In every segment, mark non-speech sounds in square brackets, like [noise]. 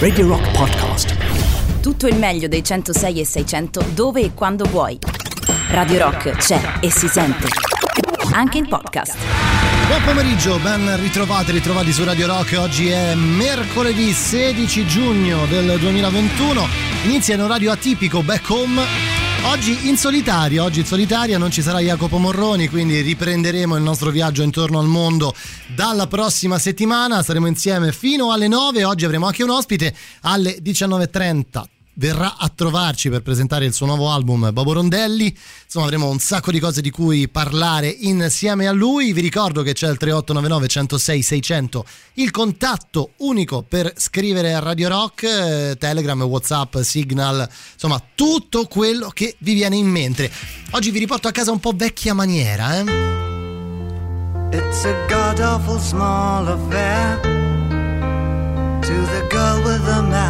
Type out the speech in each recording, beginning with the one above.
Radio Rock Podcast. Tutto il meglio dei 106 e 600 dove e quando vuoi. Radio Rock c'è e si sente. Anche in podcast. Buon pomeriggio, ben ritrovati, ritrovati su Radio Rock. Oggi è mercoledì 16 giugno del 2021. Inizia in orario atipico back home. Oggi in solitaria, oggi in solitaria non ci sarà Jacopo Morroni, quindi riprenderemo il nostro viaggio intorno al mondo dalla prossima settimana. Saremo insieme fino alle 9. Oggi avremo anche un ospite alle 19.30 verrà a trovarci per presentare il suo nuovo album Bobo Rondelli. Insomma, avremo un sacco di cose di cui parlare insieme a lui. Vi ricordo che c'è il 3899 106 600, il contatto unico per scrivere a Radio Rock, eh, Telegram, WhatsApp, Signal, insomma, tutto quello che vi viene in mente. Oggi vi riporto a casa un po' vecchia maniera, eh? It's a god awful small affair to the girl with the hair.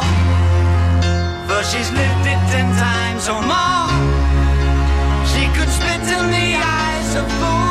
for she's lived it ten times or more. She could spit in the eyes of fools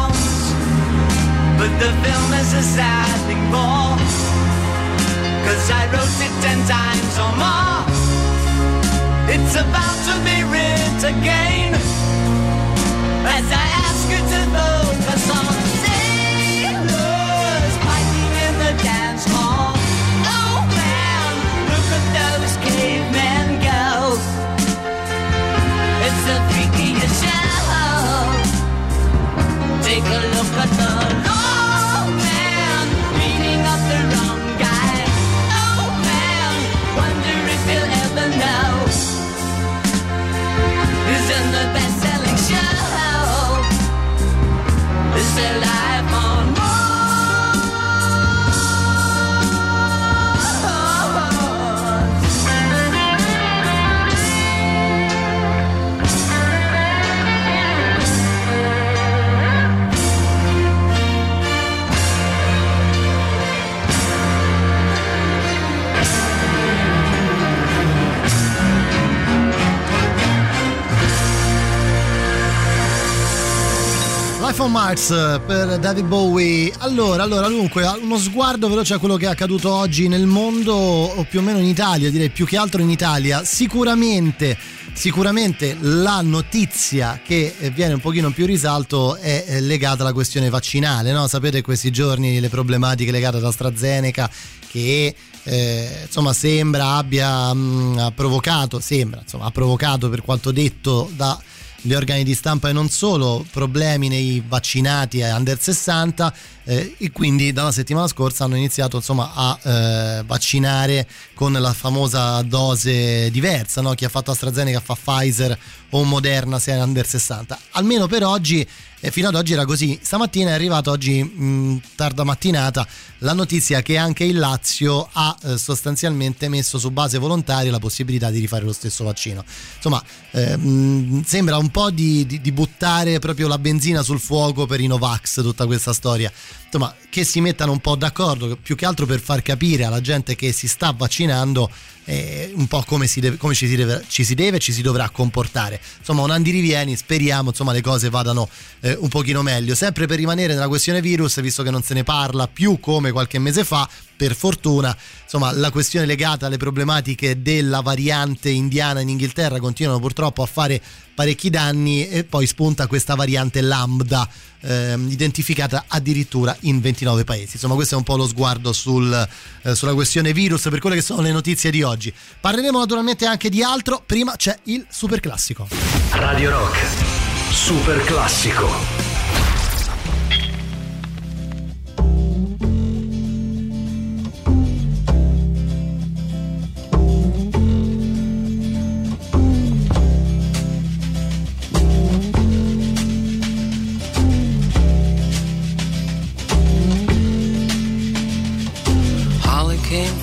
But the film is a sad thing more. Cause I wrote it ten times or more. It's about to be writ again. As I ask you to focus on sailors fighting in the dance hall. Oh man, look at those cavemen go. It's the freakiest show. Take a look at the low man beating up the wrong guy. Oh man, wonder if you'll ever know best-selling show. Is there Life on Mars eh, per David Bowie. Allora, allora, dunque, uno sguardo veloce a quello che è accaduto oggi nel mondo, o più o meno in Italia, direi più che altro in Italia. Sicuramente, sicuramente la notizia che viene un pochino più risalto è eh, legata alla questione vaccinale, no? Sapete questi giorni le problematiche legate ad AstraZeneca che eh, insomma sembra abbia mh, ha provocato, sembra, insomma, ha provocato per quanto detto da gli organi di stampa e non solo, problemi nei vaccinati a under 60 eh, e quindi dalla settimana scorsa hanno iniziato insomma, a eh, vaccinare con la famosa dose diversa, no? chi ha fatto AstraZeneca fa Pfizer o Moderna se è under 60. Almeno per oggi e fino ad oggi era così. Stamattina è arrivata oggi mh, tarda mattinata la notizia che anche il Lazio ha eh, sostanzialmente messo su base volontaria la possibilità di rifare lo stesso vaccino. Insomma, eh, mh, sembra un po' di, di, di buttare proprio la benzina sul fuoco per i Novax tutta questa storia insomma, che si mettano un po' d'accordo, più che altro per far capire alla gente che si sta vaccinando eh, un po' come, si deve, come ci, si deve, ci, si deve, ci si dovrà comportare. Insomma, un andirivieni, speriamo insomma, le cose vadano eh, un pochino meglio. Sempre per rimanere nella questione virus, visto che non se ne parla più come qualche mese fa, per fortuna, insomma, la questione legata alle problematiche della variante indiana in Inghilterra continuano purtroppo a fare parecchi danni e poi spunta questa variante lambda eh, identificata addirittura in 29 paesi. Insomma, questo è un po' lo sguardo sul, eh, sulla questione virus per quelle che sono le notizie di oggi. Parleremo naturalmente anche di altro, prima c'è il super classico. Radio Rock, super classico.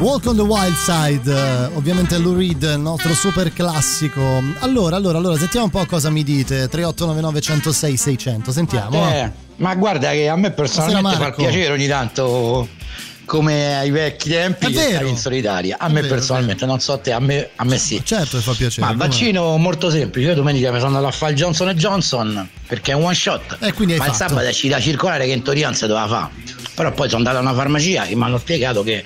Walk on the Wild Side, eh, ovviamente Lou Reed, il nostro super classico. Allora, allora, allora, sentiamo un po' cosa mi dite. 3899 106 600, sentiamo. Eh, ma guarda che a me personalmente fa piacere ogni tanto come ai vecchi tempi È vero. in solitaria. A È me vero, personalmente, non so te, a me, a me sì. Certo che fa piacere. Ma il vaccino molto semplice, io domenica mi sono andato a fare il Johnson Johnson perché è un one shot. Eh, quindi hai Ma il fatto. sabato esci da circolare che in teoria non si doveva fare. Però poi sono andato a una farmacia e mi hanno spiegato che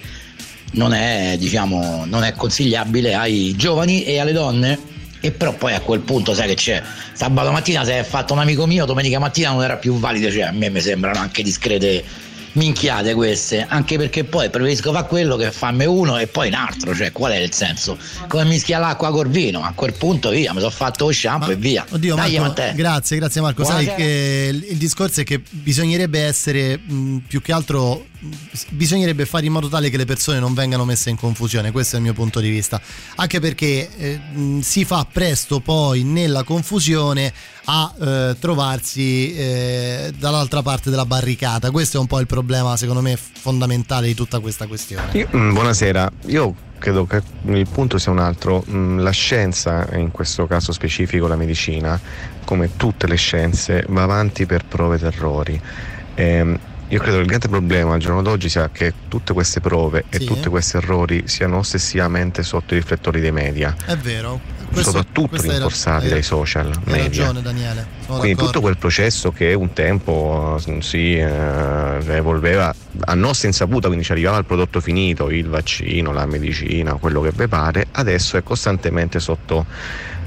non è, diciamo, non è consigliabile ai giovani e alle donne. E però poi a quel punto sai che c'è. Sabato mattina se è fatto un amico mio, domenica mattina non era più valido, cioè a me mi sembrano anche discrete minchiate queste, anche perché poi preferisco fare quello che farmi uno e poi un altro, cioè qual è il senso? Come mischia l'acqua col vino, a quel punto via, mi sono fatto lo shampoo e via. Oddio, Dai, Marco, grazie, grazie Marco. Sai Buonasera. che il discorso è che bisognerebbe essere mh, più che altro bisognerebbe fare in modo tale che le persone non vengano messe in confusione, questo è il mio punto di vista. Anche perché eh, si fa presto poi nella confusione a eh, trovarsi eh, dall'altra parte della barricata. Questo è un po' il problema, secondo me, fondamentale di tutta questa questione. Io- buonasera, io credo che il punto sia un altro. La scienza, in questo caso specifico la medicina, come tutte le scienze, va avanti per prove ed errori. Ehm, io credo che il grande problema al giorno d'oggi sia che tutte queste prove Sì. e tutti questi errori siano ossessivamente sotto i riflettori dei media, È vero. Questo- soprattutto rinforzati hai- dai social Hai media. ragione Daniele. sono Quindi d'accordo. tutto quel processo che un tempo eh, si eh, evolveva a nostra insaputa, quindi ci arrivava il prodotto finito, il vaccino, la medicina, quello che vi pare, adesso è costantemente sotto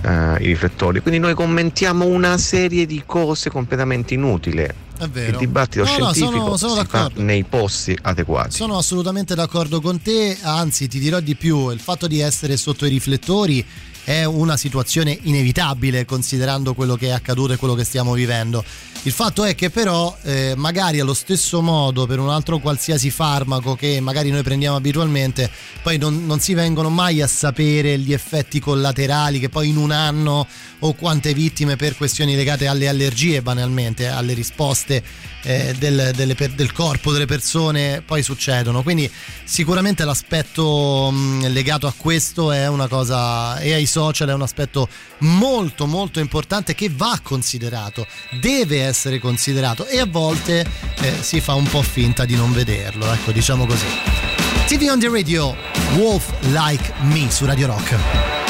eh, i riflettori. Quindi noi commentiamo una serie di cose completamente inutili. È vero. Il dibattito No, no, scientifico sono- sono d'accordo. nei posti adeguati. Sono assolutamente d'accordo con te, anzi ti dirò di più, il fatto di essere sotto i riflettori è una situazione inevitabile considerando quello che è accaduto e quello che stiamo vivendo. Il fatto è che però eh, magari allo stesso modo per un altro qualsiasi farmaco che magari noi prendiamo abitualmente, poi non, non si vengono mai a sapere gli effetti collaterali che poi in un anno o quante vittime per questioni legate alle allergie banalmente, alle risposte eh, del, delle del corpo delle persone poi succedono. Quindi sicuramente l'aspetto mh, legato a questo è una cosa e ai social è un aspetto molto molto importante che va considerato, deve essere considerato e a volte eh, si fa un po' finta di non vederlo, ecco diciamo così. TV on the radio, Wolf Like Me su Radio Rock.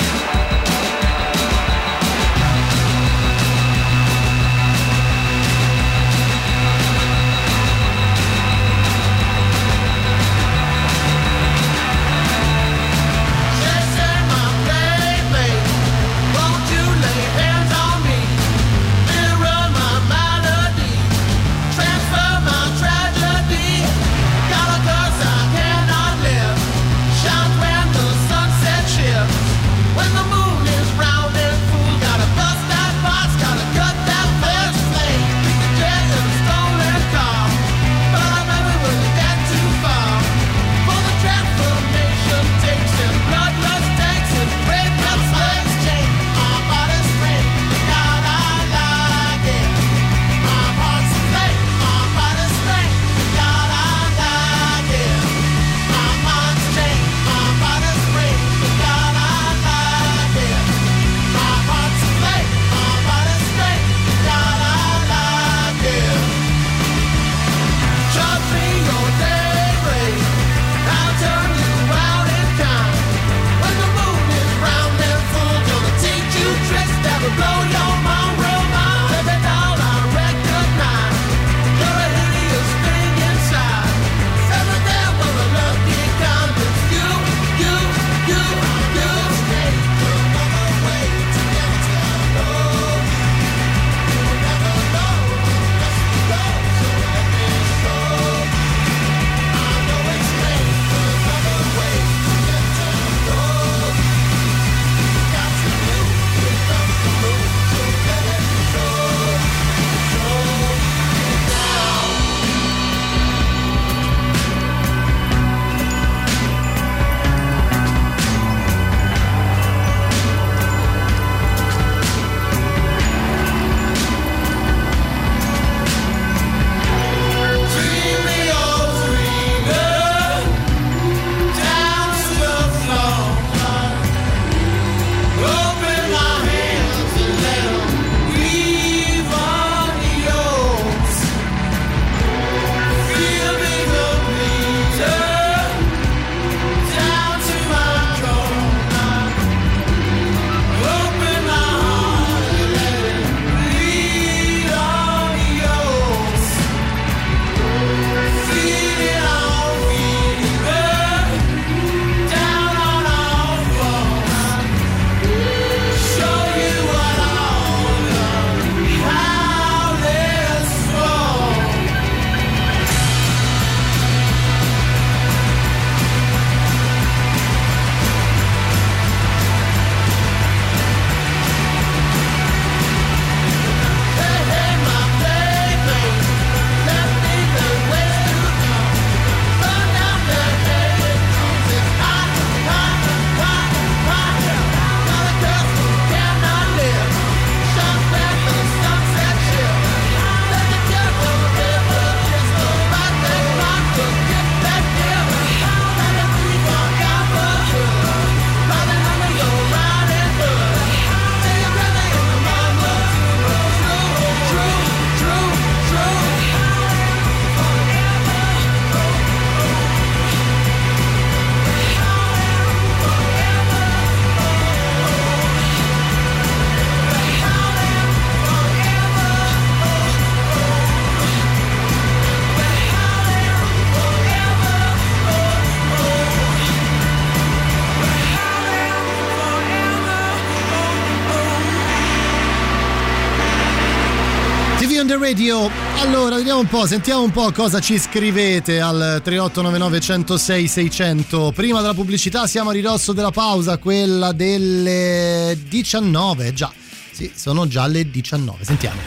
Radio. Allora, vediamo un po', sentiamo un po' cosa ci scrivete al 3899 106 600. Prima della pubblicità siamo a ridosso della pausa, quella delle 19, già. Sì, sono già le 19. Sentiamo.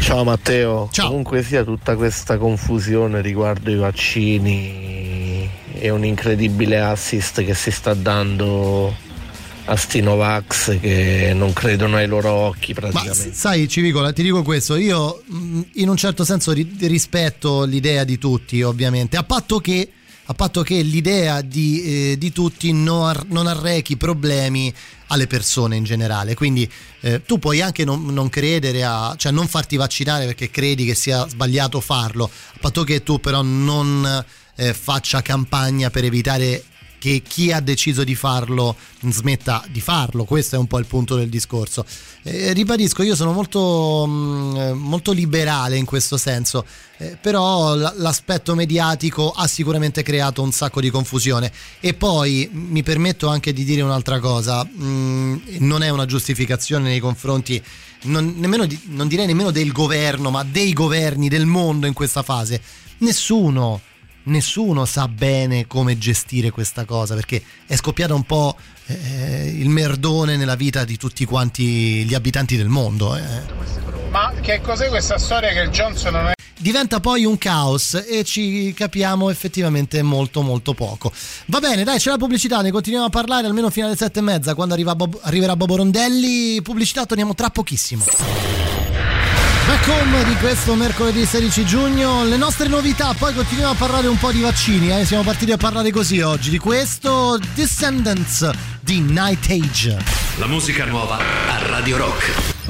Ciao Matteo. Ciao. Comunque sia tutta questa confusione riguardo i vaccini e un incredibile assist che si sta dando a Stinovax che non credono ai loro occhi Ma praticamente. sai, Civicola, ti dico questo, io mh, in un certo senso ri- rispetto l'idea di tutti, ovviamente, a patto che, a patto che l'idea di, eh, di tutti non, ar- non arrechi problemi alle persone in generale. Quindi eh, tu puoi anche non, non credere a, cioè non farti vaccinare perché credi che sia sbagliato farlo, a patto che tu però non eh, faccia campagna per evitare che chi ha deciso di farlo smetta di farlo, questo è un po' il punto del discorso. Eh, ribadisco, io sono molto, mh, molto liberale in questo senso, eh, però l- l'aspetto mediatico ha sicuramente creato un sacco di confusione e poi mi permetto anche di dire un'altra cosa, mh, non è una giustificazione nei confronti non, nemmeno non direi nemmeno del governo, ma dei governi del mondo in questa fase. Nessuno nessuno sa bene come gestire questa cosa perché è scoppiata un po' eh, il merdone nella vita di tutti quanti gli abitanti del mondo. eh. Ma che cos'è questa storia che il Johnson non è Diventa poi un caos e ci capiamo effettivamente molto molto poco. Va bene, dai, c'è la pubblicità, ne continuiamo a parlare almeno fino alle sette e mezza quando arriva Bob- arriverà Bobo Rondelli. Pubblicità, torniamo tra pochissimo. Back home di questo mercoledì 16 giugno, le nostre novità, poi continuiamo a parlare un po' di vaccini, eh? siamo partiti a parlare così oggi, di questo Descendants di Night Age. La musica nuova a Radio Rock.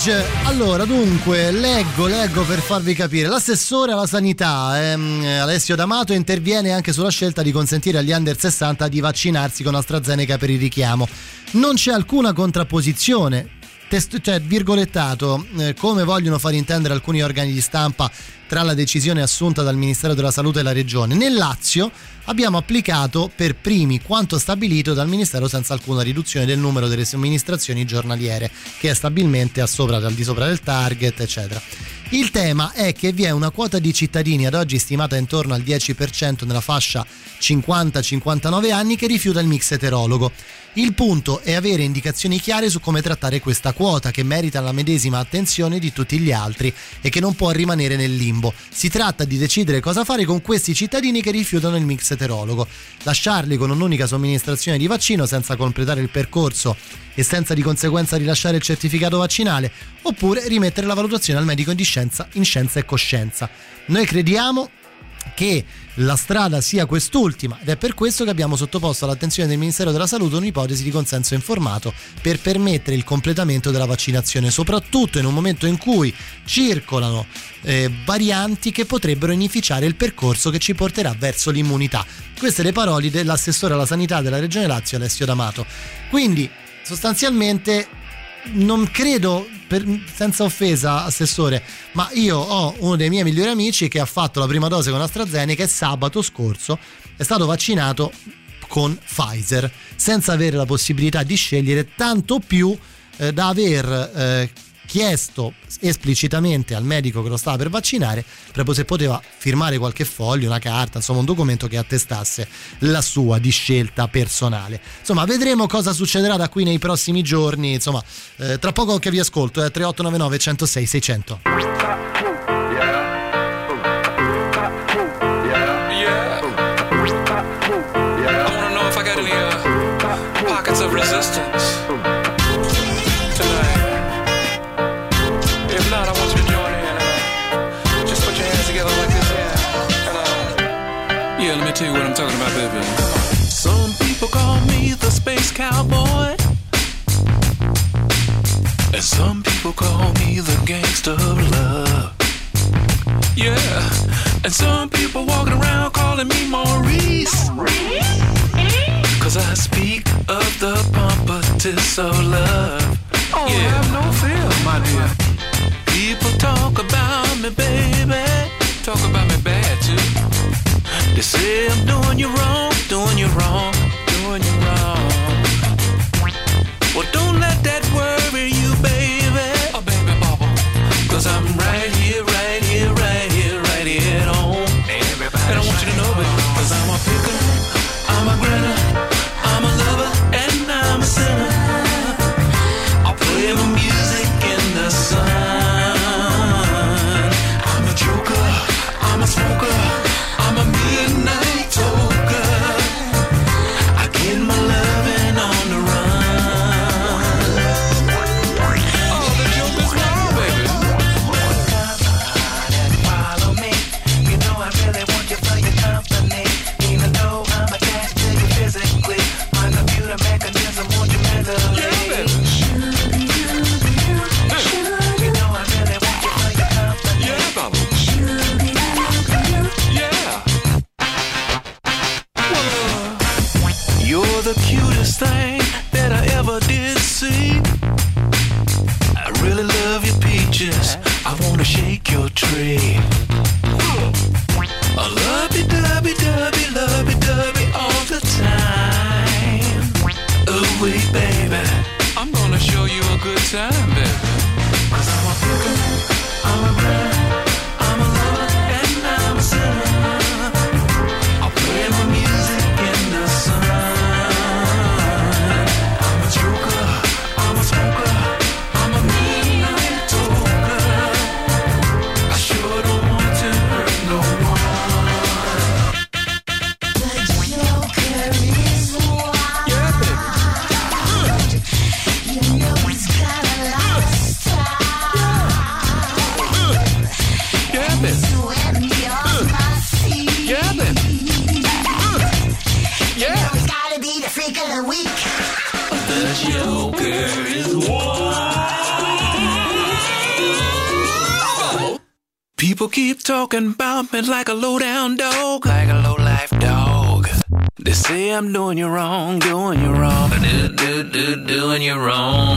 Way Night Age, allora dunque leggo, leggo per farvi capire. L'assessore alla sanità ehm, Alessio D'Amato interviene anche sulla scelta di consentire agli under 60 di vaccinarsi con AstraZeneca per il richiamo. Non c'è alcuna contrapposizione. Test- cioè, virgolettato, eh, come vogliono far intendere alcuni organi di stampa tra la decisione assunta dal Ministero della Salute e la Regione. Nel Lazio abbiamo applicato per primi quanto stabilito dal Ministero senza alcuna riduzione del numero delle somministrazioni giornaliere, che è stabilmente al di sopra del target, eccetera. Il tema è che vi è una quota di cittadini ad oggi stimata intorno al 10% nella fascia 50-59 anni che rifiuta il mix eterologo. Il punto è avere indicazioni chiare su come trattare questa quota che merita la medesima attenzione di tutti gli altri e che non può rimanere nel limbo. Si tratta di decidere cosa fare con questi cittadini che rifiutano il mix eterologo. Lasciarli con un'unica somministrazione di vaccino senza completare il percorso e senza di conseguenza rilasciare il certificato vaccinale oppure rimettere la valutazione al medico in scienza, in scienza e coscienza. Noi crediamo che la strada sia quest'ultima ed è per questo che abbiamo sottoposto all'attenzione del Ministero della Salute un'ipotesi di consenso informato per permettere il completamento della vaccinazione, soprattutto in un momento in cui circolano eh, varianti che potrebbero inficiare il percorso che ci porterà verso l'immunità. Queste le parole dell'assessore alla sanità della Regione Lazio, Alessio D'Amato. Quindi sostanzialmente non credo, per- senza offesa, assessore, ma io ho uno dei miei migliori amici che ha fatto la prima dose con AstraZeneca e sabato scorso è stato vaccinato con Pfizer, senza avere la possibilità di scegliere, tanto più eh, da aver eh, chiesto esplicitamente al medico che lo stava per vaccinare proprio se poteva firmare qualche foglio, una carta, insomma un documento che attestasse la sua di scelta personale. Insomma, vedremo cosa succederà da qui nei prossimi giorni. Insomma, eh, tra poco che vi ascolto, è 3899 106 600. Cowboy. And some people call me the gangster of love. Yeah, and some people walking around calling me Maurice. Cause I speak of the pompatus of love. Oh, yeah. have no fear, my dear. People talk about me, baby. Talk about me bad too. They say I'm doing you wrong, doing you wrong, the cutest thing that I ever did see. I really love your peaches. I wanna shake your tree. People keep talking about me like a low down dog, like a low life dog. They say I'm doing you wrong, doing you wrong, do, do, do, doing you wrong.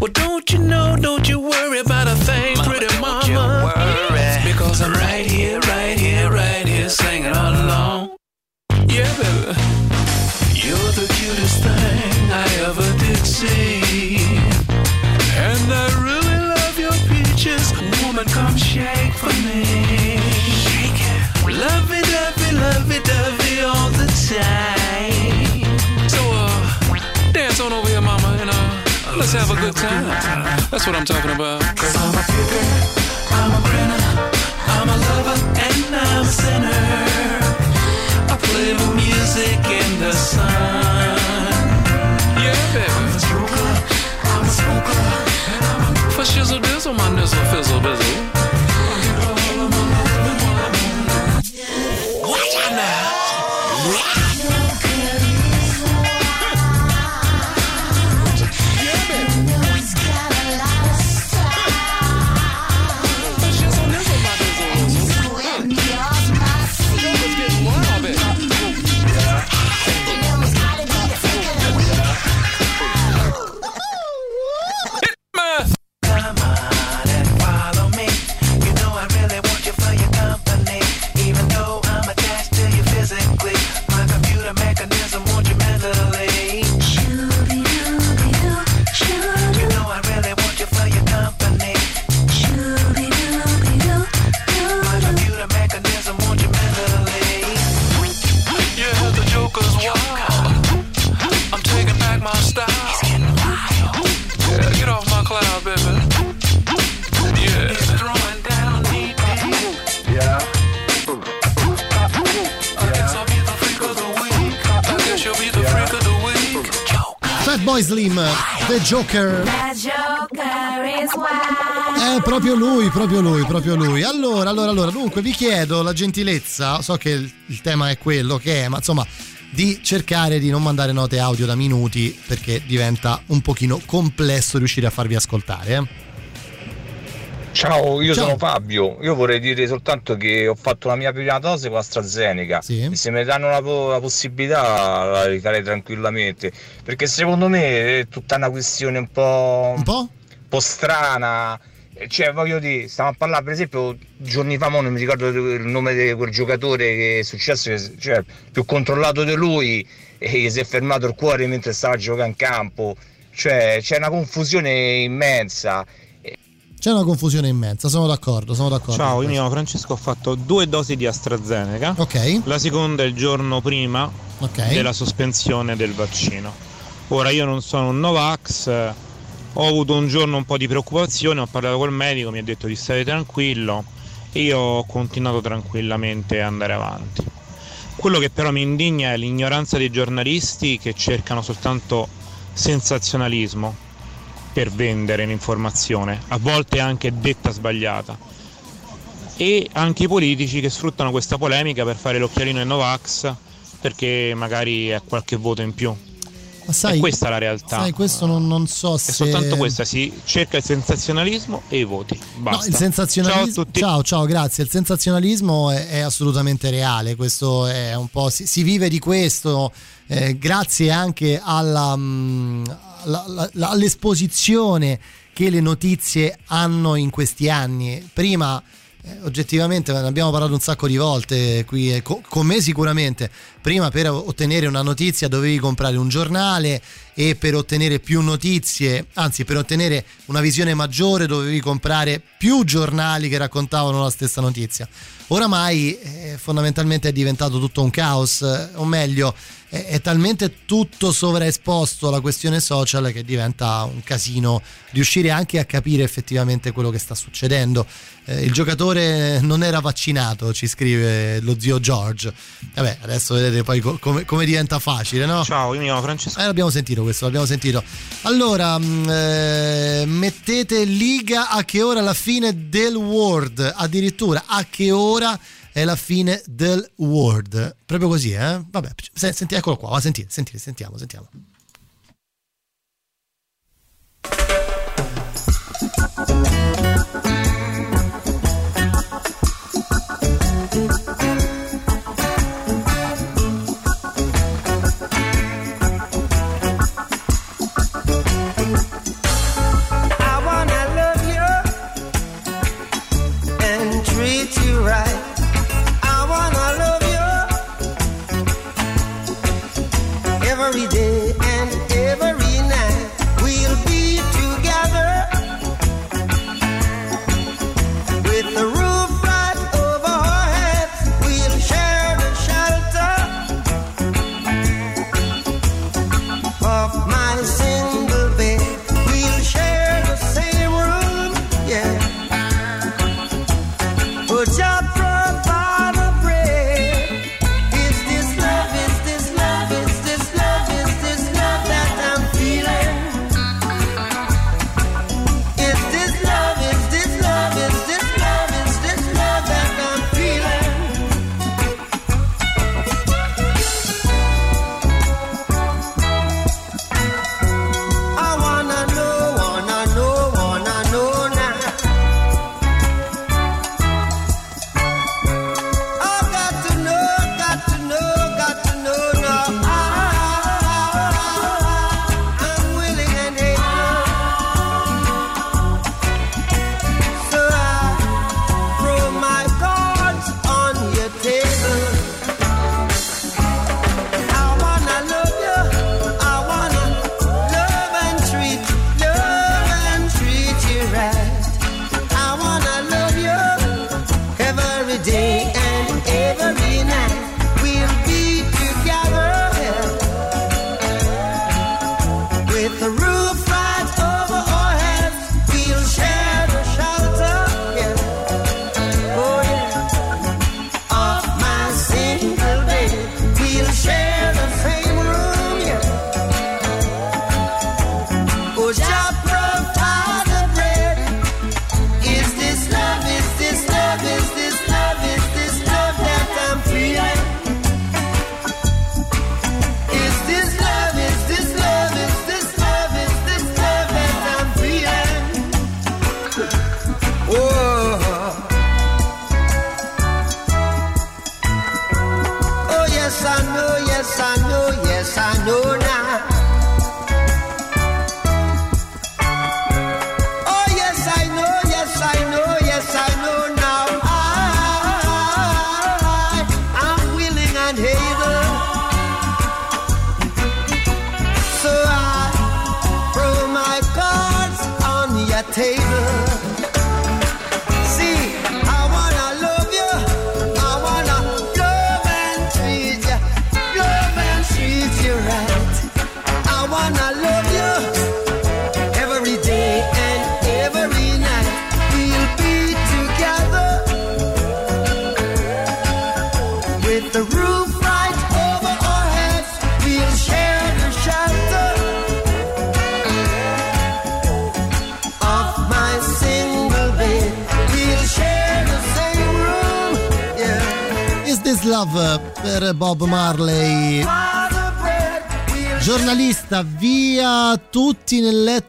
Well, don't you know, don't you worry about a thing, pretty mama. You worry. Because I'm right here, right here, right here, singing all along. Yeah, baby. You're the cutest thing I ever did see. And I conscious. Woman, come shake for me. Shake it. Lovey dovey, lovey dovey, all the time. So, uh, dance on over here, mama, and uh, let's have a good time. That's what I'm talking about. Cause I'm a cupid, I'm a grinner, I'm a lover, and I'm a sinner. I play my music in the sun. Shizzle dizzle, my nizzle fizzle bizzle. The Joker. È proprio lui, proprio lui, proprio lui. Allora, allora, allora, dunque vi chiedo la gentilezza, so che il, il tema è quello che è, ma insomma, di cercare di non mandare note audio da minuti perché diventa un pochino complesso riuscire a farvi ascoltare. eh. Ciao, io Ciao. sono Fabio. Io vorrei dire soltanto che ho fatto la mia prima dose con AstraZeneca. E se mi danno la, po- la possibilità la rifarei tranquillamente. Perché secondo me è tutta una questione un po'. Un po'? strana. Eh, Cioè, voglio dire, stiamo a parlare, per esempio, giorni fa, non mi ricordo il nome di quel giocatore che è successo, cioè, più controllato di lui, e gli si è fermato il cuore mentre stava a giocare in campo. Cioè, c'è una confusione immensa. C'è una confusione immensa, sono d'accordo, sono d'accordo. Ciao, io mi chiamo Francesco, ho fatto due dosi di AstraZeneca. Ok. La seconda il giorno prima Ok. della sospensione del vaccino. Ora io non sono un Novax, eh, ho avuto un giorno un po' di preoccupazione, ho parlato col medico, mi ha detto di stare tranquillo e io ho continuato tranquillamente a andare avanti. Quello che però mi indigna è l'ignoranza dei giornalisti che cercano soltanto sensazionalismo per vendere l'informazione, a volte anche detta sbagliata. E anche i politici che sfruttano questa polemica per fare l'occhialino ai Novax perché magari è qualche voto in più. Ma sai, e questa è la realtà. Sai, questo non, non so È se... soltanto questa, si cerca il sensazionalismo e i voti. Basta. No, sensazionalismo. Ciao a tutti. Ciao, ciao, grazie. Il sensazionalismo è, è assolutamente reale. Questo è un po'. Si, si vive di questo. eh, grazie anche alla, mm, alla- alla- all'esposizione che le notizie hanno in questi anni. Prima. eh, oggettivamente ne abbiamo parlato un sacco di volte qui eh, co- con me sicuramente prima per ottenere una notizia dovevi comprare un giornale e per ottenere più notizie anzi per ottenere una visione maggiore dovevi comprare più giornali che raccontavano la stessa notizia oramai eh, fondamentalmente è diventato tutto un caos eh, o meglio è, è talmente tutto sovraesposto alla questione social che diventa un casino riuscire anche a capire effettivamente quello che sta succedendo eh, il giocatore non era vaccinato, ci scrive lo zio George. Vabbè, adesso vedete poi co- come, come diventa facile, no? Ciao, io mi chiamo Francesco. Eh, l'abbiamo sentito questo, l'abbiamo sentito. Allora, mh, eh, mettete liga a che ora la fine del World, addirittura a che ora è la fine del World. Proprio così, eh? Vabbè, se- senti, eccolo qua, va, sentite, sentite, sentiamo, sentiamo. I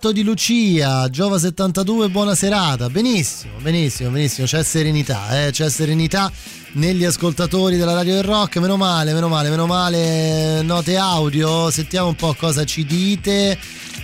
letto di Lucia. Giova 72, buona serata. Benissimo, benissimo, benissimo. C'è serenità, eh? c'è serenità negli ascoltatori della radio del rock. Meno male, meno male, meno male. Note audio, sentiamo un po' cosa ci dite.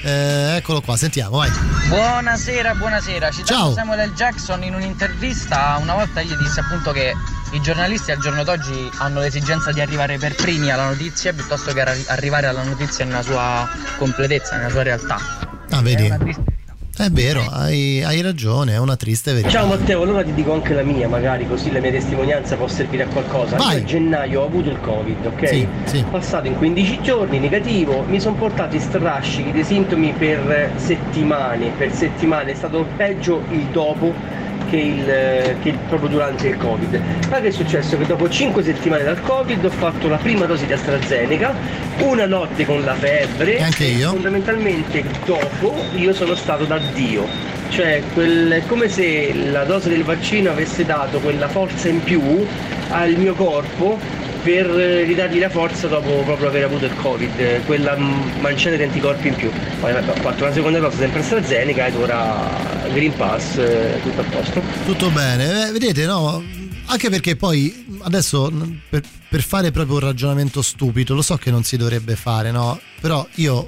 Eh, eccolo qua, sentiamo, vai. Buonasera, buonasera. Ciao. Citando Samuel L. Jackson in un'intervista, una volta gli disse appunto che i giornalisti al giorno d'oggi hanno l'esigenza di arrivare per primi alla notizia piuttosto che arri- arrivare alla notizia nella sua completezza, nella sua realtà. Ah, vedi. È vero, hai, hai ragione, è una triste verità. Ciao Matteo, allora ti dico anche la mia, magari così la mia testimonianza può servire a qualcosa. Io a gennaio ho avuto il Covid, ok? Sì, sì. Passato in 15 giorni, negativo, mi sono portati strascichi dei sintomi per settimane, per settimane, è stato peggio il dopo che, il, che il- proprio durante il Covid. Ma che è successo? Che dopo 5 settimane dal Covid ho fatto la prima dose di AstraZeneca, una notte con la febbre. E anche io. Fondamentalmente dopo io sono stato da Dio. Cioè quel- è come se la dose del vaccino avesse dato quella forza in più al mio corpo per eh, ridargli la forza dopo proprio aver avuto il Covid, eh, quella manciata di anticorpi in più. Poi vabbè, fatto una seconda dose sempre AstraZeneca ed ora Green Pass, eh, tutto a posto. Tutto bene, Eh, vedete, no? Anche perché poi adesso per, per fare proprio un ragionamento stupido, lo so che non si dovrebbe fare, no? Però io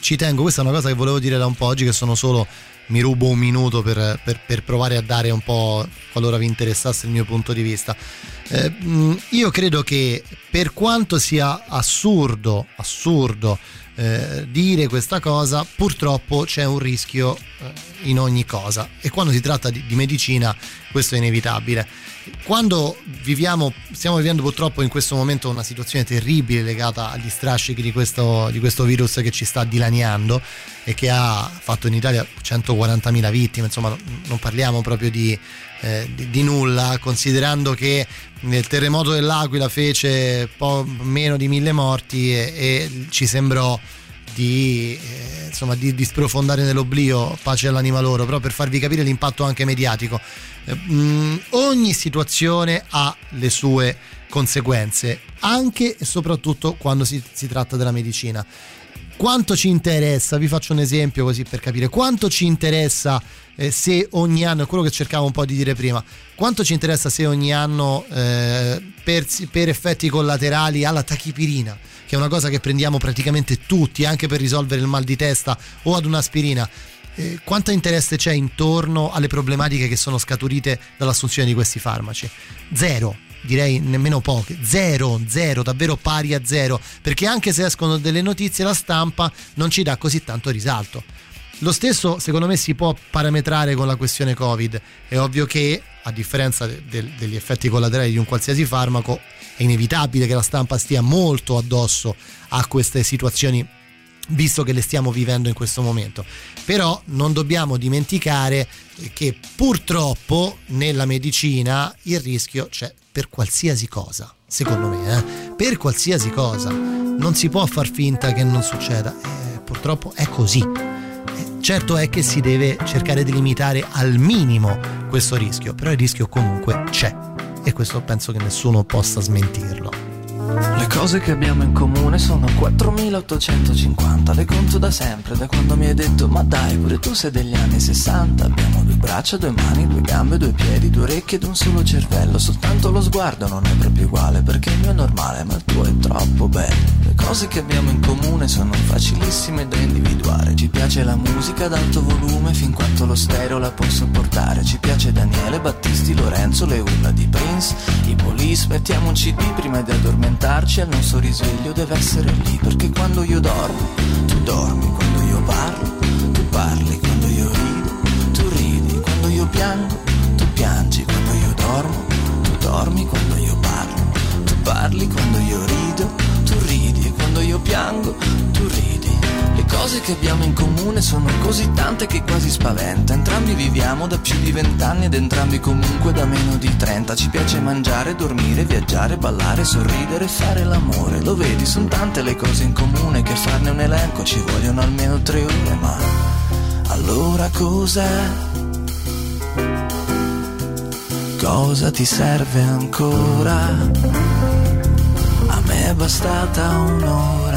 ci tengo, questa è una cosa che volevo dire da un po' oggi, che sono solo, mi rubo un minuto per, per- per provare a dare un po', qualora vi interessasse il mio punto di vista. Eh, io credo che per quanto sia assurdo, assurdo eh, dire questa cosa, purtroppo c'è un rischio eh, in ogni cosa e quando si tratta di, di medicina questo è inevitabile. Quando viviamo, stiamo vivendo purtroppo in questo momento una situazione terribile legata agli strascichi di questo, di questo virus che ci sta dilaniando e che ha fatto in Italia 140.000 vittime, insomma non- parliamo proprio di, eh, di- di nulla, considerando che il terremoto dell'Aquila fece po- meno di mille morti e, e ci sembrò di, eh, insomma, di, di sprofondare nell'oblio, pace all'anima loro, però per farvi capire l'impatto anche mediatico. Eh, mh, ogni situazione ha le sue conseguenze, anche e soprattutto quando si, si tratta della medicina. Quanto ci interessa, vi faccio un esempio così per capire, quanto ci interessa eh, se ogni anno, è quello che cercavo un po' di dire prima, quanto ci interessa se ogni anno eh, per, per effetti collaterali alla tachipirina, che è una cosa che prendiamo praticamente tutti anche per risolvere il mal di testa o ad un'aspirina, eh, quanto interesse c'è intorno alle problematiche che sono scaturite dall'assunzione di questi farmaci? Zero, direi nemmeno poche, zero, zero, davvero pari a zero, perché anche se escono delle notizie la stampa non ci dà così tanto risalto. Lo stesso secondo me si può parametrare con la questione Covid, è ovvio che a differenza de- del- degli effetti collaterali di un qualsiasi farmaco è inevitabile che la stampa stia molto addosso a queste situazioni visto che le stiamo vivendo in questo momento. Però non dobbiamo dimenticare che purtroppo nella medicina il rischio c'è per qualsiasi cosa, secondo me, eh? per qualsiasi cosa. Non si può far finta che non succeda, eh, purtroppo è così. Certo è che si deve cercare di limitare al minimo questo rischio, però il rischio comunque c'è e questo penso che nessuno possa smentirlo. Le cose che abbiamo in comune sono 4850, le conto da sempre, da quando mi hai detto ma dai pure tu sei degli anni 60, abbiamo due braccia, due mani, due gambe, due piedi, due orecchie ed un solo cervello, soltanto lo sguardo non è proprio uguale perché il mio è normale ma il tuo è troppo bello. Le cose che abbiamo in comune sono facilissime da individuare, ci piace la musica ad alto volume fin quanto lo stereo la può sopportare, ci piace Daniele, Battisti, Lorenzo, le urla di Prince, i police, mettiamo un cd prima di addormentarci e il nostro risveglio deve essere lì perché quando io dormo, tu dormi, quando io parlo, tu parli, quando io rido, tu ridi, quando io piango, tu piangi, quando io dormo, tu dormi, quando io parlo, tu parli, quando io rido, tu ridi e quando io piango, tu ridi. Cose che abbiamo in comune sono così tante che quasi spaventa. Entrambi viviamo da più di vent'anni ed entrambi comunque da meno di trenta. Ci piace mangiare, dormire, viaggiare, ballare, sorridere fare l'amore. Lo vedi, sono tante le cose in comune che farne un elenco ci vogliono almeno tre ore, ma allora cos'è? Cosa ti serve ancora? A me è bastata un'ora.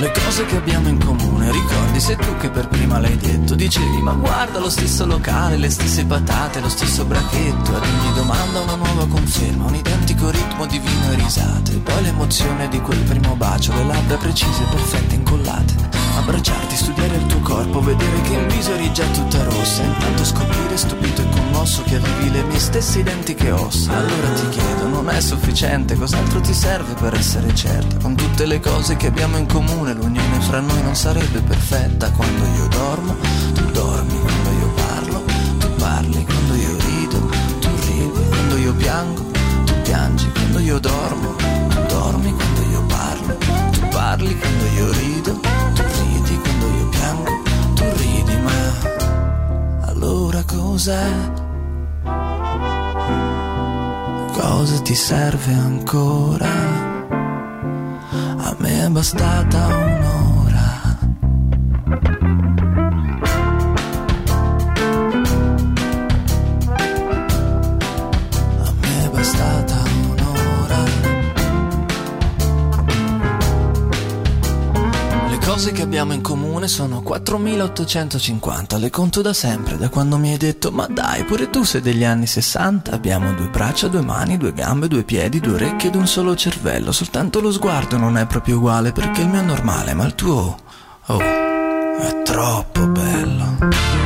Le cose che abbiamo in comune, ricordi, sei tu che per prima l'hai detto. Dicevi, ma guarda lo stesso locale, le stesse patate, lo stesso bracchetto. Ad ogni domanda una nuova conferma, un identico ritmo di vino e risate. Poi l'emozione di quel primo bacio, le labbra precise, perfette, incollate. Abbracciarti, studiare il tuo corpo, vedere che in viso eri già tutta rossa. Intanto scoprire, stupito e commosso, che avevi le mie stesse identiche ossa. Allora ti chiedo, non è sufficiente, cos'altro ti serve per essere certa? Con tutte le cose che abbiamo in comune, l'unione fra noi non sarebbe perfetta. Quando io dormo, tu dormi, quando io parlo, tu parli, quando io rido, tu ridi, quando io piango, tu piangi, quando io dormo, tu dormi, quando io parlo, tu parli, quando io rido, cos'è? Cosa ti serve ancora? A me è bastata un'ora. Cose che abbiamo in comune sono 4850, le conto da sempre, da quando mi hai detto ma dai, pure tu sei degli anni 60, abbiamo due braccia, due mani, due gambe, due piedi, due orecchie ed un solo cervello, soltanto lo sguardo non è proprio uguale perché il mio è normale, ma il tuo, oh, è troppo bello.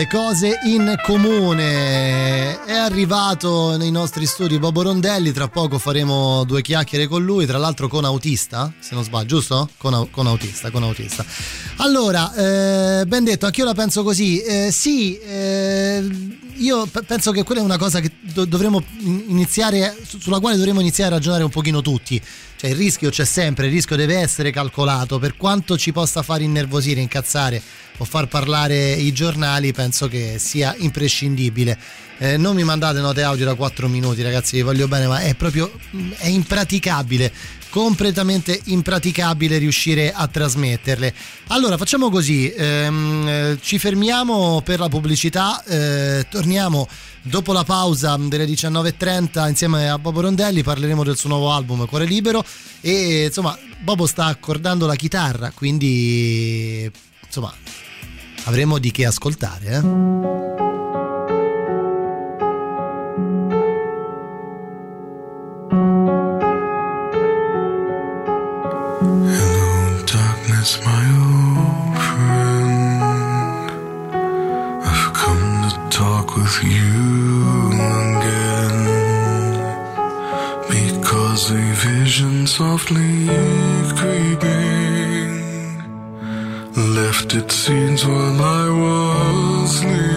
Le cose in comune. È arrivato nei nostri studi Bobo Rondelli. Tra poco faremo due chiacchiere con lui. Tra l'altro, con autista, se non sbaglio, giusto? Con, con autista, con autista. Allora, eh, ben detto, anch'io la penso così. Eh, sì, eh, io pe- penso che quella è una cosa che do- dovremmo in- iniziare, su- sulla quale dovremmo iniziare a ragionare un pochino tutti. Cioè, il rischio c'è sempre, il rischio deve essere calcolato. Per quanto ci possa far innervosire, incazzare o far parlare i giornali, penso che sia imprescindibile. Eh, non mi mandate note audio da 4 minuti, ragazzi, vi voglio bene, ma è proprio è impraticabile completamente impraticabile riuscire a trasmetterle. Allora facciamo così, ehm, ci fermiamo per la pubblicità, eh, torniamo dopo la pausa delle 19.30 insieme a Bobo Rondelli, parleremo del suo nuovo album Cuore Libero e insomma Bobo sta accordando la chitarra, quindi insomma avremo di che ascoltare. Eh? with you again because a vision softly creeping left its scenes while I was sleeping.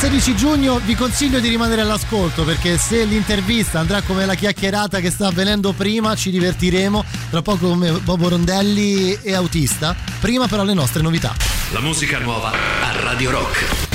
16 giugno vi consiglio di rimanere all'ascolto perché se l'intervista andrà come la chiacchierata che sta avvenendo prima ci divertiremo. Tra poco come Bobo Rondelli e Autista. Prima però le nostre novità. La musica nuova a Radio Rock.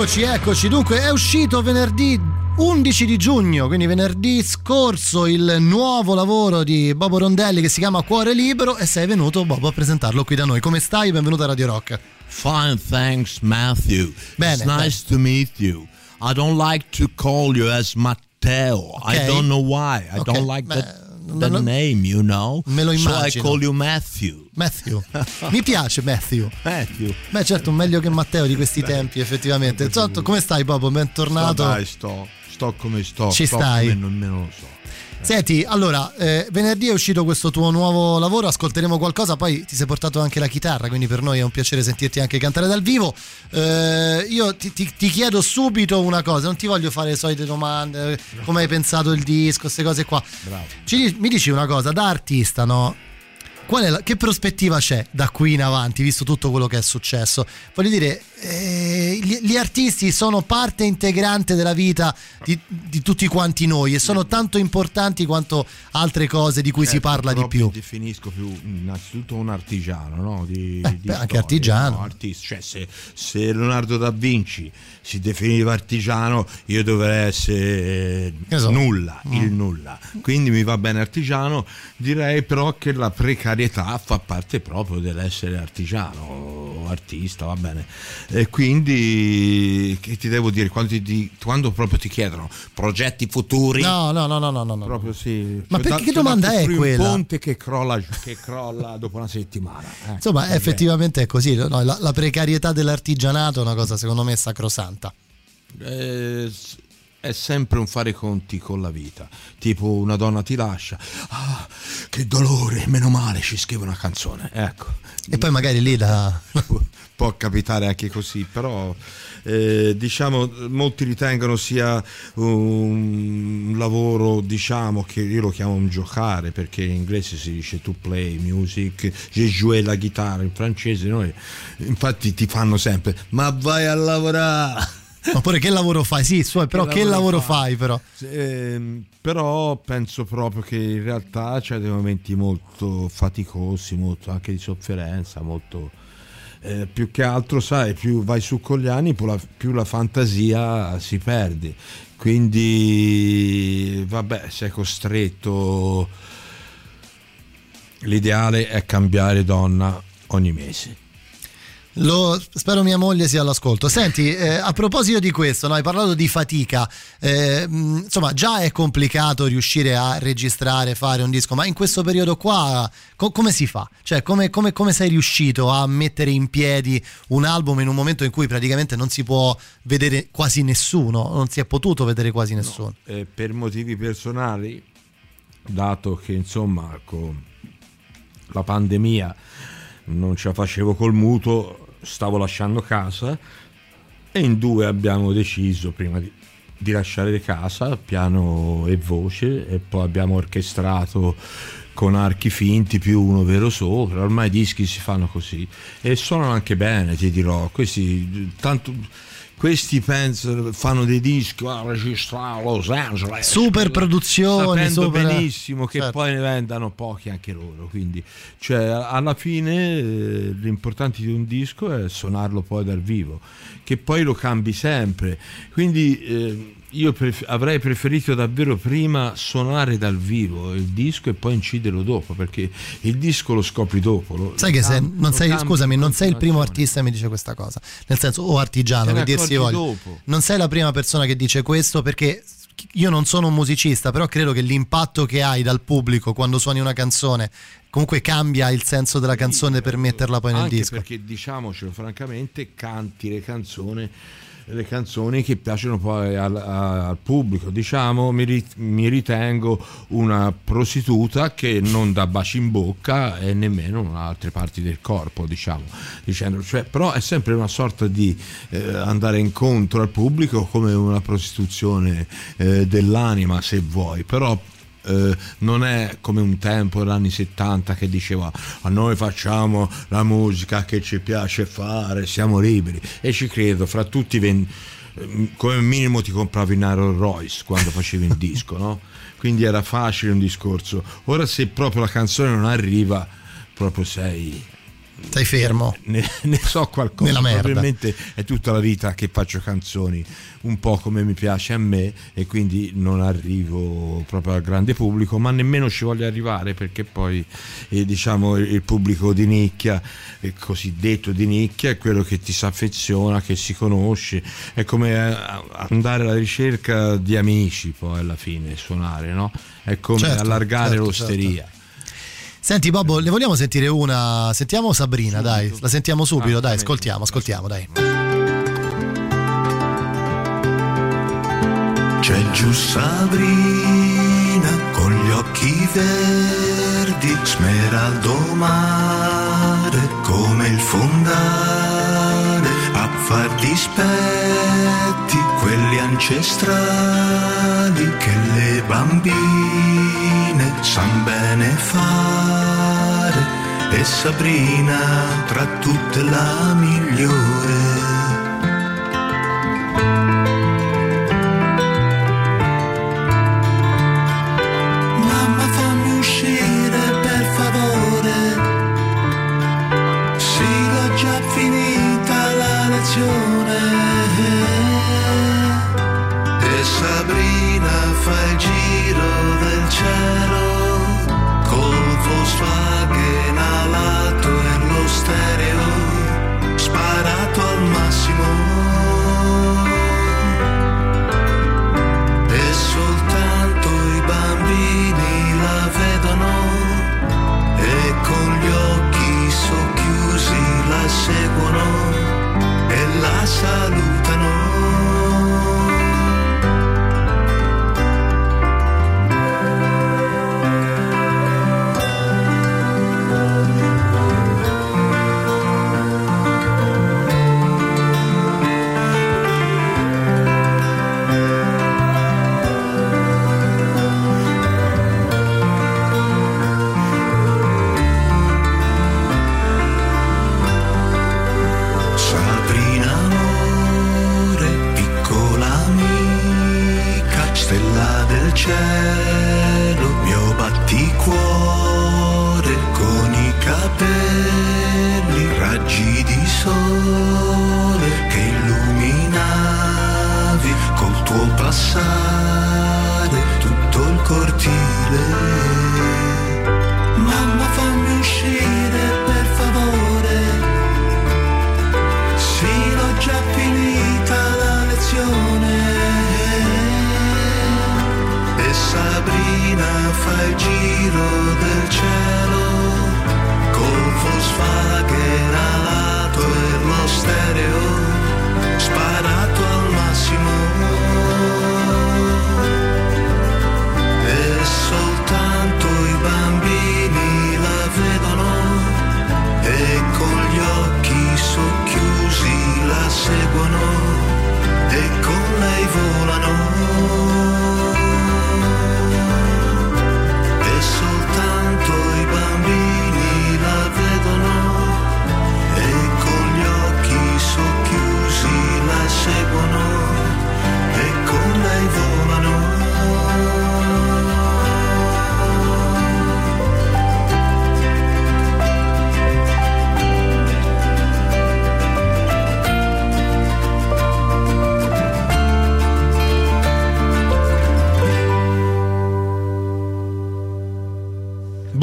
Eccoci, eccoci. Dunque, è uscito venerdì 11 di giugno, quindi venerdì scorso, il nuovo lavoro di Bobo Rondelli che si chiama Cuore Libero e sei venuto, Bobo, a presentarlo qui da noi. Come stai? Benvenuto a Radio Rock. Fine, thanks, Matthew. Bene, it's nice to meet you. I don't like to call you as Matteo. I Okay. don't know why. I Okay, don't like beh, that, that non- name, you know. Me lo So I immagino. call you Matthew. Matthew. Mi piace Matthew. Matthew. Beh, certo, meglio che Matteo di questi tempi, effettivamente. Insomma, come stai, Bobo? Bentornato. Dai, sto, sto come sto. Ci sto stai? come nemmeno lo so. Senti, allora, eh, venerdì è uscito questo tuo nuovo lavoro, ascolteremo qualcosa, poi ti sei portato anche la chitarra, quindi per noi è un piacere sentirti anche cantare dal vivo. Eh, io ti, ti- ti chiedo subito una cosa, non ti voglio fare le solite domande, come hai pensato il disco, queste cose qua. Bravo. Ci mi dici una cosa, da artista, no? Qual è la- che prospettiva c'è da qui in avanti, visto tutto quello che è successo? Voglio dire, eh, gli, gli artisti sono parte integrante della vita di, di tutti quanti noi e sono tanto importanti quanto altre cose di cui si Certo, parla di più. Mi definisco più innanzitutto un artigiano, no? Di, Eh, di beh, anche artigiano. no? Artista. Cioè, se, se Leonardo da Vinci si definiva artigiano, io dovrei essere so. nulla, Mm. il nulla. Quindi mi va bene artigiano, direi però che la precarietà fa parte proprio dell'essere artigiano o artista, va bene. E quindi che ti devo dire, quando, ti- quando proprio ti chiedono progetti futuri, No, no, no, no, no, no. no. proprio sì. Ma C'è perché da- da domanda è quella? Un ponte che crolla, che crolla dopo una settimana. Ecco, [laughs] Insomma, va effettivamente è così. no? La, la precarietà dell'artigianato è una cosa, secondo me, sacrosanta. Eh, è sempre un fare conti con la vita. Tipo una donna ti lascia, ah, che dolore, meno male, ci scrive una canzone. Ecco. E poi magari lì la. [laughs] Può capitare anche così, però eh, diciamo molti ritengono sia un lavoro diciamo che io lo chiamo un giocare perché in inglese si dice to play music, je joue la chitarra in francese noi infatti ti fanno sempre ma vai a lavorare [laughs] Oppure che lavoro fai? Sì, su, però che, lavoro fai però? Ehm, però penso proprio che in realtà c'è dei momenti molto faticosi, molto anche di sofferenza, molto eh, più che altro, sai, più vai su con gli anni, più la, più la fantasia si perde. Quindi, vabbè, sei costretto. L'ideale è cambiare donna ogni mese. Lo- spero mia moglie sia all'ascolto. Senti, eh, a proposito di questo, no, hai parlato di fatica. eh, mh, insomma, già è complicato riuscire a registrare, fare un disco, ma in questo periodo qua co- come si fa? Cioè, come, come- come sei riuscito a mettere in piedi un album in un momento in cui praticamente non si può vedere quasi nessuno? Non si è potuto vedere quasi nessuno. Eh, per motivi personali, dato che insomma con la pandemia non ce la facevo col mutuo, stavo lasciando casa e in due abbiamo deciso prima di, di lasciare casa, piano e voce, e poi abbiamo orchestrato con archi finti più uno vero sopra, ormai i dischi si fanno così. E suonano anche bene, ti dirò, questi tanto questi penso, fanno dei dischi a registrare a Los Angeles Super produzioni, sapendo super- benissimo che certo. poi ne vendano pochi anche loro quindi cioè, alla fine eh, l'importante di un disco è suonarlo poi dal vivo che poi lo cambi sempre quindi eh, io pref- avrei preferito davvero prima suonare dal vivo il disco e poi inciderlo dopo perché il disco lo scopri dopo lo- Sai che se, cam- non sei, cambi scusami, non sei il primo artista che mi dice questa cosa. Nel senso, o artigiano, che dir si voglia. dopo. Non sei la prima persona che dice questo perché io non sono un musicista, però credo che l'impatto che hai dal pubblico quando suoni una canzone comunque cambia il senso della canzone per metterla poi nel disco. perché diciamocelo francamente canti le canzoni le canzoni che piacciono poi al, al pubblico. Diciamo mi, ri- mi ritengo una prostituta che non dà baci in bocca e nemmeno in altre parti del corpo diciamo dicendo cioè, però è sempre una sorta di eh, andare incontro al pubblico come una prostituzione eh, dell'anima se vuoi. Però eh, non è come un tempo negli anni 70 che diceva a noi facciamo la musica che ci piace fare, siamo liberi e ci credo, fra tutti ven- eh, come minimo ti compravi in Rolls Royce quando facevi il [laughs] disco, no? Quindi era facile un discorso. Ora se proprio la canzone non arriva, proprio sei Sei fermo. Ne, ne [laughs] so qualcosa. Probabilmente è tutta la vita che faccio canzoni un po' come mi piace a me e quindi non arrivo proprio al grande pubblico, ma nemmeno ci voglio arrivare perché poi eh, diciamo il pubblico di nicchia, il cosiddetto di nicchia, è quello che ti si affeziona, che si conosce, è come eh, andare alla ricerca di amici poi alla fine suonare, no? È come Certo, allargare certo, l'osteria. Senti Bobo, ne vogliamo sentire una? Sentiamo Sabrina, dai, la sentiamo subito, Ah, dai, ascoltiamo, ascoltiamo, dai. C'è giù Sabrina con gli occhi verdi, smeraldo mare come il fondale, a far dispetti quelli ancestrali che le bambine san bene fare e Sabrina tra tutte la migliore.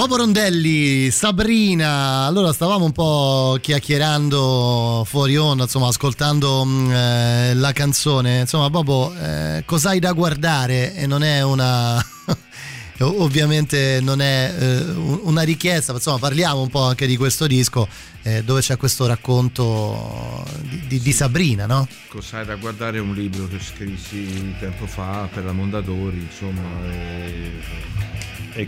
Bobo Rondelli, Sabrina, allora stavamo un po' chiacchierando fuori onda, insomma, ascoltando mh, eh, la canzone. Insomma, Bobo, eh, cos'hai da guardare? E non è una. [laughs] Ovviamente non è eh, un- una richiesta, ma insomma parliamo un po' anche di questo disco eh, dove c'è questo racconto di, di- di Sabrina, no? Cos'hai da guardare un libro che scrissi tempo fa per la Mondadori, insomma. E, e-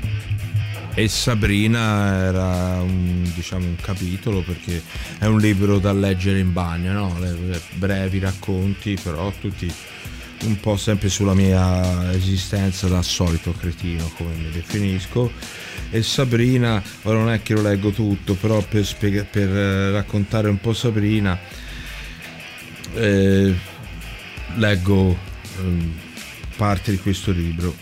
e Sabrina era un, diciamo, un capitolo perché è un libro da leggere in bagno, no? Brevi racconti, però tutti un po' sempre sulla mia esistenza da solito cretino, come mi definisco. E Sabrina, ora non è che lo leggo tutto, però per, spiega- per eh, raccontare un po' Sabrina, eh, leggo ehm, parte di questo libro.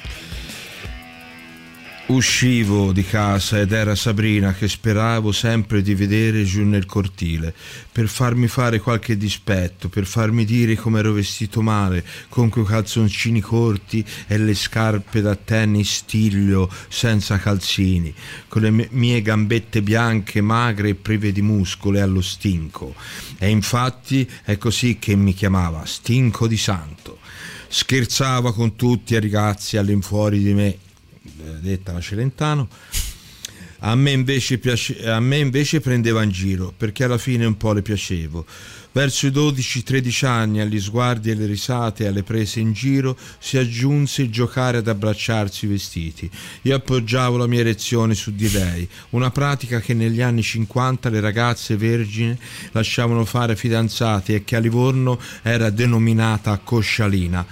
Uscivo di casa ed era Sabrina che speravo sempre di vedere giù nel cortile, per farmi fare qualche dispetto, per farmi dire come ero vestito male, con quei calzoncini corti e le scarpe da tennis stiglio senza calzini, con le mie- gambette bianche, magre e prive di muscolo e allo stinco. E infatti è così che mi chiamava, stinco di santo. Scherzava con tutti i ragazzi all'infuori di me, detta la Celentano. A me, invece piace- a me invece prendeva in giro perché alla fine un po' le piacevo. Verso i 12-13 anni, agli sguardi e alle risate e alle prese in giro, si aggiunse il giocare ad abbracciarsi i vestiti. Io appoggiavo la mia erezione su di lei, una pratica che negli anni 50 le ragazze vergini lasciavano fare ai fidanzati e che a Livorno era denominata coscialina.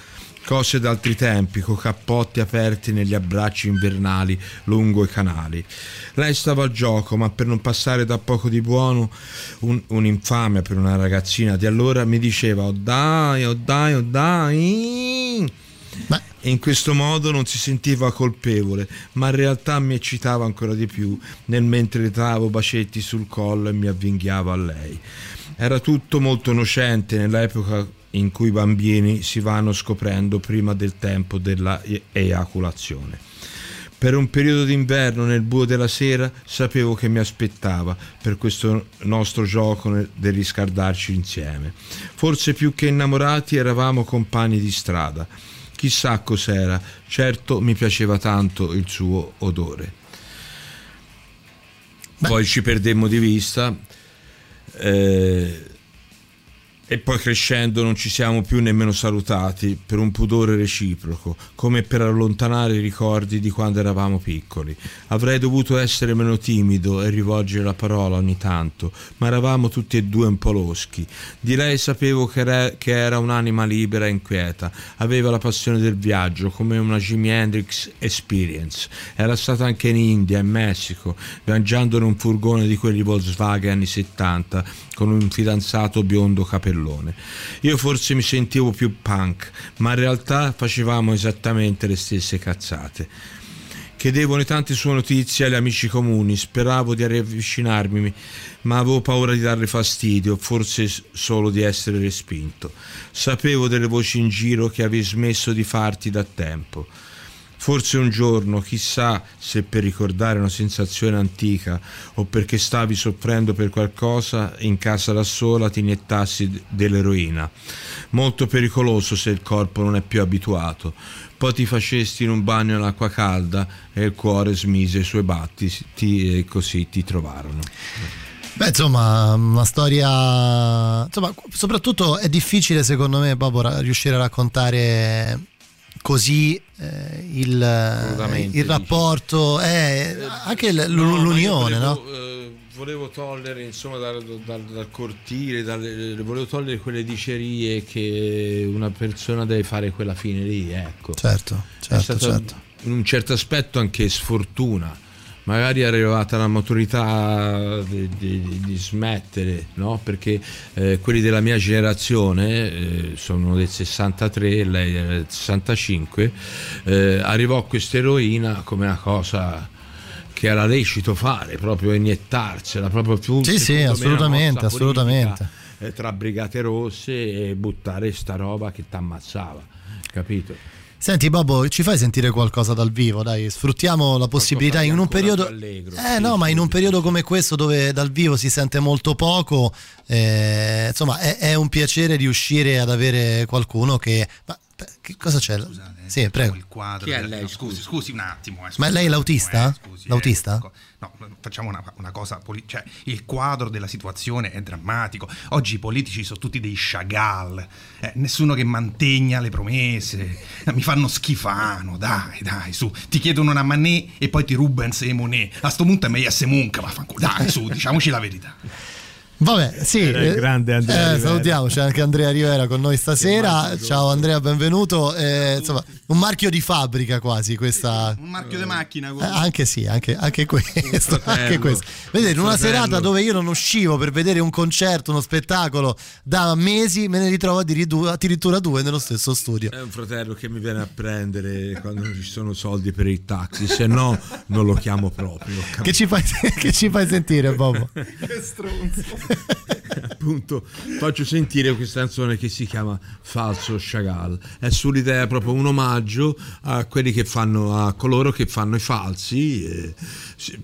Cose d'altri tempi, con cappotti aperti negli abbracci invernali lungo i canali. Lei stava al gioco, ma per non passare da poco di buono, un- un'infamia per una ragazzina di allora, mi diceva: Oh dai, oh dai, oh dai. E in questo modo non si sentiva colpevole, ma in realtà mi eccitava ancora di più nel mentre le davo bacetti sul collo e mi avvinghiavo a lei. Era tutto molto innocente nell'epoca in cui i bambini si vanno scoprendo prima del tempo della eiaculazione. Per un periodo d'inverno nel buio della sera sapevo che mi aspettava per questo nostro gioco del riscaldarci insieme. Forse più che innamorati eravamo compagni di strada. Chissà cos'era, certo mi piaceva tanto il suo odore. Poi ci perdemmo di vista. eh, e poi crescendo non ci siamo più nemmeno salutati per un pudore reciproco, come per allontanare i ricordi di quando eravamo piccoli. Avrei dovuto essere meno timido e rivolgere la parola ogni tanto, ma eravamo tutti e due un po' loschi. Di lei sapevo che era, che era un'anima libera e inquieta, aveva la passione del viaggio come una Jimi Hendrix Experience. Era stata anche in India, in Messico, viaggiando in un furgone di quelli Volkswagen anni 70 con un fidanzato biondo capellone. Io forse mi sentivo più punk, ma in realtà facevamo esattamente le stesse cazzate. Chiedevo ogni tante sue notizie agli amici comuni, speravo di riavvicinarmi, ma avevo paura di darle fastidio, forse solo di essere respinto. Sapevo delle voci in giro che avevi smesso di farti da tempo. Forse un giorno, chissà se per ricordare una sensazione antica o perché stavi soffrendo per qualcosa, in casa da sola ti iniettassi dell'eroina. Molto pericoloso se il corpo non è più abituato. Poi ti facesti in un bagno in acqua calda e il cuore smise i suoi battiti e così ti trovarono. Beh, insomma, una storia. Insomma, soprattutto è difficile, secondo me, proprio riuscire a raccontare così eh, il, il rapporto, eh, anche l- No, l'unione, no? volevo, eh, volevo togliere insomma dal, dal- dal cortile, dalle- volevo togliere quelle dicerie che una persona deve fare quella fine lì, ecco. Certo, certo, certo. in un certo aspetto anche sfortuna. Magari è arrivata la maturità di, di- di smettere, no? Perché eh, quelli della mia generazione, eh, sono del 63, lei del 65, eh, arrivò questa eroina come una cosa che era lecito fare, proprio iniettarsela, proprio più Sì, sì, assolutamente, assolutamente. politica, eh, tra brigate rosse e buttare sta roba che ti ammazzava, capito? Senti, Babbo, ci fai sentire qualcosa dal vivo? Dai, sfruttiamo la possibilità in un periodo. allegro, Eh sì, no, ma in un periodo come questo dove dal vivo si sente molto poco, eh, insomma, è, è un piacere riuscire ad avere qualcuno che. Ma che cosa c'è? Sì, prego. il quadro Chi è lei, no, scusi, scusi un attimo. eh, Ma scusi, lei è l'autista? eh, scusi, eh, L'autista? co- no, facciamo una, una cosa. poli- cioè, il quadro della situazione è drammatico. Oggi i politici sono tutti dei Chagall. eh, nessuno che mantegna le promesse. eh, mi fanno schifano. Dai, dai, su. Ti chiedono una Manet e poi ti rubano sei Monet. A sto punto è meglio essere Munca, vaffanculo. Dai, su, diciamoci la verità. Vabbè, sì. Era il eh, grande Andrea eh, Rivera. salutiamo, c'è anche Andrea Rivera con noi stasera. Ciao Andrea, benvenuto. Eh, insomma, un marchio di fabbrica quasi questa. Un marchio di macchina. Eh, anche sì, anche, anche questo. Anche questo. Vedete, in un una serata dove io non uscivo per vedere un concerto, uno spettacolo da mesi, me ne ritrovo addirittura due nello stesso studio. È un fratello che mi viene a prendere quando non ci sono soldi per il taxi, se no non lo chiamo proprio. Che ci fai, che ci fai sentire, Bobo? [laughs] Che stronzo. [laughs] Appunto, faccio sentire questa canzone che si chiama Falso Chagall. È sull'idea proprio un omaggio a quelli che fanno, a coloro che fanno i falsi, eh,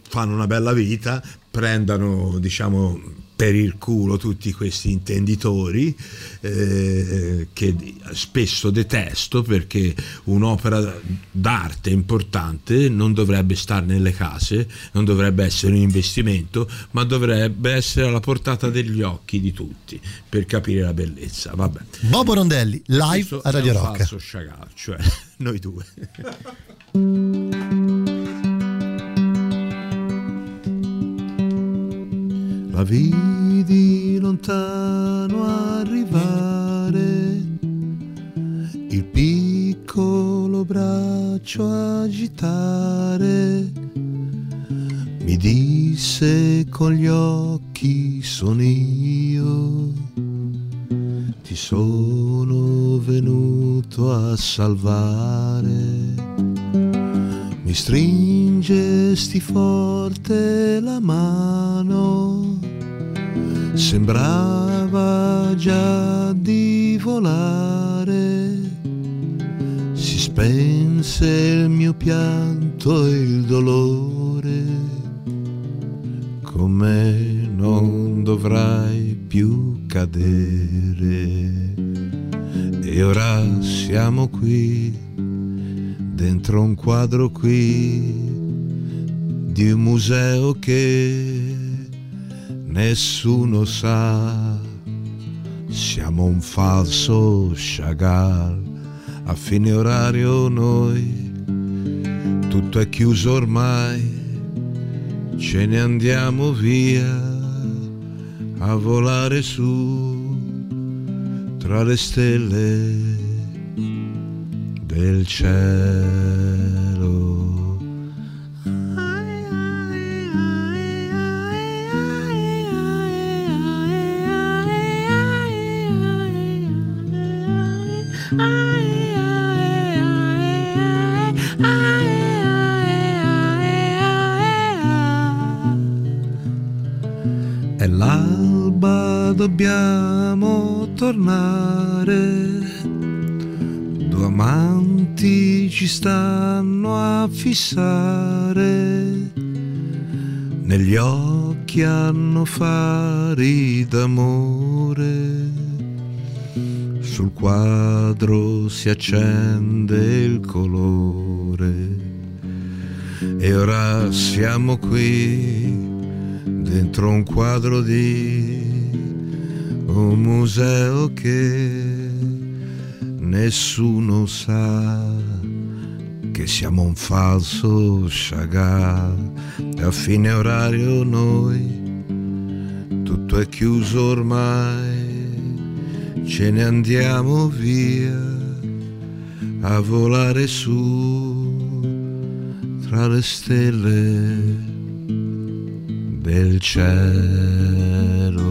fanno una bella vita, prendano, diciamo, per il culo tutti questi intenditori eh, che spesso detesto perché un'opera d'arte importante non dovrebbe stare nelle case, non dovrebbe essere un investimento, ma dovrebbe essere alla portata degli occhi di tutti per capire la bellezza. Vabbè. Bobo Rondelli, live Questo a Radio è un Rock. cioè [laughs] noi due. [laughs] Vidi lontano arrivare, il piccolo braccio agitare, mi disse con gli occhi sono io, ti sono venuto a salvare. Mi stringesti forte la mano, sembrava già di volare. Si spense il mio pianto e il dolore, con me non dovrai più cadere. E ora siamo qui dentro un quadro qui di un museo che nessuno sa. Siamo un falso Chagall, a fine orario noi, tutto è chiuso ormai, ce ne andiamo via a volare su tra le stelle del cielo. Dobbiamo tornare. Due amanti ci stanno a fissare. Negli occhi hanno fari d'amore. Sul quadro si accende il colore. E ora siamo qui dentro un quadro di un museo che nessuno sa che siamo un falso Chagall e a fine orario noi tutto è chiuso ormai ce ne andiamo via a volare su tra le stelle del cielo.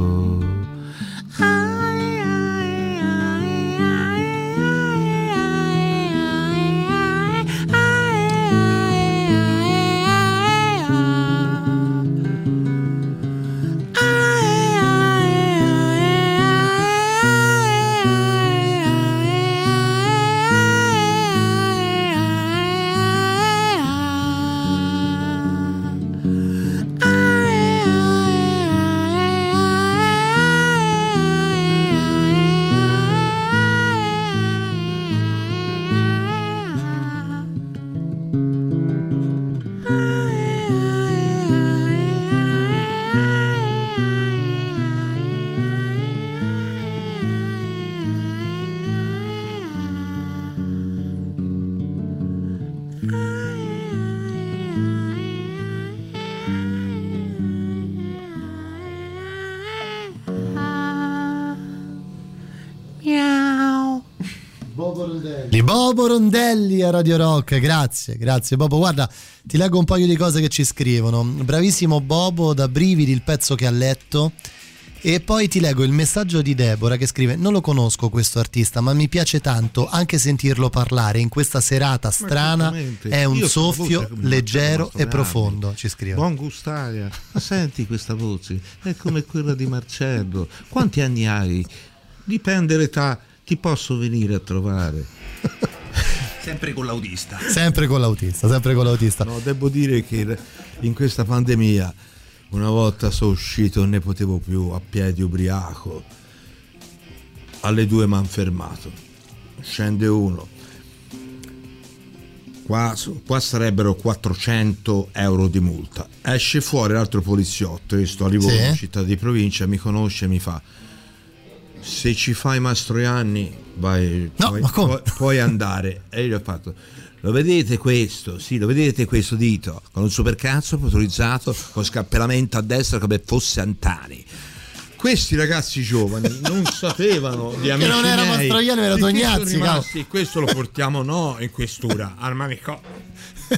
Radio Rock, grazie, grazie Bobo. Guarda, ti leggo un paio di cose che ci scrivono. Bravissimo Bobo, da brividi il pezzo che ha letto. E poi ti leggo il messaggio di Deborah che scrive: Non lo conosco questo artista, ma mi piace tanto anche sentirlo parlare in questa serata strana. È un Io soffio voce leggero e profondo. Ci scrive. Buon gustaria, senti questa voce, è come quella di Marcello. Quanti anni hai? Dipende l'età, ti posso venire a trovare. Sempre con l'autista. Sempre con l'autista, sempre con l'autista. No, devo dire che in questa pandemia una volta sono uscito e ne potevo più a piedi ubriaco. Alle due mi hanno fermato. Scende uno. Qua, qua sarebbero 400 euro di multa. Esce fuori l'altro poliziotto, io sto a Livorno, Sì. città di provincia, mi conosce e mi fa se ci fai Mastroianni vai, puoi, puoi- puoi andare. [laughs] E io gli ho fatto lo vedete questo? Sì, lo vedete questo dito? Con un supercazzo motorizzato con scappellamento a destra come fosse Antani questi ragazzi giovani non [laughs] sapevano di Che amici non era miei. Mastroianni, era E Tognazzi, rimasti, questo lo portiamo no in questura al manicomio.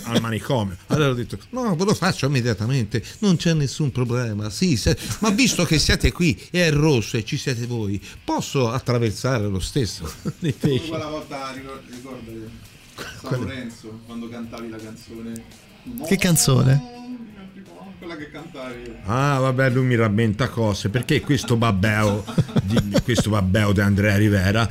Al manicomio. Allora ho detto no ve lo faccio immediatamente non c'è nessun problema. Sì, se- ma visto che siete qui e è rosso e ci siete voi posso attraversare lo stesso? [laughs] Quella volta ricor- ricordati San Lorenzo quando cantavi la canzone? Che canzone? Quella che cantavi. Ah, vabbè, lui mi rammenta cose. Perché questo babbeo di, questo babbeo di Andrea Rivera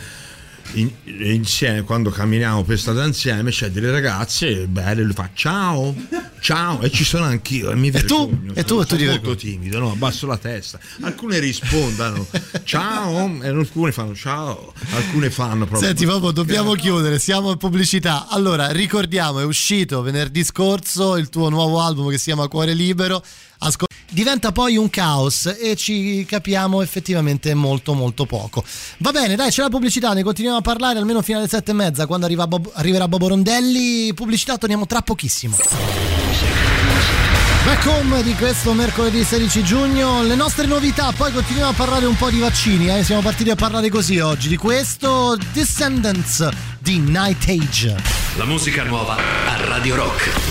in- insieme quando camminiamo per strada insieme c'è delle ragazze belle lui fa ciao ciao e ci sono anch'io e mi vergogno E tu? sono, E tu sono vergogni? molto timido no? abbasso la testa alcune rispondano ciao e alcune fanno ciao alcune fanno proprio Senti, proprio dobbiamo chiudere, siamo in pubblicità. Allora, ricordiamo, è uscito venerdì scorso il tuo nuovo album che si chiama Cuore Libero. Ascol- diventa poi un caos e ci capiamo effettivamente molto molto poco. Va bene, dai, c'è la pubblicità, ne continuiamo a parlare almeno fino alle sette e mezza quando arriva Bob- arriverà Bobo Rondelli. Pubblicità, torniamo tra pochissimo. Back home di questo mercoledì 16 giugno, le nostre novità, poi continuiamo a parlare un po' di vaccini, eh? siamo partiti a parlare così oggi, di questo Descendants di Night Age. La musica nuova a Radio Rock.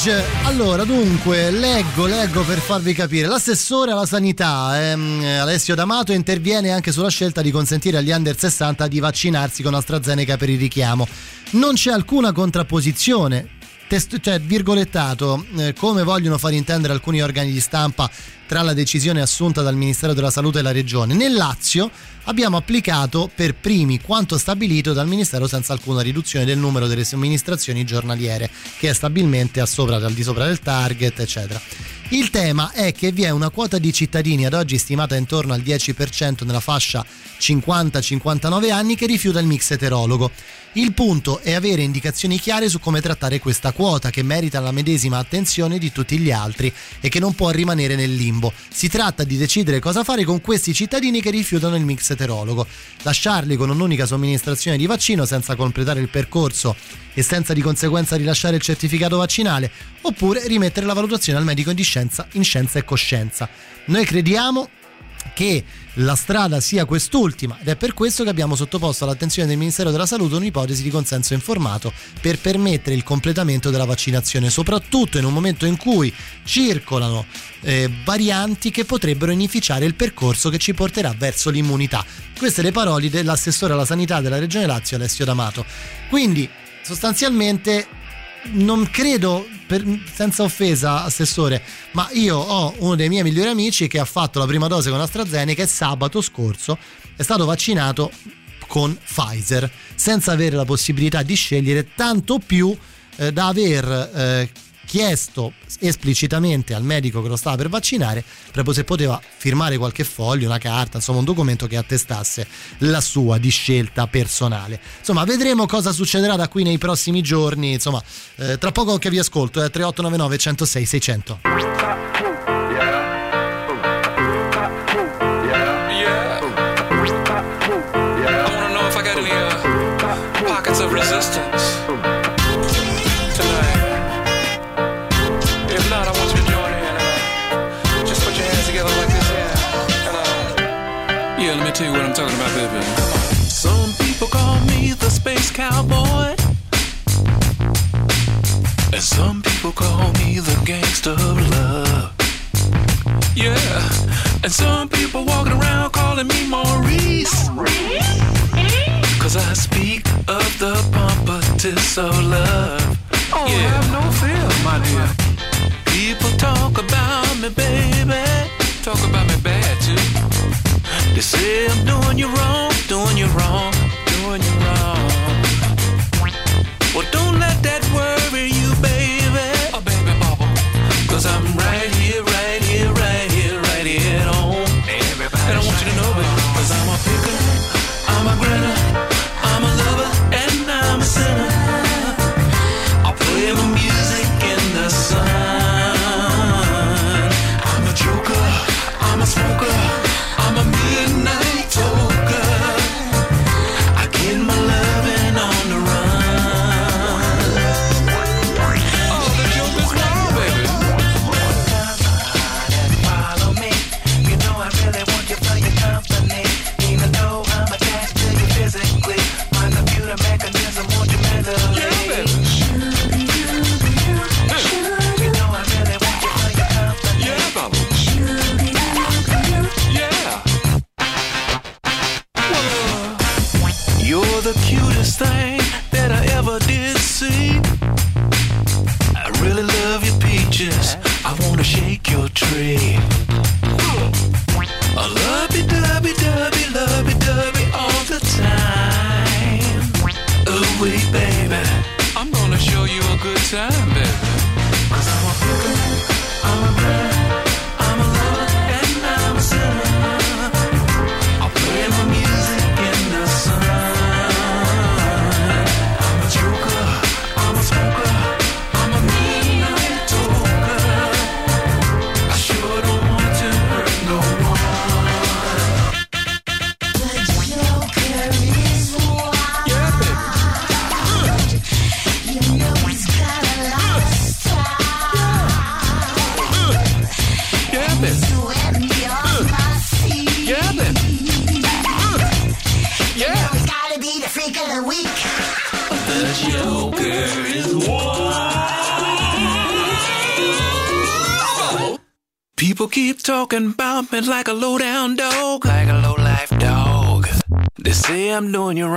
Age, allora dunque leggo, leggo per farvi capire. L'assessore alla sanità ehm, Alessio D'Amato interviene anche sulla scelta di consentire agli under 60 di vaccinarsi con AstraZeneca per il richiamo. Non c'è alcuna contrapposizione. Test- cioè, virgolettato, eh, come vogliono far intendere alcuni organi di stampa tra la decisione assunta dal Ministero della Salute e la Regione. Nel Lazio abbiamo applicato per primi quanto stabilito dal Ministero senza alcuna riduzione del numero delle somministrazioni giornaliere, che è stabilmente a sopra, al di sopra del target, eccetera. Il tema è che vi è una quota di cittadini ad oggi stimata intorno al 10% nella fascia 50-59 anni che rifiuta il mix eterologo. Il punto è avere indicazioni chiare su come trattare questa quota che merita la medesima attenzione di tutti gli altri e che non può rimanere nel limbo. Si tratta di decidere cosa fare con questi cittadini che rifiutano il mix eterologo. Lasciarli con un'unica somministrazione di vaccino senza completare il percorso e senza di conseguenza rilasciare il certificato vaccinale oppure rimettere la valutazione al medico di scienza in scienza e coscienza. Noi crediamo che la strada sia quest'ultima ed è per questo che abbiamo sottoposto all'attenzione del Ministero della Salute un'ipotesi di consenso informato per permettere il completamento della vaccinazione, soprattutto in un momento in cui circolano eh, varianti che potrebbero inficiare il percorso che ci porterà verso l'immunità. Queste le parole dell'assessore alla sanità della Regione Lazio, Alessio D'Amato. Quindi, sostanzialmente, non credo, per- senza offesa, assessore, ma io ho uno dei miei migliori amici che ha fatto la prima dose con AstraZeneca e sabato scorso è stato vaccinato con Pfizer, senza avere la possibilità di scegliere, tanto più eh, da aver eh, chiesto esplicitamente al medico che lo stava per vaccinare proprio se poteva firmare qualche foglio, una carta, insomma un documento che attestasse la sua di scelta personale. Insomma, vedremo cosa succederà da qui nei prossimi giorni. Insomma, eh, tra poco che vi ascolto, è 3899 106 600. Space cowboy. And some people call me the gangster of love. Yeah, and some people walking around calling me Maurice. Cause I speak of the pompatus of love. Oh, yeah. have no fear, my dear. People talk about me, baby. Talk about me bad too. They say I'm doing you wrong, doing you wrong, doing you wrong. knowing your.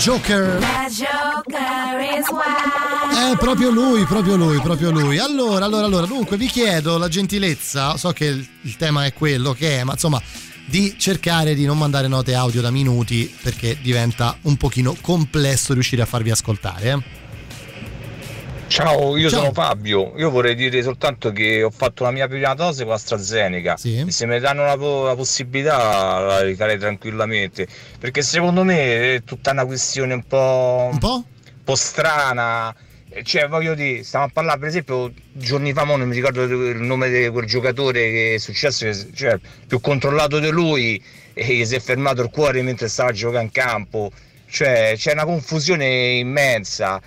Joker. È proprio lui, proprio lui, proprio lui. Allora, allora, allora, dunque vi chiedo la gentilezza, so che il, il tema è quello che è, ma insomma, di cercare di non mandare note audio da minuti perché diventa un pochino complesso riuscire a farvi ascoltare. eh. Ciao, io Ciao. sono Fabio. Io vorrei dire soltanto che ho fatto la mia prima dose con AstraZeneca. E se mi danno la, po- la possibilità la rifarei tranquillamente. Perché secondo me è tutta una questione un po'. Un po'? strana. Eh, Cioè, voglio dire, stiamo a parlare, per esempio, giorni fa, non mi ricordo il nome di quel giocatore che è successo, cioè, più controllato di lui e gli si è fermato il cuore mentre stava giocando in campo. Cioè, c'è una confusione immensa.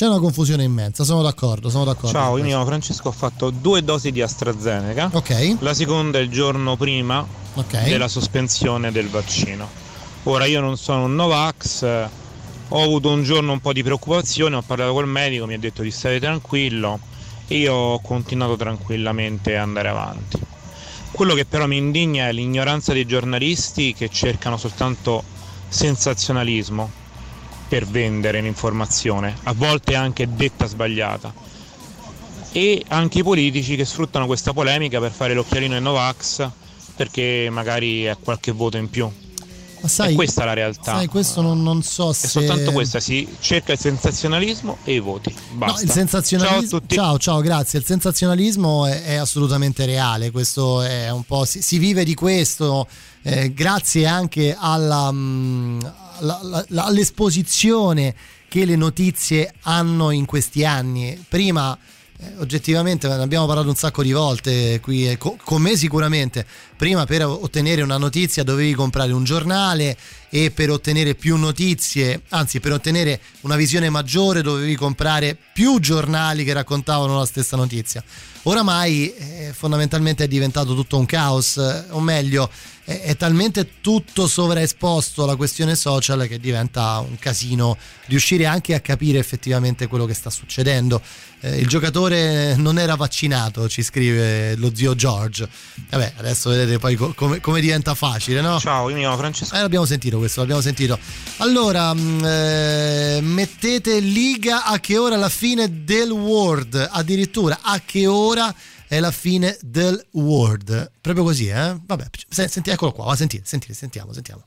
C'è una confusione immensa, sono d'accordo, sono d'accordo. Ciao, io mi chiamo Francesco, ho fatto due dosi di AstraZeneca. Ok. La seconda il giorno prima Ok. della sospensione del vaccino. Ora io non sono un Novax, eh, ho avuto un giorno un po' di preoccupazione, ho parlato col medico, mi ha detto di stare tranquillo e io ho continuato tranquillamente a andare avanti. Quello che però mi indigna è l'ignoranza dei giornalisti che cercano soltanto sensazionalismo per vendere l'informazione, a volte anche detta sbagliata. E anche i politici che sfruttano questa polemica per fare l'occhialino ai Novax perché magari è qualche voto in più. Ma sai, è questa la realtà. Sai, questo non, non so È se. soltanto questa, si cerca il sensazionalismo e i voti. Basta. No, il sensazionalismo. Ciao a tutti. Ciao, ciao, grazie. Il sensazionalismo è, è assolutamente reale. Questo è un po'. Si, si vive di questo. eh, grazie anche alla, mm, alla- alla- all'esposizione che le notizie hanno in questi anni. Prima. eh, oggettivamente ne abbiamo parlato un sacco di volte qui eh, co- con me sicuramente prima per ottenere una notizia dovevi comprare un giornale e per ottenere più notizie anzi per ottenere una visione maggiore dovevi comprare più giornali che raccontavano la stessa notizia oramai eh, fondamentalmente è diventato tutto un caos eh, o meglio è, è talmente tutto sovraesposto alla questione social che diventa un casino riuscire anche a capire effettivamente quello che sta succedendo eh, il giocatore non era vaccinato, ci scrive lo zio George. Vabbè, adesso vedete poi co- come, come diventa facile, no? Ciao, io mi chiamo Francesco. Eh, l'abbiamo sentito questo, l'abbiamo sentito. Allora, mh, eh, mettete liga a che ora la fine del World, addirittura a che ora è la fine del World. Proprio così, eh? Vabbè, se- senti, eccolo qua, va, sentite, sentite, sentiamo, sentiamo.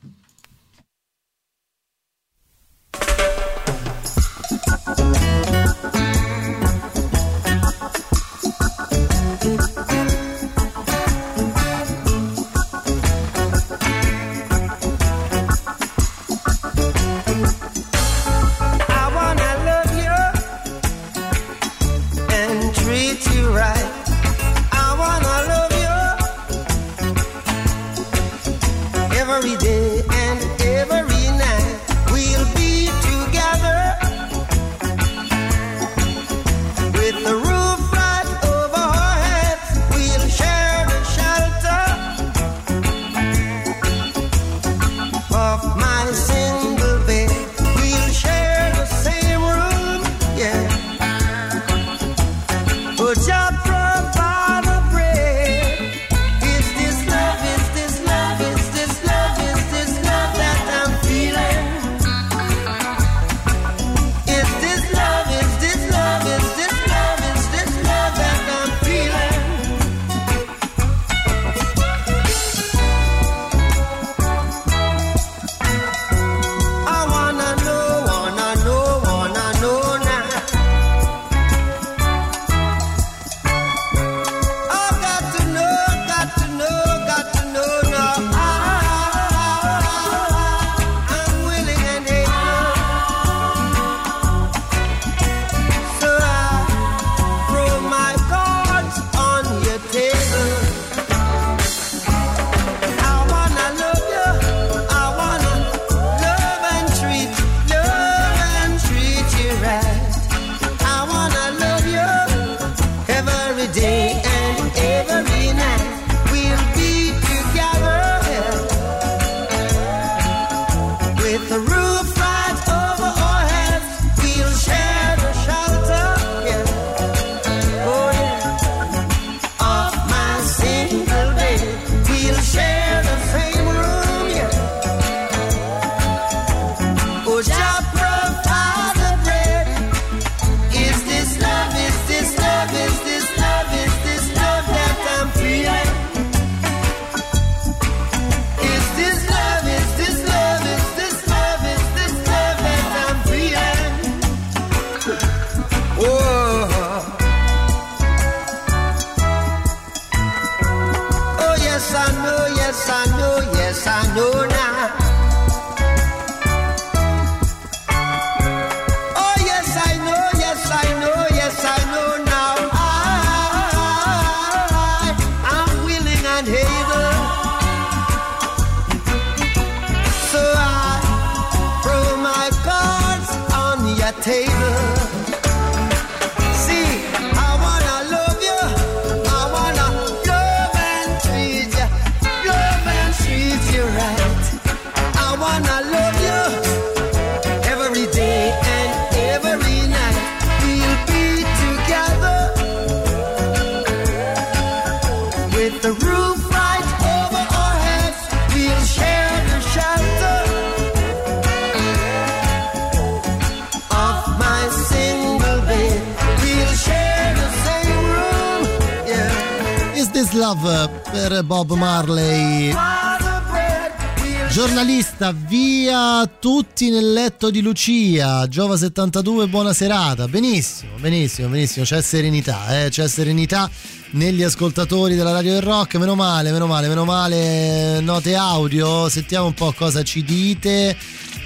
Giornalista, via tutti nel letto di Lucia. Giova 72, buona serata. Benissimo, benissimo, benissimo. C'è serenità, eh? c'è serenità negli ascoltatori della radio del rock. Meno male, meno male, meno male. Note audio, sentiamo un po' cosa ci dite.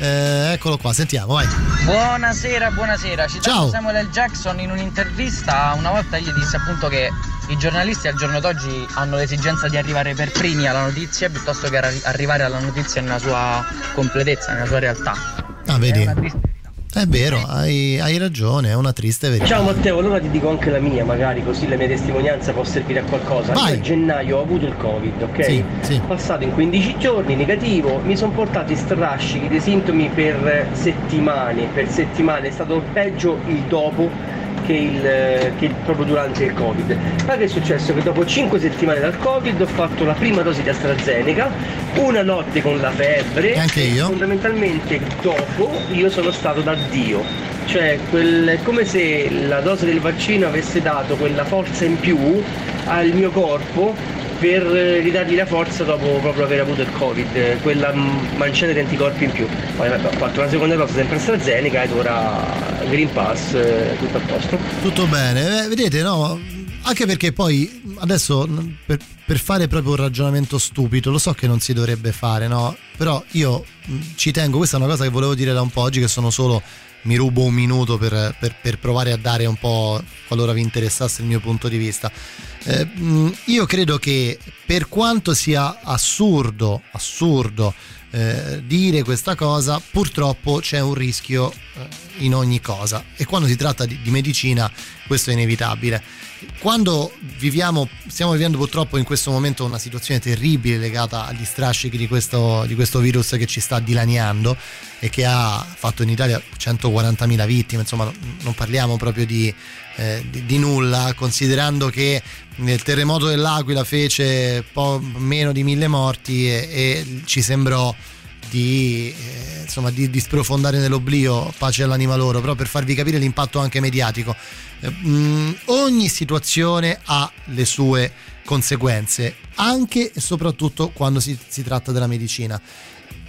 Eh, eccolo qua, sentiamo, vai. Buonasera, buonasera. Citando Ciao. Samuel L. Jackson in un'intervista, una volta gli disse appunto che i giornalisti al giorno d'oggi hanno l'esigenza di arrivare per primi alla notizia piuttosto che arri- arrivare alla notizia nella sua completezza, nella sua realtà. Ah, vedi. È vero, hai, hai ragione, è una triste verità. Ciao Matteo, allora ti dico anche la mia, magari così la mia testimonianza può servire a qualcosa. Vai. Io a gennaio ho avuto il Covid, ok? Sì, sì. Passato in 15 giorni negativo, mi sono portati strascichi dei sintomi per settimane, per settimane, è stato peggio il dopo che, il, che il- proprio durante il Covid. Ma che è successo? Che dopo 5 settimane dal Covid ho fatto la prima dose di AstraZeneca, una notte con la febbre. E anche io. Fondamentalmente dopo io sono stato da Dio. Cioè, quel- è come se la dose del vaccino avesse dato quella forza in più al mio corpo per eh, ridargli la forza dopo proprio aver avuto il Covid, eh, quella manciata di anticorpi in più. Poi vabbè, ho fatto una seconda dose sempre AstraZeneca ed ora Green Pass, eh, tutto a posto. Tutto bene, Eh, vedete, no? Anche perché poi adesso per, per fare proprio un ragionamento stupido, lo so che non si dovrebbe fare, no? Però io ci tengo, questa è una cosa che volevo dire da un po' oggi, che sono solo, mi rubo un minuto per, per- per provare a dare un po', qualora vi interessasse il mio punto di vista. Eh, mh, io credo che per quanto sia assurdo, assurdo eh, dire questa cosa, purtroppo c'è un rischio eh, in ogni cosa e quando si tratta di, di medicina questo è inevitabile. Quando viviamo, stiamo vivendo purtroppo in questo momento una situazione terribile legata agli strascichi di questo, di questo virus che ci sta dilaniando e che ha fatto in Italia 140.000 vittime, insomma non- parliamo proprio di, eh, di- di nulla, considerando che il terremoto dell'Aquila fece po- meno di mille morti e, e ci sembrò di, eh, insomma, di, di sprofondare nell'oblio, pace all'anima loro, però per farvi capire l'impatto anche mediatico. Eh, mh, ogni situazione ha le sue conseguenze, anche e soprattutto quando si, si tratta della medicina.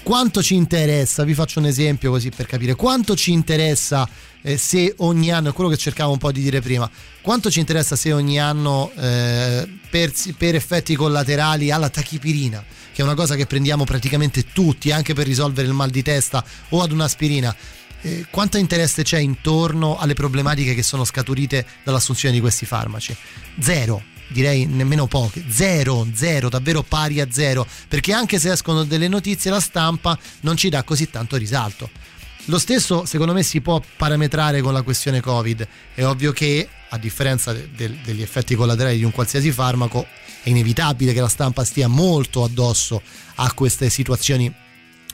Quanto ci interessa, vi faccio un esempio così per capire, quanto ci interessa eh, se ogni anno, è quello che cercavo un po' di dire prima, quanto ci interessa se ogni anno eh, per, per effetti collaterali alla tachipirina, che è una cosa che prendiamo praticamente tutti anche per risolvere il mal di testa o ad un'aspirina, eh, quanto interesse c'è intorno alle problematiche che sono scaturite dall'assunzione di questi farmaci? Zero, direi nemmeno poche, zero, zero, davvero pari a zero, perché anche se escono delle notizie la stampa non ci dà così tanto risalto. Lo stesso secondo me si può parametrare con la questione Covid, è ovvio che a differenza de- del- degli effetti collaterali di un qualsiasi farmaco è inevitabile che la stampa stia molto addosso a queste situazioni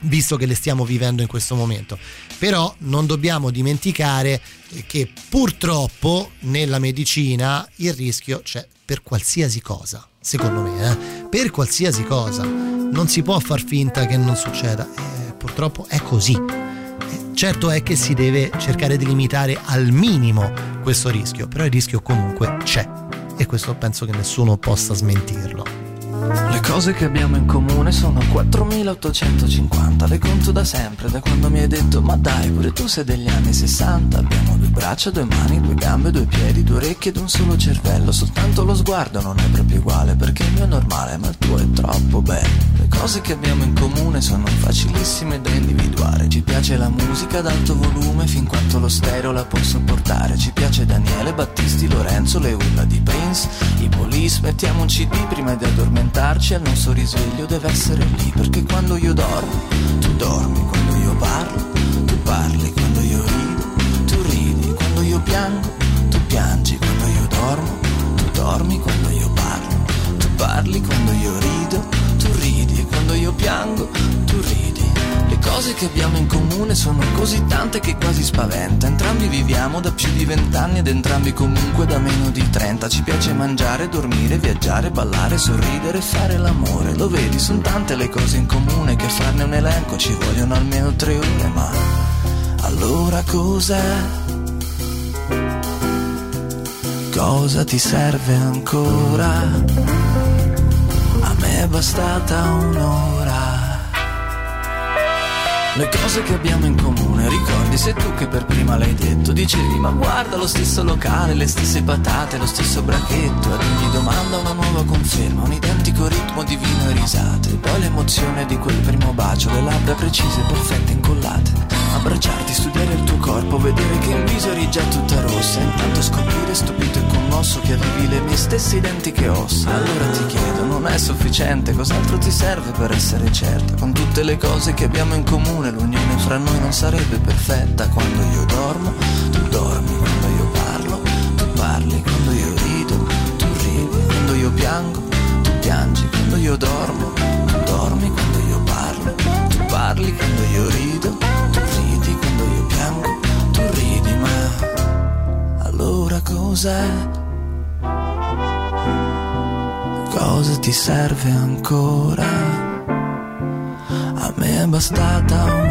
visto che le stiamo vivendo in questo momento. Però non dobbiamo dimenticare che purtroppo nella medicina il rischio c'è per qualsiasi cosa, secondo me, eh? per qualsiasi cosa. Non si può far finta che non succeda, eh, purtroppo è così. Eh, Certo è che si deve cercare di limitare al minimo questo rischio, però il rischio comunque c'è e questo penso che nessuno possa smentirlo. Le cose che abbiamo in comune sono 4850, le conto da sempre, da quando mi hai detto ma dai pure tu sei degli anni 60, abbiamo due braccia, due mani, due gambe, due piedi, due orecchie ed un solo cervello, soltanto lo sguardo non è proprio uguale perché il mio è normale ma il tuo è troppo bello. Le cose che abbiamo in comune sono facilissime da individuare, ci piace la musica ad alto volume fin quanto lo stereo la può sopportare, ci piace Daniele, Battisti, Lorenzo, le urla di Prince, i police, mettiamo un cd prima di addormentarci al nostro risveglio deve essere lì perché quando io dormo tu dormi quando io parlo tu parli quando io rido tu ridi quando io piango tu piangi quando io dormo tu dormi quando io parlo tu parli quando io rido tu ridi quando io piango tu ridi cose che abbiamo in comune sono così tante che quasi spaventa. Entrambi viviamo da più di vent'anni ed entrambi comunque da meno di trenta. Ci piace mangiare, dormire, viaggiare, ballare, sorridere fare l'amore. Lo vedi, sono tante le cose in comune che farne un elenco ci vogliono almeno tre ore, ma allora cos'è? Cosa ti serve ancora? A me è bastata un'ora. Le cose che abbiamo in comune, ricordi, sei tu che per prima l'hai detto. Dicevi, ma guarda lo stesso locale, le stesse patate, lo stesso bracchetto. Ad ogni domanda una nuova conferma, un identico ritmo di vino e risate. Poi l'emozione di quel primo bacio, le labbra precise, perfette, incollate. Abbracciarti, studiare il tuo corpo, vedere che in viso eri già tutta rossa. Intanto scoprire, stupito e commosso, che avevi le mie stesse identiche ossa. Allora ti chiedo, non è sufficiente, cos'altro ti serve per essere certa? Con tutte le cose che abbiamo in comune, l'unione fra noi non sarebbe perfetta. Quando io dormo, tu dormi, quando io parlo, tu parli, quando io rido, tu ridi, quando io piango, tu piangi, quando io dormo, tu dormi, quando io parlo, tu parli, quando io rido, tu ridi, quando io piango, tu ridi, ma allora cos'è? Cosa ti serve ancora? A me è bastata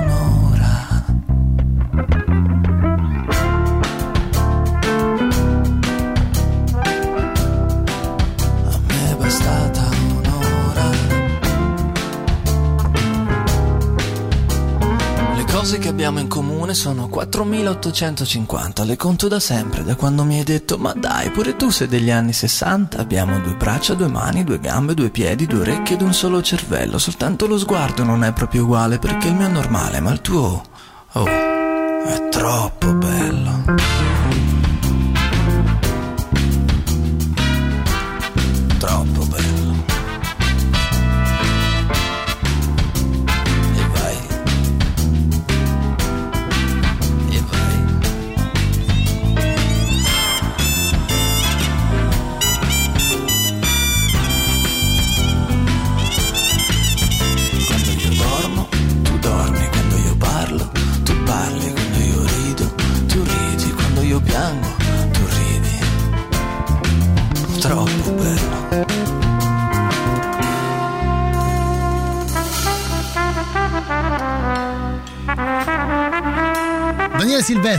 sono 4850, le conto da sempre, da quando mi hai detto ma dai, pure tu sei degli anni 60, abbiamo due braccia, due mani, due gambe, due piedi, due orecchie ed un solo cervello, soltanto lo sguardo non è proprio uguale perché il mio è normale, ma il tuo, oh, è troppo bello.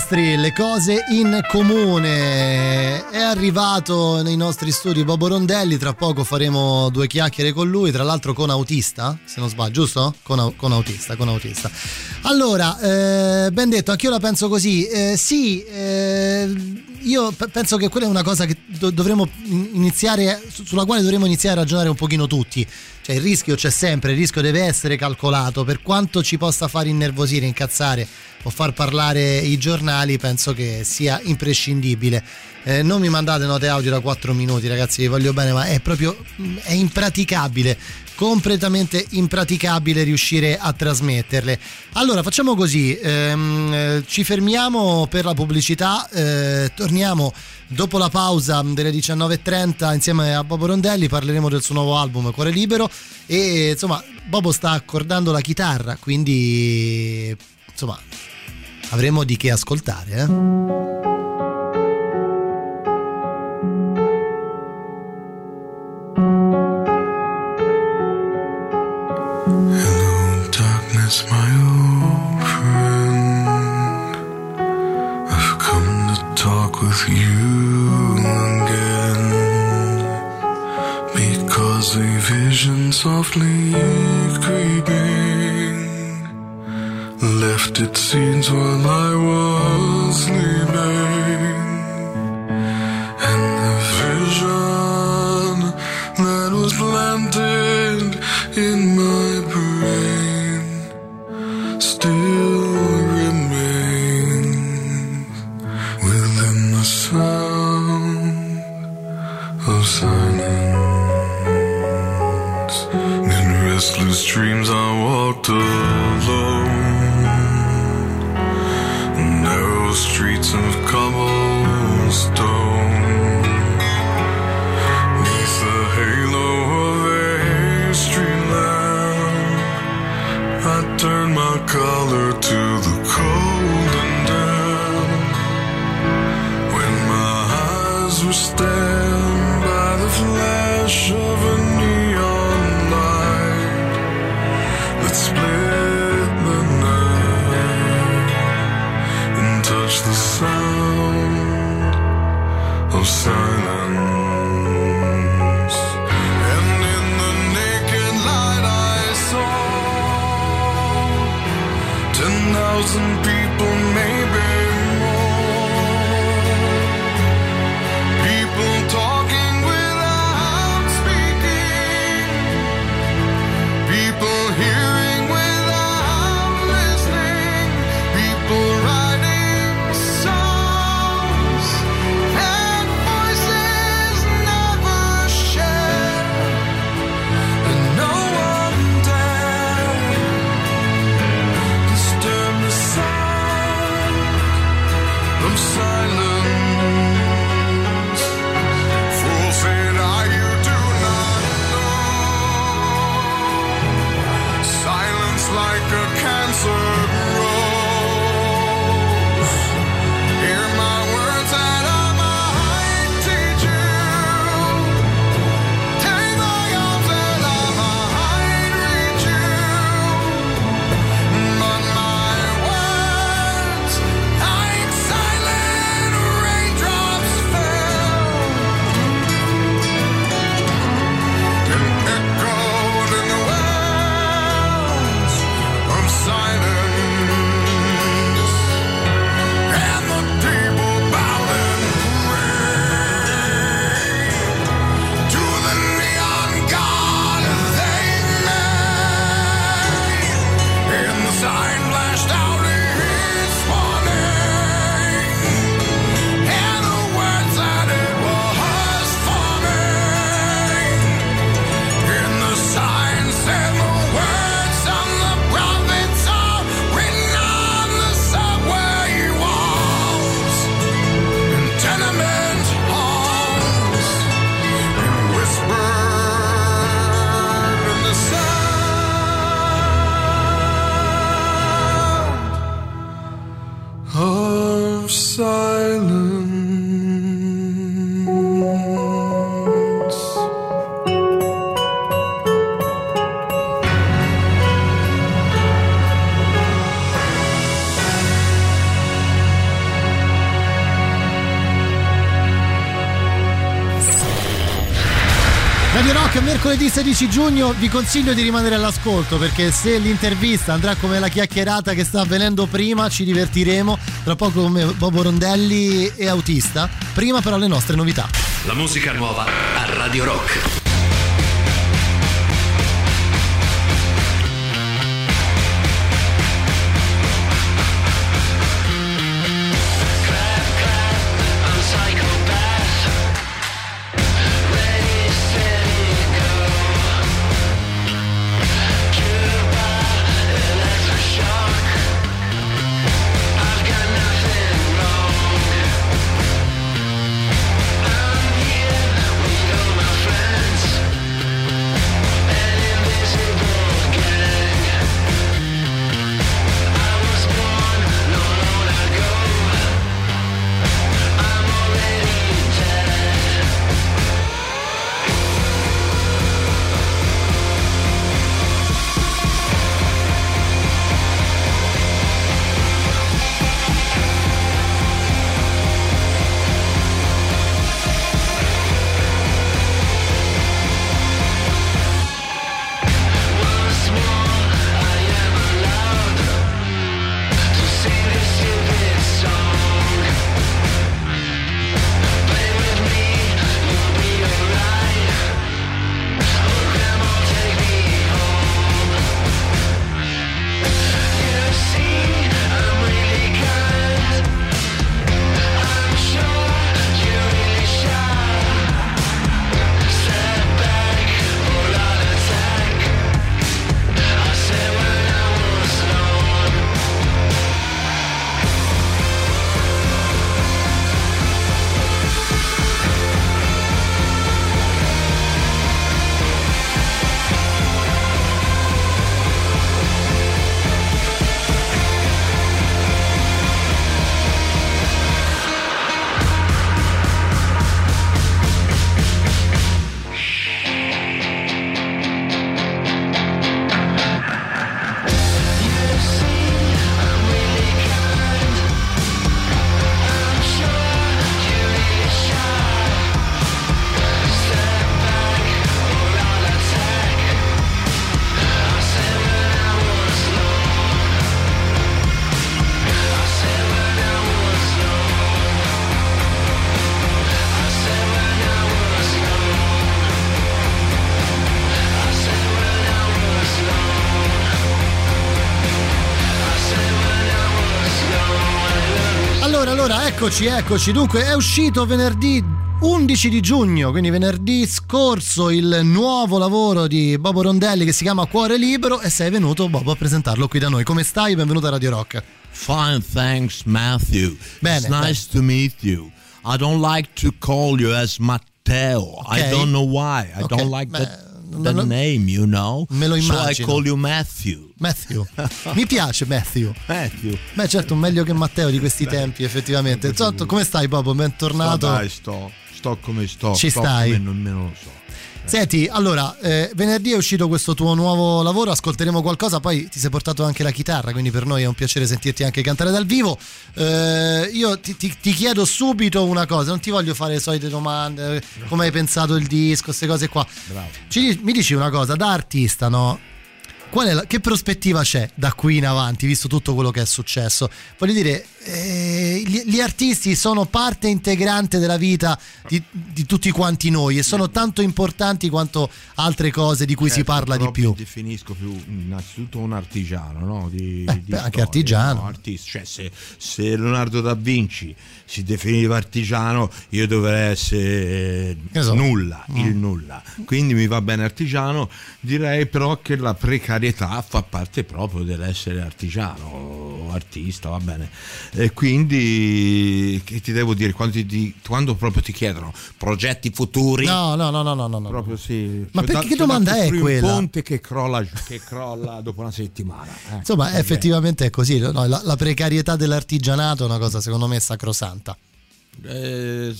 Silvestri, le cose in comune. È arrivato nei nostri studi Bobo Rondelli, tra poco faremo due chiacchiere con lui, tra l'altro con autista, se non sbaglio, giusto? Con, con autista, con autista. Allora, eh, ben detto, anch'io la penso così. Eh, sì, eh, io pe- penso che quella è una cosa che do- dovremmo in- iniziare, su- sulla quale dovremmo iniziare a ragionare un pochino tutti. Cioè il rischio c'è sempre, il rischio deve essere calcolato, per quanto ci possa far innervosire, incazzare o far parlare i giornali, penso che sia imprescindibile. Eh, non mi mandate note audio da 4 minuti, ragazzi, vi voglio bene, ma è proprio mm, è impraticabile, completamente impraticabile riuscire a trasmetterle. Allora, facciamo così, ehm, eh, ci fermiamo per la pubblicità, eh, torniamo dopo la pausa delle 19.30 insieme a Bobo Rondelli, parleremo del suo nuovo album Cuore Libero e insomma Bobo sta accordando la chitarra, quindi insomma avremo di che ascoltare. Eh? With you again. Because a vision softly creeping left its seeds while I was sleeping. And the vision that was planted in collar to the cold and damp. When my eyes were stabbed by the flash of a neon light that split the night and touched the sound of silence. 16 giugno vi consiglio di rimanere all'ascolto perché se l'intervista andrà come la chiacchierata che sta avvenendo prima ci divertiremo. Tra poco come Bobo Rondelli e Autista. Prima però le nostre novità. La musica nuova a Radio Rock. Eccoci, eccoci. Dunque, è uscito venerdì 11 di giugno, quindi venerdì scorso, il nuovo lavoro di Bobo Rondelli che si chiama Cuore Libero e sei venuto, Bobo, a presentarlo qui da noi. Come stai? Benvenuto a Radio Rock. Fine, thanks, Matthew. Bene, it's nice to meet you. I don't like to call you as Matteo. I Ok. don't know why. I Ok, don't like beh, that, non that lo- name, you know. Me lo So I immagino. call you Matthew. Matthew. [laughs] Mi piace Matthew. Matthew. Beh, certo, meglio che Matteo di questi tempi, effettivamente. Intanto, come stai, Bobo? Bentornato. Sto, dai, sto, sto come sto. Ci sto stai? come nemmeno lo so. Senti, allora, eh, venerdì è uscito questo tuo nuovo lavoro, ascolteremo qualcosa, poi ti sei portato anche la chitarra, quindi per noi è un piacere sentirti anche cantare dal vivo. Eh, io ti, ti- ti chiedo subito una cosa, non ti voglio fare le solite domande, eh, come hai pensato il disco, queste cose qua. Bravo. Ci mi dici una cosa, da artista, no? Qual è la- che prospettiva c'è da qui in avanti, visto tutto quello che è successo? Voglio dire, eh, gli, gli artisti sono parte integrante della vita di, di tutti quanti noi e sono tanto importanti quanto altre cose di cui si Certo, parla di più. Mi definisco più innanzitutto un artigiano, no? Di, Eh, di beh, anche storia, artigiano. no? Artista. Cioè, se, se Leonardo da Vinci si definiva artigiano, io dovrei essere so. nulla, Mm. il nulla. Quindi mi va bene artigiano, direi però che la precarietà fa parte proprio dell'essere artigiano artista, va bene. E quindi che ti devo dire, quando, ti- quando proprio ti chiedono progetti futuri, No, no, no, no, no, no. proprio sì. Ma C'è perché da- che da domanda è quella? Un ponte che crolla, che crolla dopo una settimana. eh. Insomma, Ok. effettivamente è così. no? La, la precarietà dell'artigianato è una cosa, secondo me, sacrosanta. Eh,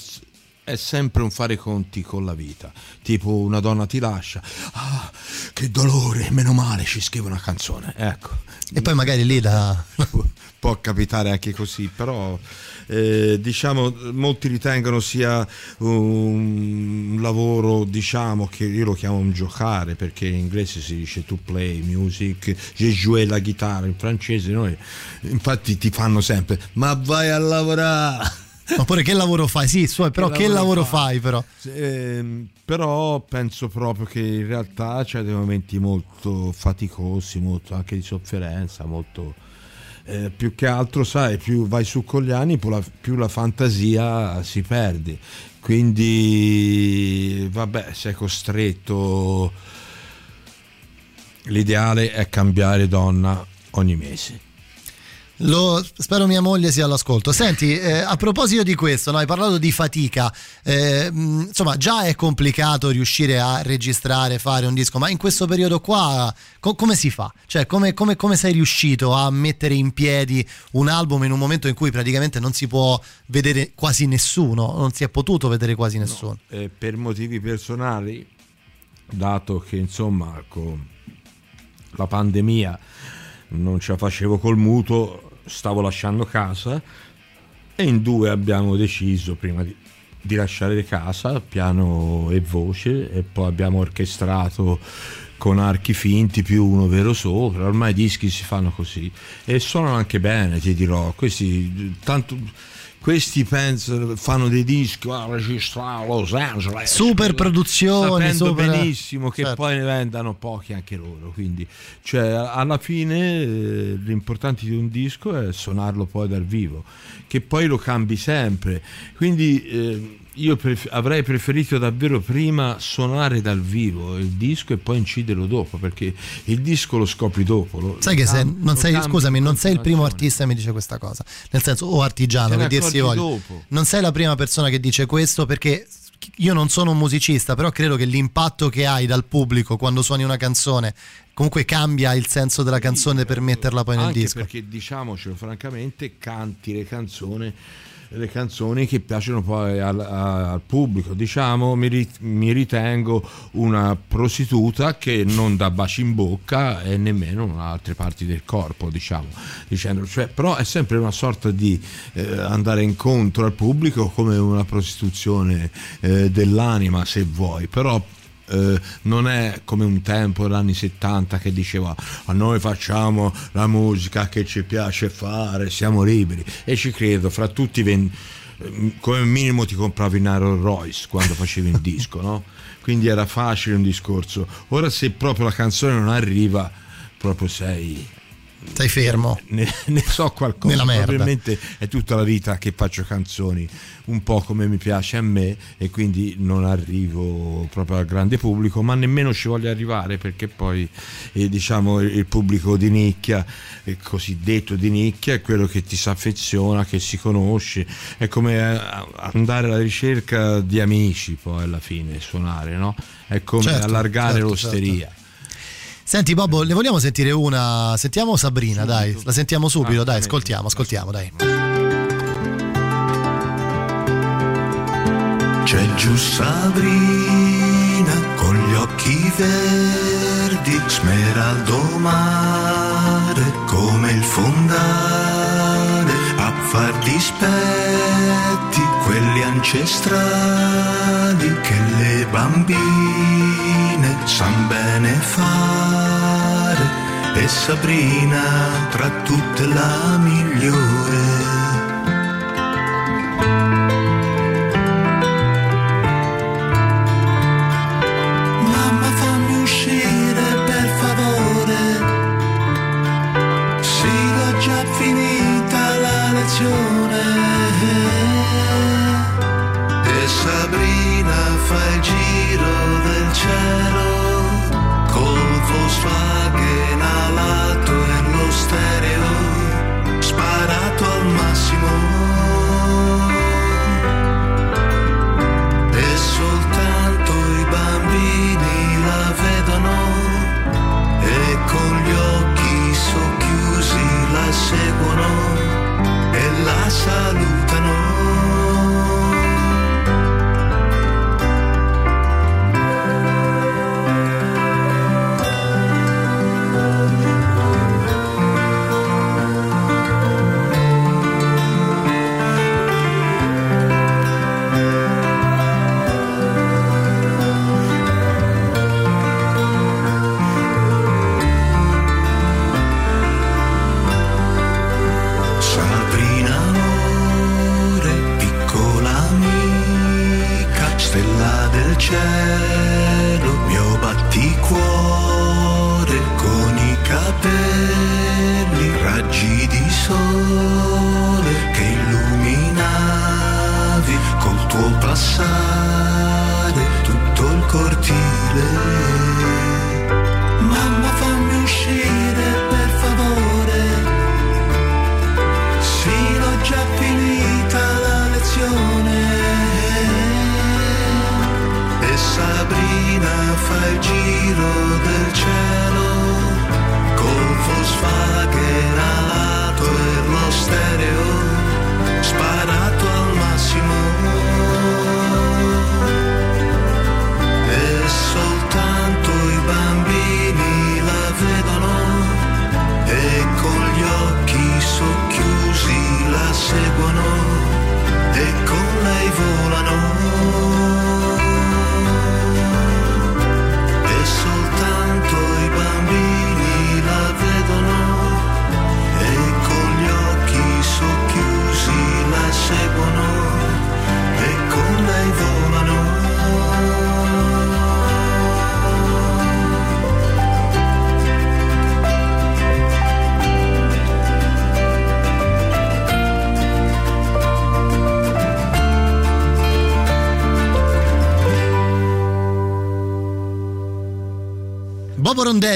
è sempre un fare conti con la vita. Tipo una donna ti lascia, ah, che dolore, meno male, ci scrive una canzone. Ecco. E poi magari lì la. [laughs] può capitare anche così, però eh, diciamo molti ritengono sia un lavoro diciamo che io lo chiamo un giocare perché in inglese si dice to play music, je jouer la chitarra in francese, noi infatti ti fanno sempre ma vai a lavorare. Oppure che lavoro fai? Sì, su, però che, lavoro fai però? Ehm, però penso proprio che in realtà c'è dei momenti molto faticosi, molto anche di sofferenza, molto eh, più che altro, sai, più vai su con gli anni, più la, più la fantasia si perde. Quindi, vabbè, sei costretto. L'ideale è cambiare donna ogni mese. Lo- spero mia moglie sia all'ascolto. Senti, eh, a proposito di questo, no, hai parlato di fatica. eh, mh, insomma, già è complicato riuscire a registrare, fare un disco, ma in questo periodo qua co- come si fa? Cioè, come, come- come sei riuscito a mettere in piedi un album in un momento in cui praticamente non si può vedere quasi nessuno, non si è potuto vedere quasi nessuno? Eh, per motivi personali, dato che insomma con la pandemia non ce la facevo col mutuo, stavo lasciando casa e in due abbiamo deciso prima di, di lasciare casa, piano e voce, e poi abbiamo orchestrato con archi finti più uno vero sopra, ormai i dischi si fanno così. E suonano anche bene, ti dirò, questi tanto questi penso fanno dei dischi a registrare a Los Angeles Super produzioni, sapendo super- benissimo che certo. poi ne vendano pochi anche loro quindi cioè alla fine eh, l'importante di un disco è suonarlo poi dal vivo che poi lo cambi sempre quindi eh, io pref- avrei preferito davvero prima suonare dal vivo il disco e poi inciderlo dopo perché il disco lo scopri dopo lo- Sai lo che se, cam- non lo sei, cambi scusami, non sei il primo artista che mi dice questa cosa, nel senso, o artigiano, che dir si accorgi voglia. dopo. Non sei la prima persona che dice questo perché io non sono un musicista, però credo che l'impatto che hai dal pubblico quando suoni una canzone comunque cambia il senso della canzone per metterla poi nel disco. perché diciamocelo francamente canti le canzoni le canzoni che piacciono poi al, al pubblico. Diciamo mi, ri- mi ritengo una prostituta che non dà baci in bocca e nemmeno in altre parti del corpo diciamo dicendo cioè, però è sempre una sorta di eh, andare incontro al pubblico come una prostituzione eh, dell'anima se vuoi. Però eh, non è come un tempo degli anni 70 che diceva a noi facciamo la musica che ci piace fare, siamo liberi e ci credo, fra tutti ven- eh, come minimo ti compravi un Rolls Royce quando facevi un disco, no? Quindi era facile un discorso. Ora se proprio la canzone non arriva, proprio sei Sei fermo. [laughs] ne, ne so qualcosa. Nella merda. Probabilmente è tutta la vita che faccio canzoni un po' come mi piace a me e quindi non arrivo proprio al grande pubblico, ma nemmeno ci voglio arrivare perché poi eh, diciamo il pubblico di nicchia, il cosiddetto di nicchia, è quello che ti si affeziona, che si conosce, è come eh, andare alla ricerca di amici poi alla fine, suonare, no? È come Certo, allargare certo, l'osteria. Senti Bobo, ne vogliamo sentire una? Sentiamo Sabrina, dai, la sentiamo subito, dai, Assolutamente. ascoltiamo, ascoltiamo, dai. C'è giù Sabrina con gli occhi verdi, smeraldo mare come il fondale, a far dispetti quelli ancestrali che le bambine san bene fare e Sabrina tra tutte la migliore. salut.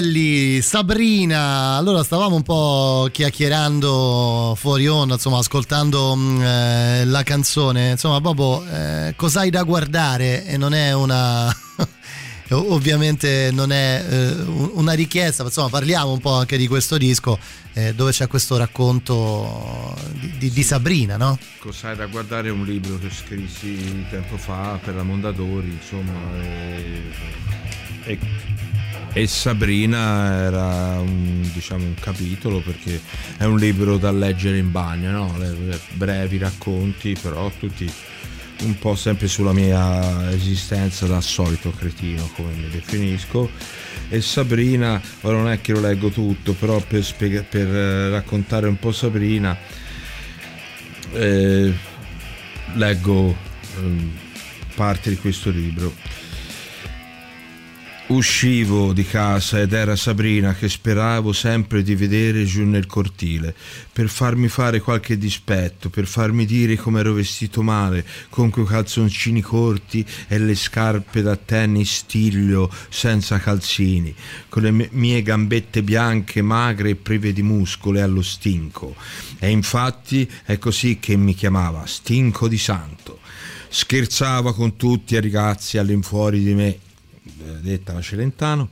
Rondelli, Sabrina, allora stavamo un po' chiacchierando fuori onda, insomma ascoltando mh, eh, la canzone, insomma Bobo, eh, cos'hai da guardare e non è una... [laughs] ovviamente non è eh, un- una richiesta, ma insomma parliamo un po' anche di questo disco eh, dove c'è questo racconto di, di- di Sabrina, no? Cos'hai da guardare è un libro che scrissi tempo fa per la Mondadori, insomma. E, e- e Sabrina era un, diciamo, un capitolo perché è un libro da leggere in bagno, no? Brevi racconti, però tutti un po' sempre sulla mia esistenza da solito cretino, come mi definisco. E Sabrina, ora non è che lo leggo tutto, però per, spiega- per eh, raccontare un po' Sabrina, eh, leggo ehm, parte di questo libro. Uscivo di casa ed era Sabrina che speravo sempre di vedere giù nel cortile, per farmi fare qualche dispetto, per farmi dire come ero vestito male, con quei calzoncini corti e le scarpe da tennis stiglio senza calzini, con le mie- gambette bianche, magre e prive di muscoli allo stinco. E infatti è così che mi chiamava, stinco di santo. Scherzava con tutti i ragazzi all'infuori di me, detta la Celentano.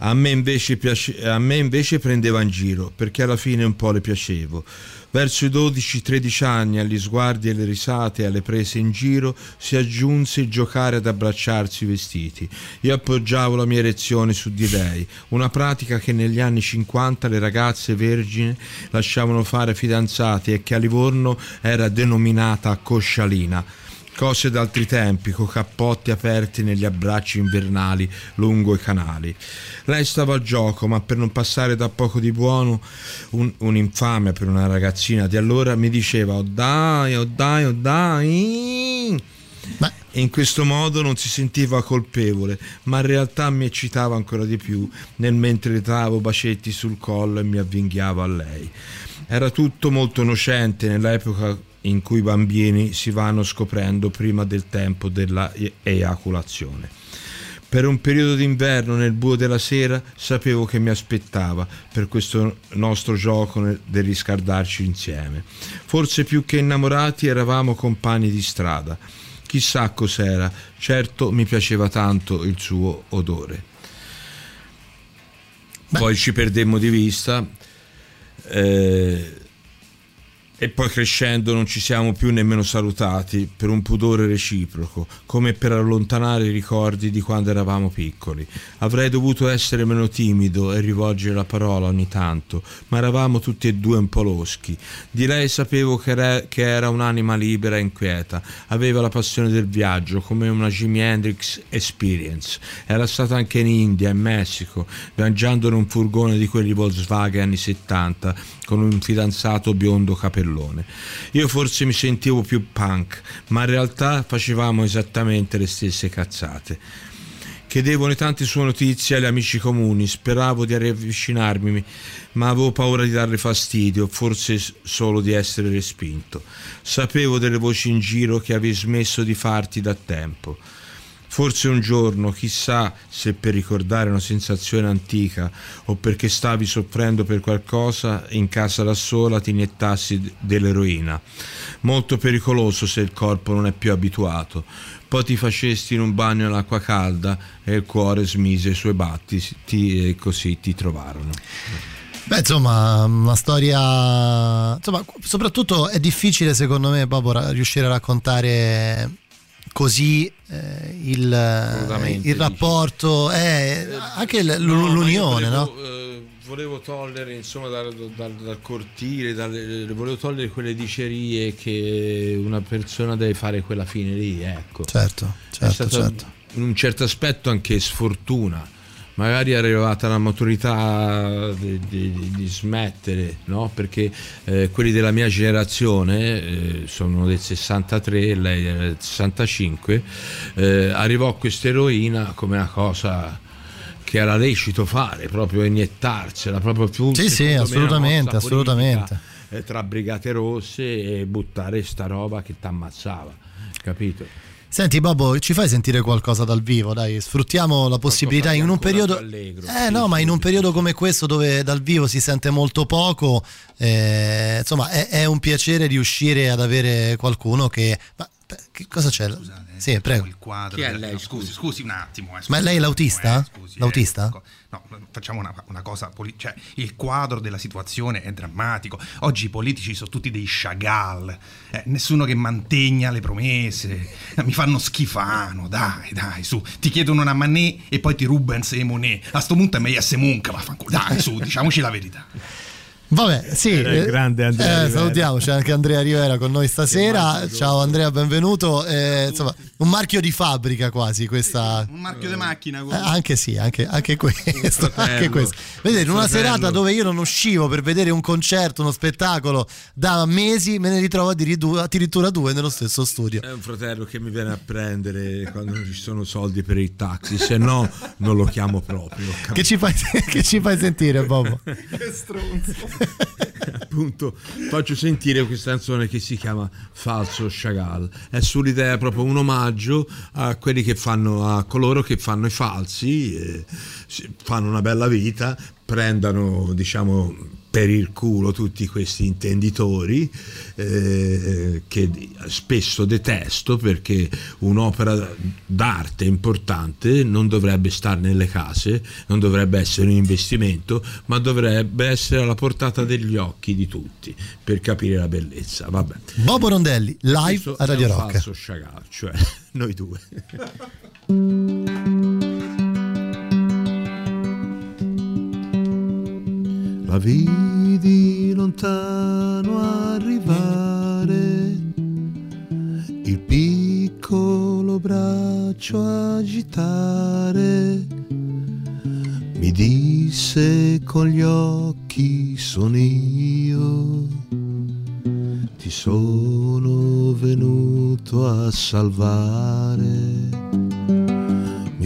A me, invece piace- a me invece prendeva in giro perché alla fine un po' le piacevo. Verso i 12-13 anni, agli sguardi e alle risate e alle prese in giro, si aggiunse il giocare ad abbracciarsi i vestiti. Io appoggiavo la mia erezione su di lei, una pratica che negli anni 50 le ragazze vergini lasciavano fare fidanzati e che a Livorno era denominata coscialina. Cose d'altri tempi, con cappotti aperti negli abbracci invernali lungo i canali. Lei stava al gioco, ma per non passare da poco di buono, un- un'infamia per una ragazzina di allora, mi diceva: Oh dai, oh dai, oh dai. E in questo modo non si sentiva colpevole, ma in realtà mi eccitava ancora di più nel mentre le davo bacetti sul collo e mi avvinghiavo a lei. Era tutto molto innocente nell'epoca in cui i bambini si vanno scoprendo prima del tempo della eiaculazione. Per un periodo d'inverno nel buio della sera sapevo che mi aspettava per questo nostro gioco del riscaldarci insieme. Forse più che innamorati eravamo compagni di strada. Chissà cos'era, certo mi piaceva tanto il suo odore. Poi ci perdemmo di vista eh, e poi crescendo non ci siamo più nemmeno salutati per un pudore reciproco, come per allontanare i ricordi di quando eravamo piccoli. Avrei dovuto essere meno timido e rivolgere la parola ogni tanto, ma eravamo tutti e due un po' loschi. Di lei sapevo che era, che era un'anima libera e inquieta, aveva la passione del viaggio come una Jimi Hendrix experience. Era stata anche in India, in Messico, viaggiando in un furgone di quelli Volkswagen anni 70 con un fidanzato biondo capellone. Io forse mi sentivo più punk, ma in realtà facevamo esattamente le stesse cazzate. Chiedevo ogni tante sue notizie agli amici comuni, speravo di riavvicinarmi, ma avevo paura di darle fastidio, forse solo di essere respinto. Sapevo delle voci in giro che avevi smesso di farti da tempo. Forse un giorno, chissà se per ricordare una sensazione antica o perché stavi soffrendo per qualcosa, in casa da sola ti iniettassi dell'eroina. Molto pericoloso se il corpo non è più abituato. Poi ti facesti in un bagno all'acqua calda e il cuore smise i suoi battiti e così ti trovarono. Beh, insomma, una storia. Insomma, soprattutto è difficile, secondo me, proprio riuscire a raccontare così eh, il, il rapporto, eh, anche l- No, l'unione, io no? volevo, eh, volevo togliere insomma dal, dal- dal cortile, dalle- volevo togliere quelle dicerie che una persona deve fare quella fine lì, ecco. Certo, È certo, stata certo. in un certo aspetto anche sfortuna. Magari è arrivata la maturità di, di- di smettere, no? Perché eh, quelli della mia generazione, eh, sono del 63, lei del 65, eh, arrivò questa eroina come una cosa che era lecito fare, proprio iniettarcela, proprio più Sì, sì, assolutamente, assolutamente. politica, eh, tra brigate rosse e buttare sta roba che ti ammazzava, capito? Senti Babbo, ci fai sentire qualcosa dal vivo, dai, sfruttiamo la possibilità in un periodo... Eh no, ma in un periodo come questo dove dal vivo si sente molto poco, eh, insomma è, è un piacere riuscire ad avere qualcuno che... Ma, che cosa c'è? Sì, prego. il quadro. Chi è lei, no, scusi, scusi un attimo. eh, Ma scusi lei è un l'autista? eh, scusi, eh, L'autista? co- No, facciamo una, una cosa, poli- cioè il quadro della situazione è drammatico. Oggi i politici sono tutti dei Chagall, eh, nessuno che mantegna le promesse, Eh, [laughs] mi fanno schifano, dai, dai, su. Ti chiedono una Manet e poi ti rubano sei Monet. A sto punto è meglio essere Munch, vaffanculo. Dai, su, diciamoci la verità. Vabbè, sì. Era il eh, grande Andrea eh, salutiamo, c'è anche Andrea Rivera con noi stasera. Ciao Andrea, benvenuto. Eh, insomma, un marchio di fabbrica quasi questa. Un marchio di macchina. Eh, anche sì, anche, anche questo, anche questo. Vedete, in una serata dove io non uscivo per vedere un concerto, uno spettacolo da mesi, me ne ritrovo addirittura due nello stesso studio. È un fratello che mi viene a prendere quando non ci sono soldi per il taxi, se no non lo chiamo proprio. Che ci fai, [laughs] che ci fai sentire, Bobo? [laughs] Che stronzo. [laughs] Appunto, faccio sentire questa canzone che si chiama Falso Chagall. È sull'idea proprio un omaggio a quelli che fanno, a coloro che fanno i falsi, eh, fanno una bella vita, prendano, diciamo, per il culo tutti questi intenditori eh, che spesso detesto perché un'opera d'arte importante non dovrebbe stare nelle case, non dovrebbe essere un investimento, ma dovrebbe essere alla portata degli occhi di tutti per capire la bellezza. Vabbè. Bobo Rondelli, live Questo a Radio è un Rock. falso Chagall, cioè [laughs] noi due. [laughs] Vidi lontano arrivare, il piccolo braccio agitare, mi disse con gli occhi sono io, ti sono venuto a salvare.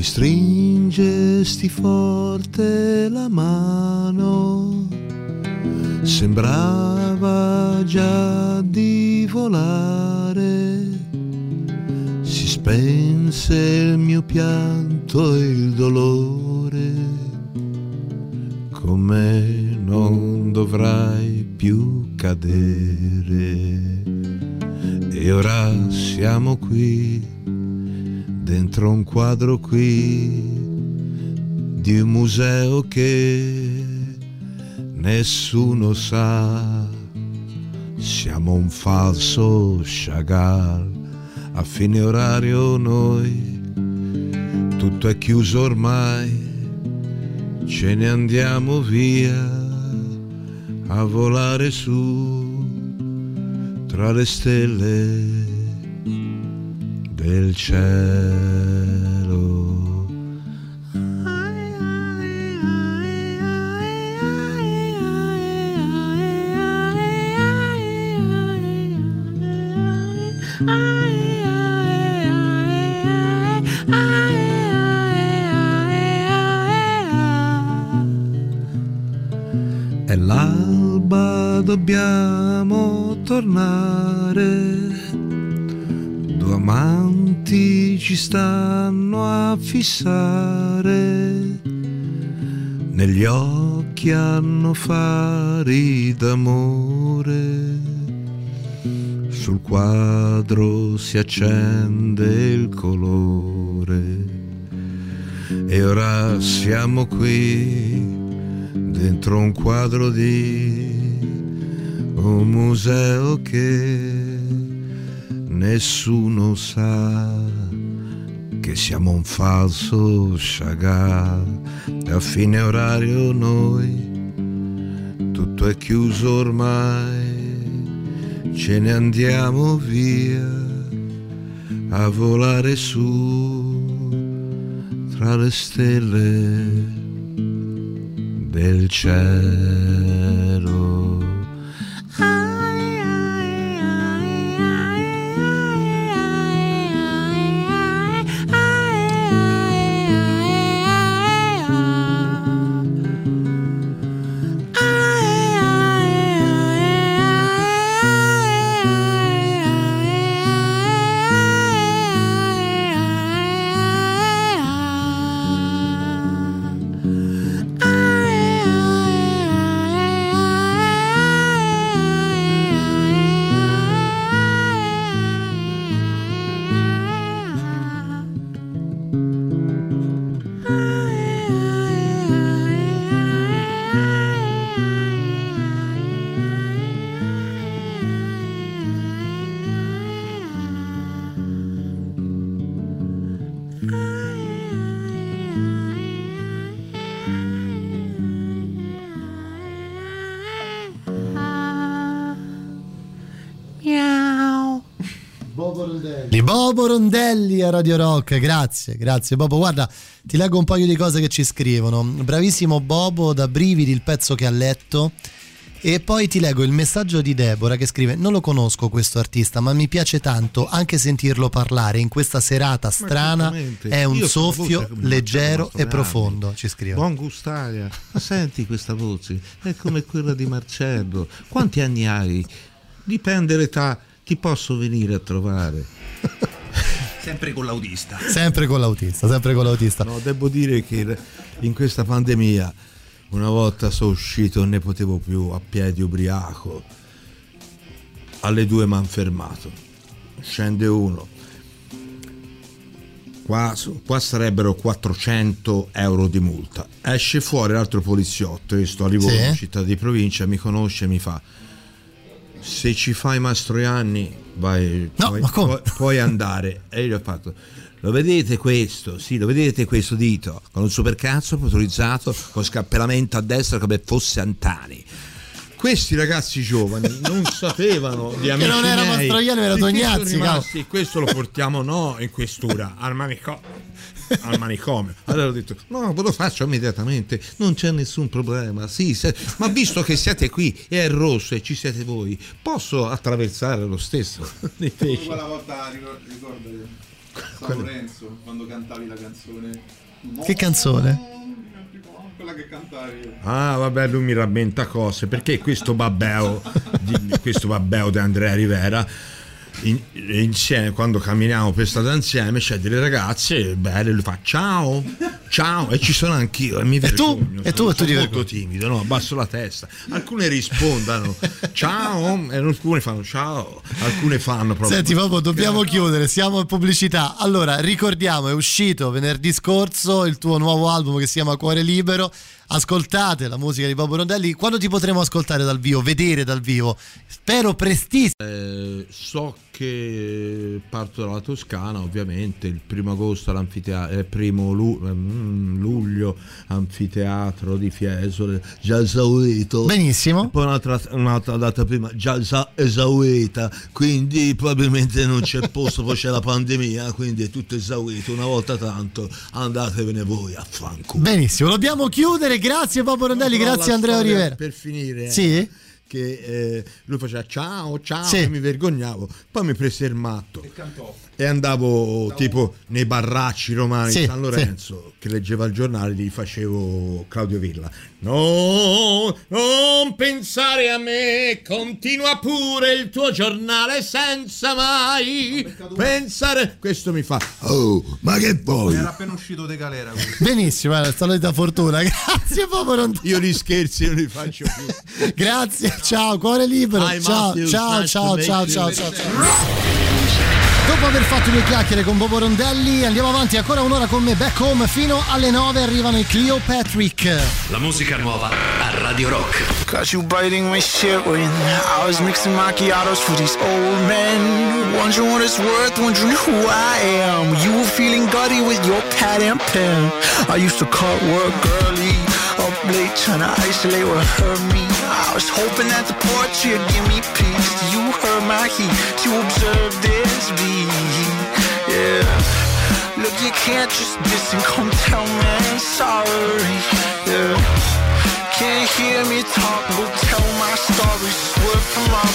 Mi stringesti forte la mano, sembrava già di volare. Si spense il mio pianto e il dolore, con me non dovrai più cadere. E ora siamo qui dentro un quadro qui di un museo che nessuno sa. Siamo un falso Chagall, a fine orario noi, tutto è chiuso ormai, ce ne andiamo via a volare su tra le stelle del cielo. È l'alba, dobbiamo tornare. Amanti ci stanno a fissare. Negli occhi hanno fari d'amore. Sul quadro si accende il colore. E ora siamo qui dentro un quadro di un museo che nessuno sa che siamo un falso Chagall e a fine orario noi tutto è chiuso ormai ce ne andiamo via a volare su tra le stelle del cielo. Radio Rock, grazie, grazie Bobo. Guarda, ti leggo un paio di cose che ci scrivono. Bravissimo Bobo, da brividi il pezzo che ha letto. E poi ti leggo il messaggio di Deborah che scrive: Non lo conosco questo artista, ma mi piace tanto anche sentirlo parlare in questa serata strana. È un soffio leggero e profondo. Ci scrive. Buon gustaia, ma senti questa voce, è come quella di Marcello. Quanti anni hai? Dipende l'età, ti posso venire a trovare. [laughs] Sempre con l'autista. Sempre con l'autista, sempre con l'autista. No, devo dire che in questa pandemia una volta sono uscito e ne potevo più a piedi ubriaco. Alle due mi hanno fermato. Scende uno. Qua, qua sarebbero 400 euro di multa. Esce fuori l'altro poliziotto, io sto a Livorno, Sì. città di provincia, mi conosce e mi fa se ci fai Mastroianni vai, puoi, puoi- puoi andare e io ho fatto lo vedete questo? Sì, lo vedete questo dito con un supercazzo motorizzato con scappellamento a destra come fosse Antani. Questi ragazzi giovani non [laughs] sapevano di amici non era. Mastroianni, era Tognazzi, rimasti. Questo lo portiamo no in questura, al manicomio. Al manicomio. Allora ho detto: No, ve lo faccio immediatamente, non c'è nessun problema. Sì, se- ma visto che siete qui e è rosso e ci siete voi, posso attraversare lo stesso. [laughs] Come quella volta ricor- ricordati San Lorenzo quando cantavi la canzone. Che canzone? Quella che cantavi. Ah, vabbè, lui mi rammenta cose perché questo babbeo di, questo babbeo di Andrea Rivera. In- insieme quando camminiamo per strada insieme c'è delle ragazze belle lui fa ciao ciao e ci sono anch'io e mi vergogno E tu- e tu sono ti molto timido no abbasso la testa alcune rispondono [laughs] ciao e alcune fanno ciao alcune fanno proprio Senti, proprio dobbiamo chiudere, siamo in pubblicità. Allora, ricordiamo, è uscito venerdì scorso il tuo nuovo album che si chiama Cuore Libero. Ascoltate la musica di Bobo Rondelli. Quando ti potremo ascoltare dal vivo, vedere dal vivo? Spero prestissimo. Eh, so che parto dalla Toscana, ovviamente, il primo agosto all'anfiteatro, il primo lu- mm, luglio anfiteatro di Fiesole, già esaurito. Benissimo. Poi un'altra, un'altra data prima, già esa- esaurita, quindi probabilmente non c'è [laughs] posto, poi c'è la pandemia, quindi è tutto esaurito. Una volta tanto andatevene voi a fanculo. Benissimo, dobbiamo chiudere. Grazie Bobo Rondelli, Però grazie Andrea Rivera. Per finire, eh, Sì? Che eh, lui faceva ciao, ciao, Sì. e mi vergognavo. Poi mi prese il matto e andavo tipo nei barracci romani Sì, di San Lorenzo che leggeva il giornale, gli facevo Claudio Villa. No, non pensare a me, continua pure il tuo giornale senza mai pensare. Questo mi fa. Oh, ma che vuoi? Era appena uscito De Galera. questo. Benissimo, è stata da fortuna. [laughs] Grazie Rondelli. Io gli scherzi non li faccio più. Grazie, ciao, cuore libero. Hi, ciao, Matthew, ciao, nice ciao, ciao, ciao, ciao, ciao. Dopo aver fatto due chiacchiere con Bobo Rondelli, andiamo avanti ancora un'ora con me back home fino alle 9 arrivano i Clio Patrick. La musica nuova a Radio Rock. Got you biting my shit when I was mixing macchiatos for these old men. Wondering what it's worth, wondering who I am. You were feeling gutty with your pad and pen. I used to cut work early, late, trying to isolate what hurt me. I was hoping that the portrait would give me peace. You heard my heat to observe this beat. Yeah. Look, you can't just and come tell me I'm sorry. Yeah. Can't hear me talk, but tell my story. Swerve from my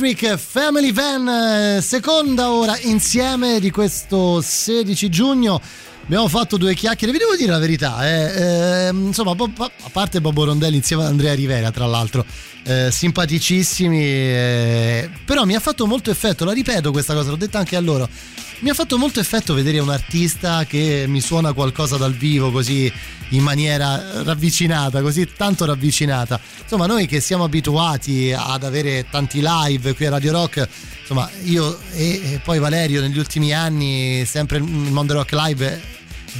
Patrick, Family Van, eh, seconda ora insieme di questo 16 giugno. Abbiamo fatto due chiacchiere, vi devo dire la verità, eh, eh, insomma, a parte Bobo Rondelli insieme ad Andrea Rivera, tra l'altro, eh, simpaticissimi, eh, però mi ha fatto molto effetto, la ripeto questa cosa, l'ho detta anche a loro, mi ha fatto molto effetto vedere un artista che mi suona qualcosa dal vivo così in maniera ravvicinata, così tanto ravvicinata. Insomma, noi che siamo abituati ad avere tanti live qui a Radio Rock, insomma, io e, poi Valerio negli ultimi anni, sempre il Mondo Rock Live,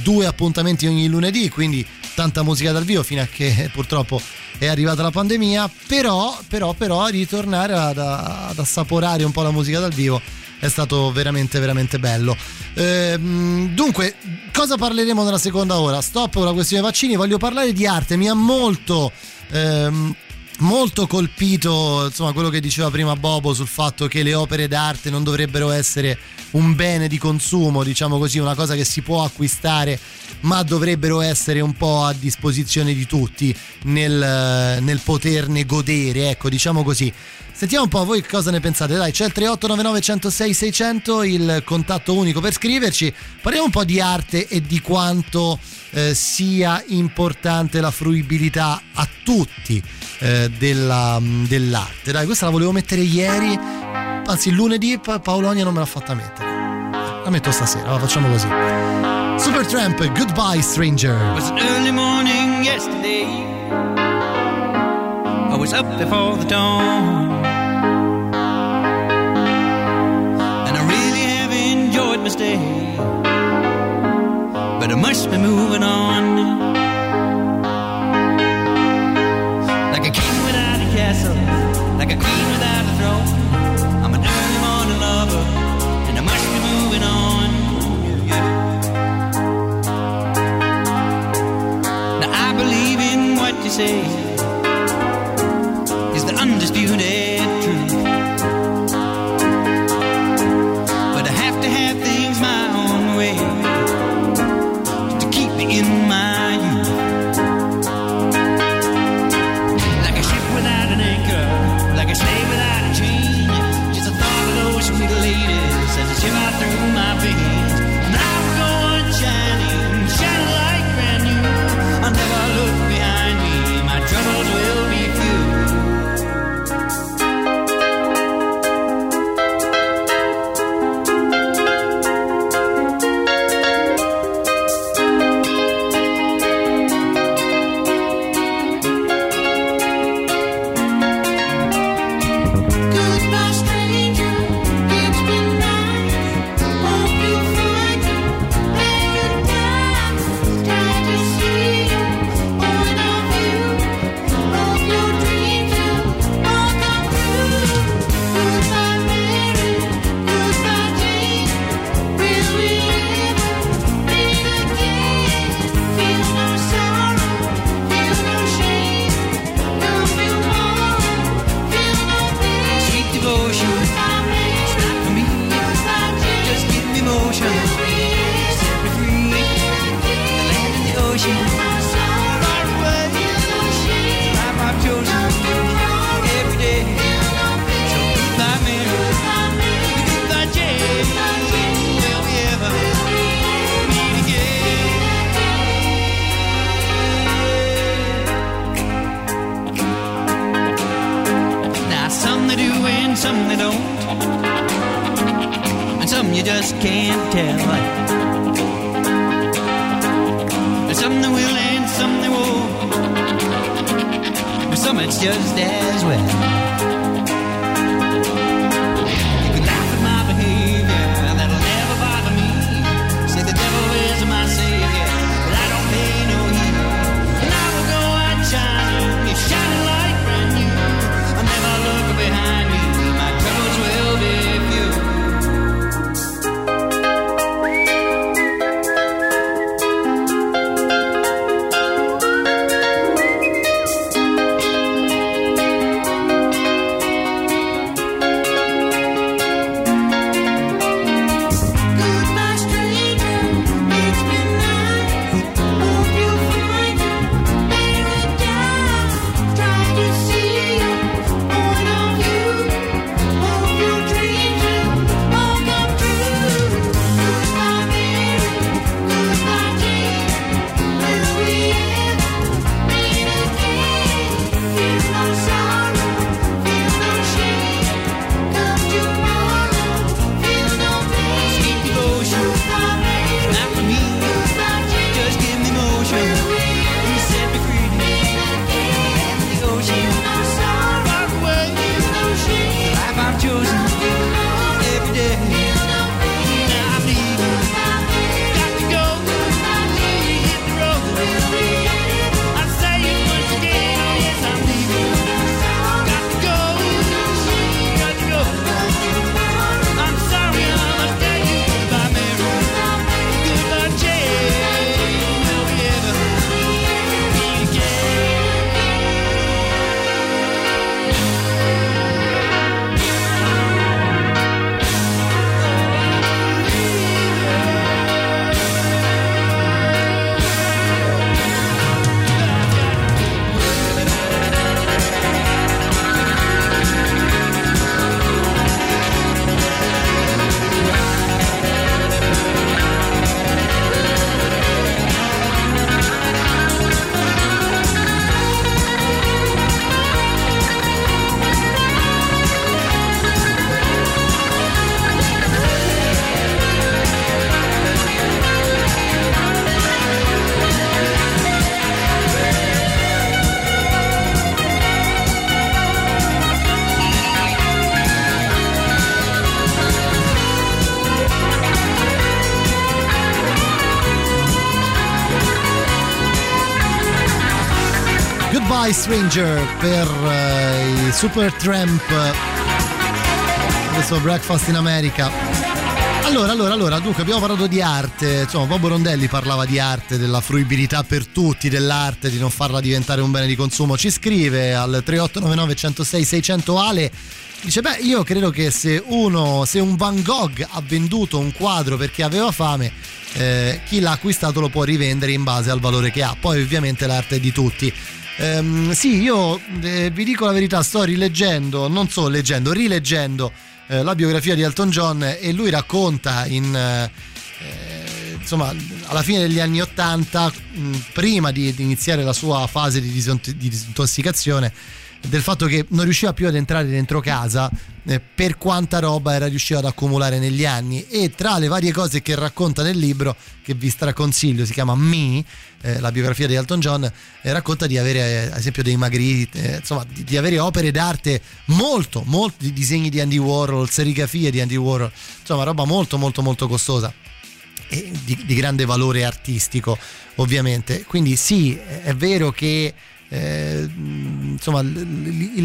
due appuntamenti ogni lunedì, quindi tanta musica dal vivo fino a che purtroppo è arrivata la pandemia, però, però, però ritornare ad, ad assaporare un po' la musica dal vivo è stato veramente veramente bello. Ehm, dunque, cosa parleremo nella seconda ora? Stop con la questione vaccini, voglio parlare di arte, mi ha molto ehm, molto colpito insomma quello che diceva prima Bobo sul fatto che le opere d'arte non dovrebbero essere un bene di consumo, diciamo così, una cosa che si può acquistare, ma dovrebbero essere un po' a disposizione di tutti nel, nel poterne godere, ecco, diciamo così. Sentiamo un po' voi cosa ne pensate. Dai, c'è il 3899 106 600, il contatto unico per scriverci. Parliamo un po' di arte e di quanto eh, sia importante la fruibilità a tutti eh, della- dell'arte. Dai, questa la volevo mettere ieri, anzi lunedì Pa- Paolonia non me l'ha fatta mettere. La metto stasera, la facciamo così. Supertramp, Goodbye Stranger. It was an early morning yesterday. I was up before the dawn. And I really have enjoyed my stay. But I must be moving on. Like a king without a castle, like a queen in Goodbye Stranger per eh, i Super Tramp questo Breakfast in America. Allora, allora, allora, dunque abbiamo parlato di arte, insomma Bobo Rondelli parlava di arte, della fruibilità per tutti, dell'arte, di non farla diventare un bene di consumo, ci scrive al 3899 106 600 Ale, dice beh io credo che se uno, se un Van Gogh ha venduto un quadro perché aveva fame, eh, chi l'ha acquistato lo può rivendere in base al valore che ha, poi ovviamente l'arte è di tutti. Ehm, sì, io eh, vi dico la verità, sto rileggendo, non solo leggendo, rileggendo eh, la biografia di Elton John e lui racconta in eh, insomma alla fine degli anni 80 mh, prima di, di iniziare la sua fase di, disont- di disintossicazione del fatto che non riusciva più ad entrare dentro casa eh, per quanta roba era riuscito ad accumulare negli anni. E tra le varie cose che racconta nel libro che vi straconsiglio si chiama Me eh, la biografia di Elton John eh, racconta di avere eh, ad esempio dei Magritte eh, insomma di, di avere opere d'arte molto molti disegni di Andy Warhol serigrafie di Andy Warhol insomma roba molto molto molto costosa e di, di grande valore artistico ovviamente. Quindi sì è vero che eh, insomma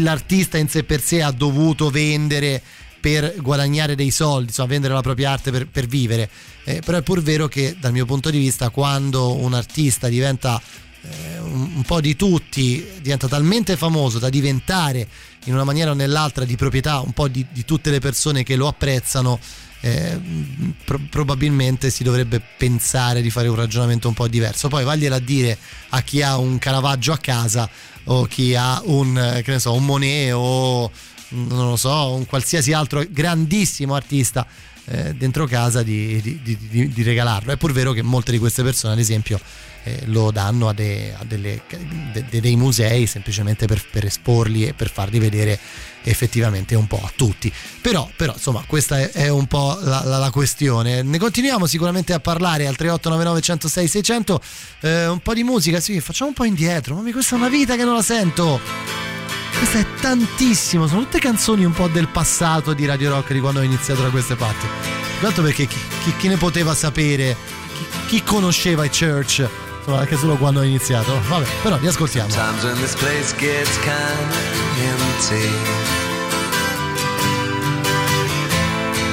l'artista in sé per sé ha dovuto vendere per guadagnare dei soldi, insomma vendere la propria arte per, per vivere, Eh, però è pur vero che dal mio punto di vista quando un artista diventa eh, un, un po' di tutti, diventa talmente famoso da diventare in una maniera o nell'altra di proprietà un po' di, di tutte le persone che lo apprezzano, eh, pro- probabilmente si dovrebbe pensare di fare un ragionamento un po' diverso. Poi vagliela a dire a chi ha un Caravaggio a casa o chi ha un, eh, che ne so, un Monet o mm, non lo so, un qualsiasi altro grandissimo artista eh, dentro casa di, di- di- di- regalarlo. È pur vero che molte di queste persone, ad esempio, eh, lo danno a, de- a delle- de- de- dei musei semplicemente per, per esporli e per farli vedere effettivamente un po' a tutti. Però, però insomma, questa è, è un po' la, la- la questione. Ne continuiamo sicuramente a parlare al 3899 106 600. Eh, un po' di musica, sì, facciamo un po' indietro. Ma questa è una vita che non la sento. Questa è tantissimo, sono tutte canzoni un po' del passato di Radio Rock di quando ho iniziato da queste parti. L'altro perché chi, chi- chi ne poteva sapere, chi, chi conosceva i Church, insomma anche solo quando ho iniziato. Vabbè, però li ascoltiamo. Times when this place gets kind of empty.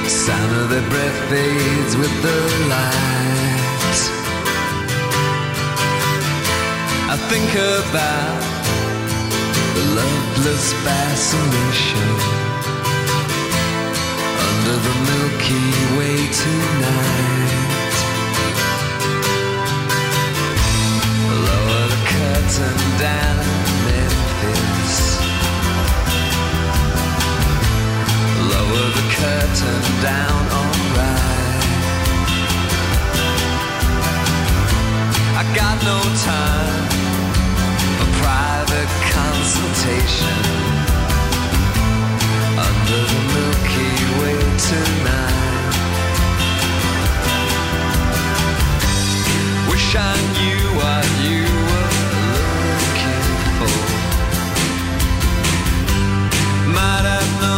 Sound of their breath fades with the light. I think about the loveless fascination under the Milky Way tonight. Lower the curtain down Memphis. Lower the curtain down, alright. I got no time consultation under the Milky Way tonight. Wish I knew what you were looking for. Might have known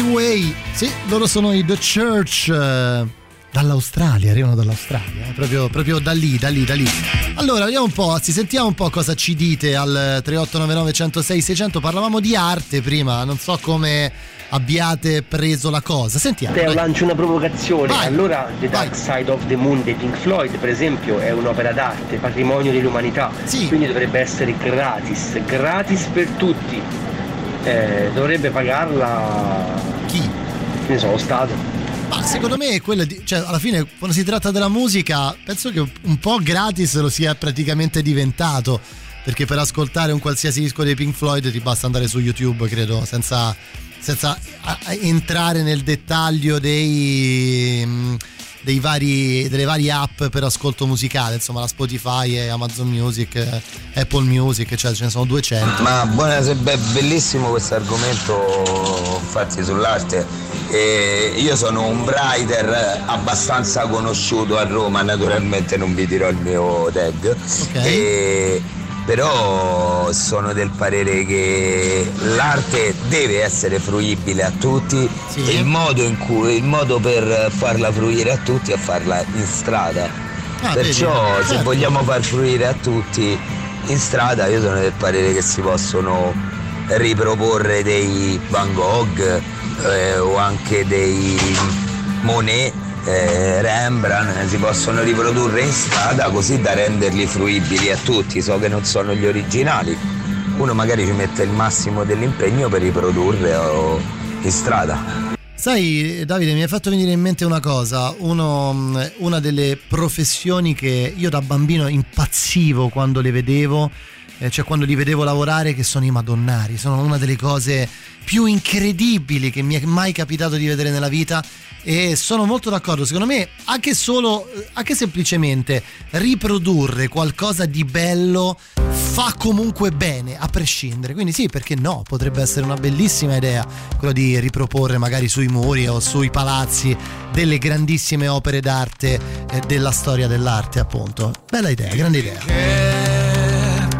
Milky Way. Sì, loro sono i The Church. eh, dall'Australia, arrivano dall'Australia, eh, proprio, proprio da lì, da lì, da lì. Allora, vediamo un po', si sentiamo un po' cosa ci dite al 3899 106 600. Parlavamo di arte prima, non so come abbiate preso la cosa. Sentiamo. Te lancio una provocazione. Vai. Allora The Dark Side of the Moon dei Pink Floyd, per esempio, è un'opera d'arte, patrimonio dell'umanità. Quindi dovrebbe essere gratis, gratis per tutti. Eh, dovrebbe pagarla chi? Ne so, lo Stato. Ma secondo me è quella di, cioè alla fine quando si tratta della musica penso che un po' gratis lo sia praticamente diventato perché per ascoltare un qualsiasi disco dei Pink Floyd ti basta andare su YouTube credo senza, senza entrare nel dettaglio dei, mm, dei vari, delle varie app per ascolto musicale insomma la Spotify e Amazon Music eh, Apple Music cioè ce ne sono 200 Ma buonasera, beh, bellissimo questo argomento infatti sull'arte. E io sono un writer abbastanza conosciuto a Roma, naturalmente non vi dirò il mio tag. E- però sono del parere che l'arte deve essere fruibile a tutti e il modo, in cui, il modo per farla fruire a tutti è farla in strada. Ah, Perciò vedi, se certo. vogliamo far fruire a tutti in strada io sono del parere che si possono riproporre dei Van Gogh eh, o anche dei Monet, eh, Rembrandt, eh, si possono riprodurre in strada così da renderli fruibili a tutti, so che non sono gli originali. Uno magari ci mette il massimo dell'impegno per riprodurre oh, in strada. Sai, Davide, mi hai fatto venire in mente una cosa. Uno, una delle professioni che io da bambino impazzivo quando le vedevo, eh, cioè quando li vedevo lavorare, che sono i madonnari. Sono una delle cose più incredibili che mi è mai capitato di vedere nella vita. E sono molto d'accordo. Secondo me, anche solo, eh, anche semplicemente riprodurre qualcosa di bello fa comunque bene, a prescindere. Quindi sì, perché no? Potrebbe essere una bellissima idea quello di riproporre magari sui muri o sui palazzi delle grandissime opere d'arte eh, della storia dell'arte, appunto. Bella idea, grande idea.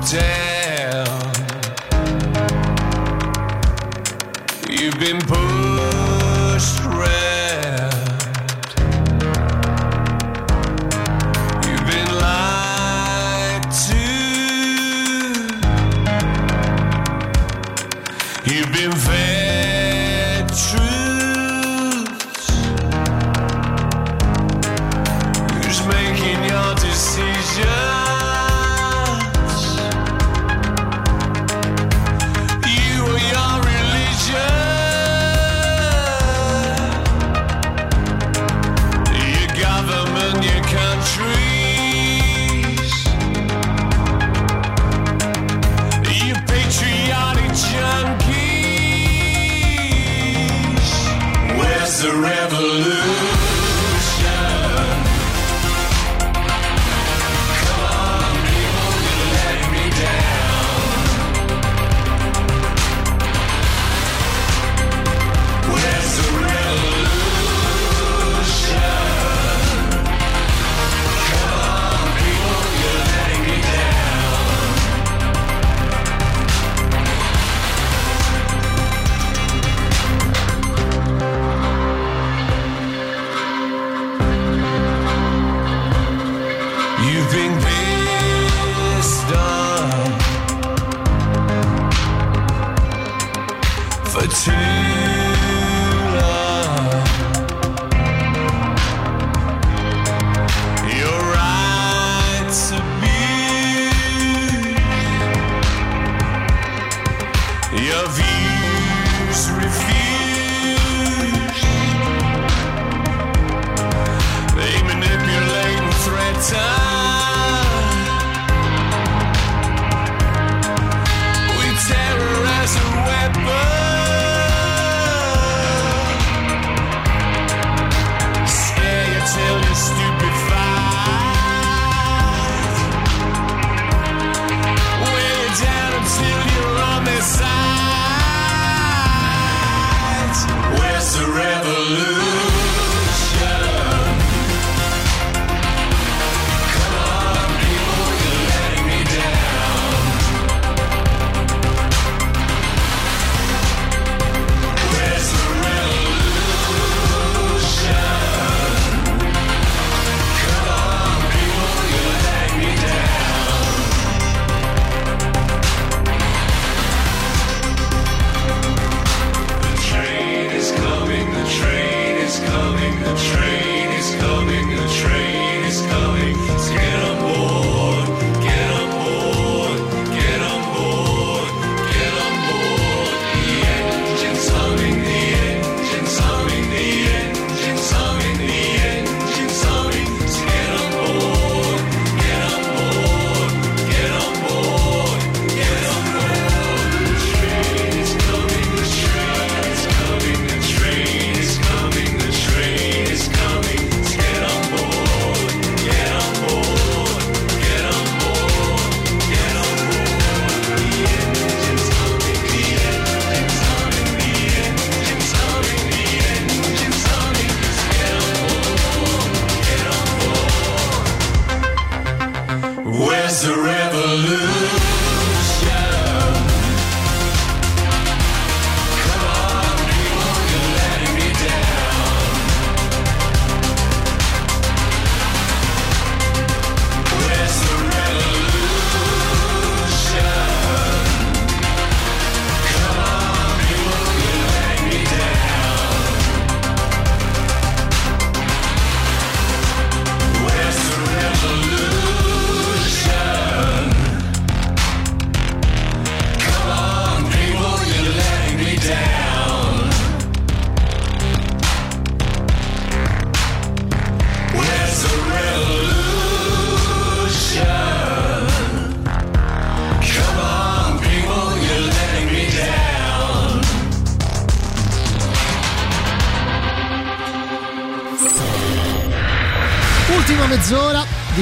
Down. You've been pushed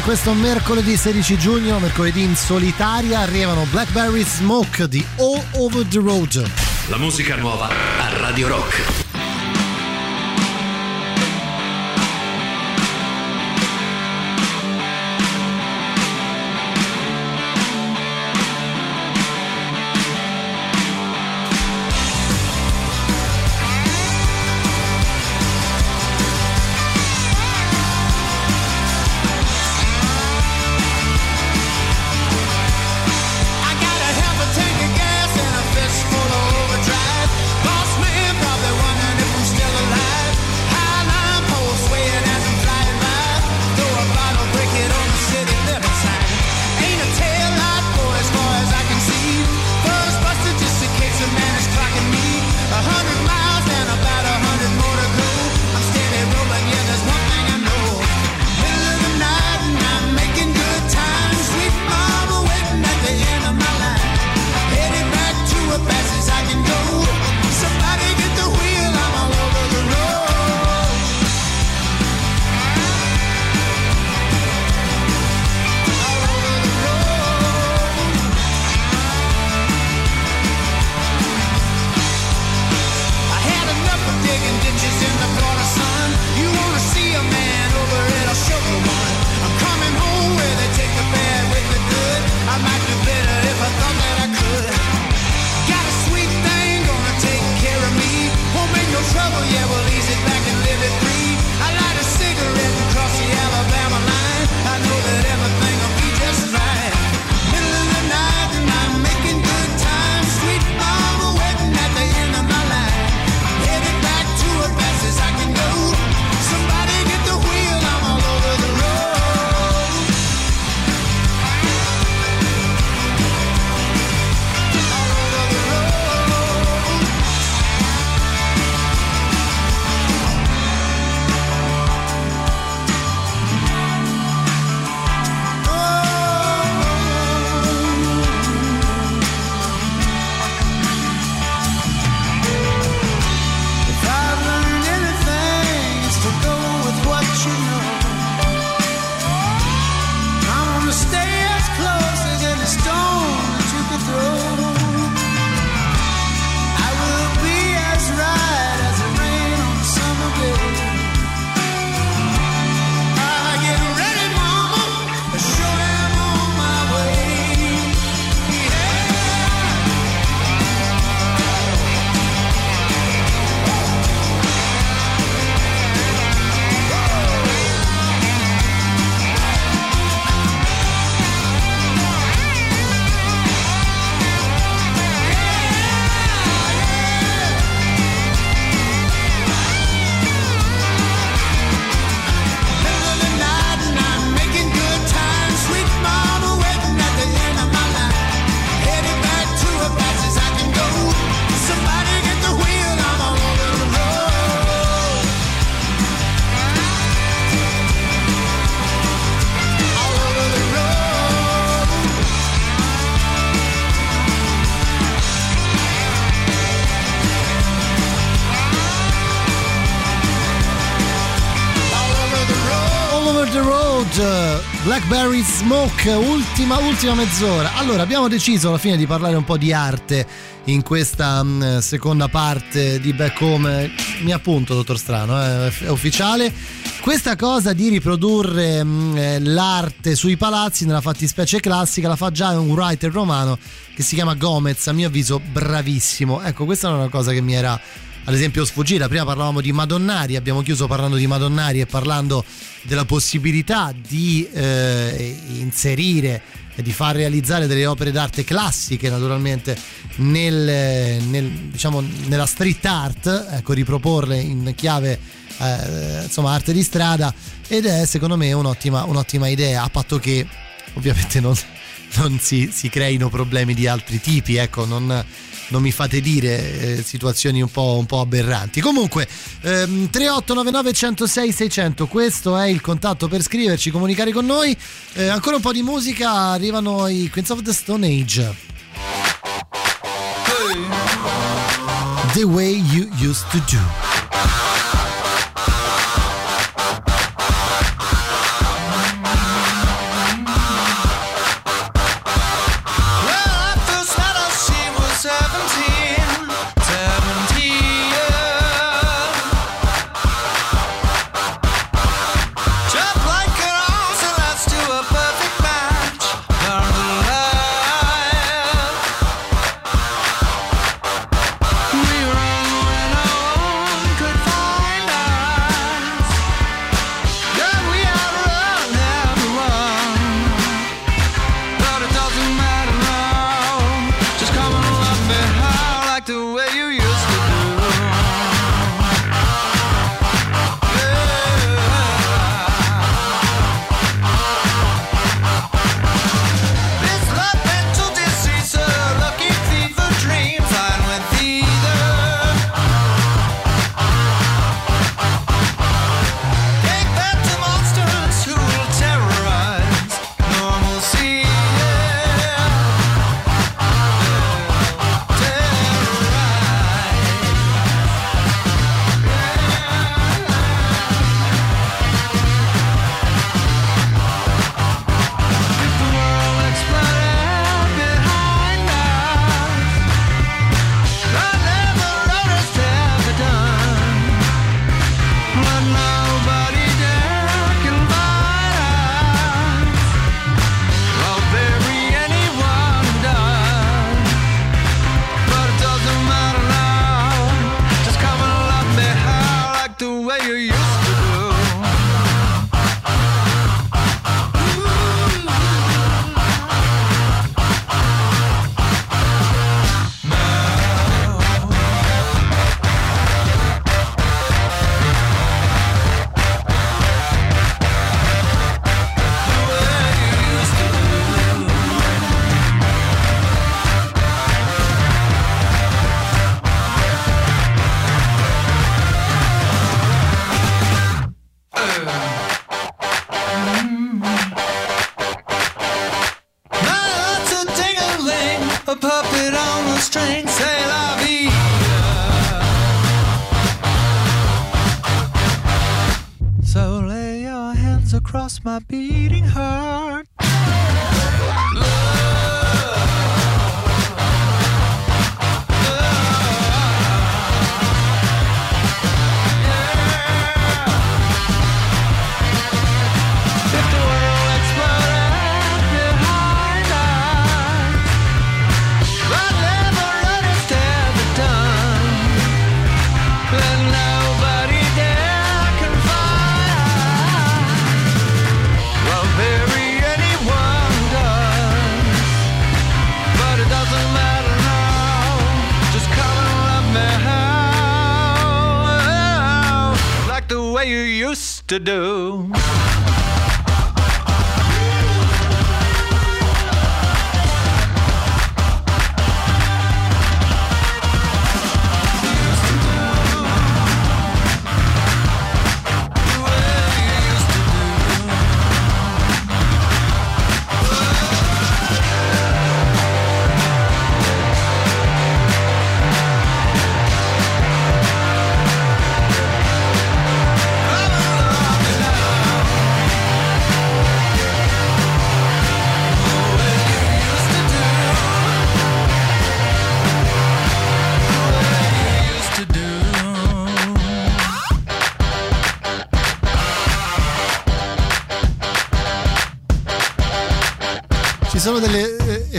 questo mercoledì 16 giugno, mercoledì in solitaria, arrivano Blackberry Smoke di All Over the Road. La musica nuova a Radio Rock. Blackberry Smoke, ultima, ultima mezz'ora. Allora, abbiamo deciso alla fine di parlare un po' di arte in questa mh, seconda parte di Back Home. Mi appunto, dottor Strano, eh, è ufficiale. Questa cosa di riprodurre mh, eh, l'arte sui palazzi, nella fattispecie classica, la fa già un writer romano che si chiama Gomez, a mio avviso bravissimo. Ecco, questa è una cosa che mi era ad esempio sfuggita. Prima parlavamo di Madonnari, abbiamo chiuso parlando di Madonnari e parlando della possibilità di eh, inserire e di far realizzare delle opere d'arte classiche naturalmente nel, nel, diciamo, nella street art, ecco, riproporle in chiave eh, insomma arte di strada ed è secondo me un'ottima, un'ottima idea, a patto che ovviamente non, non si, si creino problemi di altri tipi, ecco, non, non mi fate dire eh, situazioni un po', un po' aberranti. Comunque, ehm, 3899 106 600, questo è il contatto per scriverci, comunicare con noi. Eh, ancora un po' di musica, arrivano i Queens of the Stone Age. The way you used to do.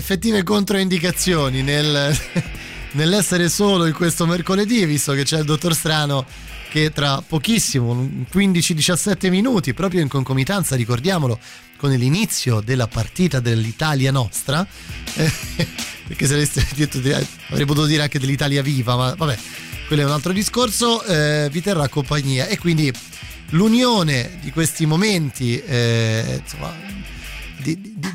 Effettive controindicazioni nel, [laughs] nell'essere solo in questo mercoledì, visto che c'è il dottor Strano che tra pochissimo, 15-17 minuti, proprio in concomitanza, ricordiamolo, con l'inizio della partita dell'Italia nostra, eh, [laughs] perché se avessi detto, avrei potuto dire anche dell'Italia viva, ma vabbè, quello è un altro discorso, eh, vi terrà compagnia. E quindi l'unione di questi momenti, eh, insomma,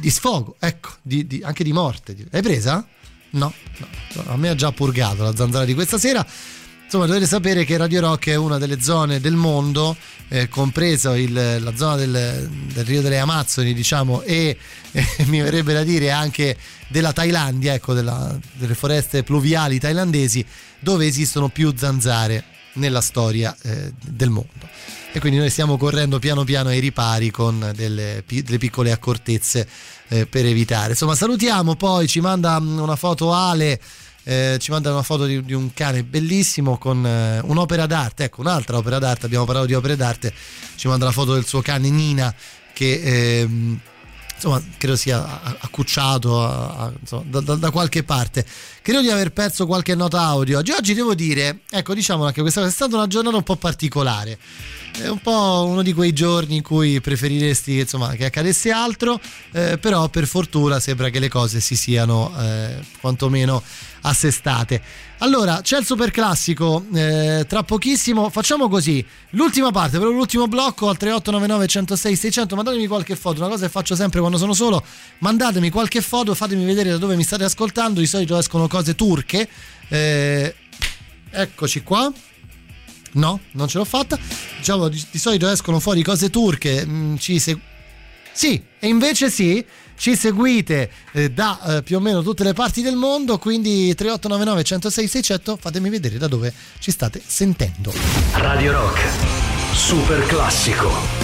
di, sfogo, ecco, di- di- anche di morte. Hai presa? No, no, a me ha già purgato la zanzara di questa sera. Insomma, dovete sapere che Radio Rock è una delle zone del mondo, eh, compreso il- la zona del, del Rio delle Amazzoni, diciamo, e [laughs] eh, mi verrebbe da dire anche della Thailandia, ecco, della- delle foreste pluviali thailandesi, dove esistono più zanzare nella storia eh, del mondo. E quindi noi stiamo correndo piano piano ai ripari con delle, delle piccole accortezze eh, per evitare. Insomma, salutiamo poi, ci manda mm, una foto Ale. eh, ci manda una foto di, di un cane bellissimo con eh, un'opera d'arte, ecco un'altra opera d'arte, abbiamo parlato di opere d'arte, ci manda la foto del suo cane Nina che ehm, insomma credo sia accucciato a- a- insomma, da, da- da qualche parte. Credo di aver perso qualche nota audio oggi. Oggi devo dire, ecco diciamo che questa è stata una giornata un po' particolare. È un po' uno di quei giorni in cui preferiresti insomma, che accadesse altro, eh, però per fortuna sembra che le cose si siano eh, quantomeno assestate. Allora, c'è il super classico, eh, tra pochissimo facciamo così, l'ultima parte, però l'ultimo blocco al 3899 106 600, mandatemi qualche foto, una cosa che faccio sempre quando sono solo, mandatemi qualche foto, fatemi vedere da dove mi state ascoltando, di solito escono cose turche, eh, eccoci qua. No, non ce l'ho fatta. Diciamo, di, di solito escono fuori cose turche. mm, ci seg- sì, e invece sì, ci seguite eh, da eh, più o meno tutte le parti del mondo. Quindi 3899 106 600, fatemi vedere da dove ci state sentendo. Radio Rock, super classico.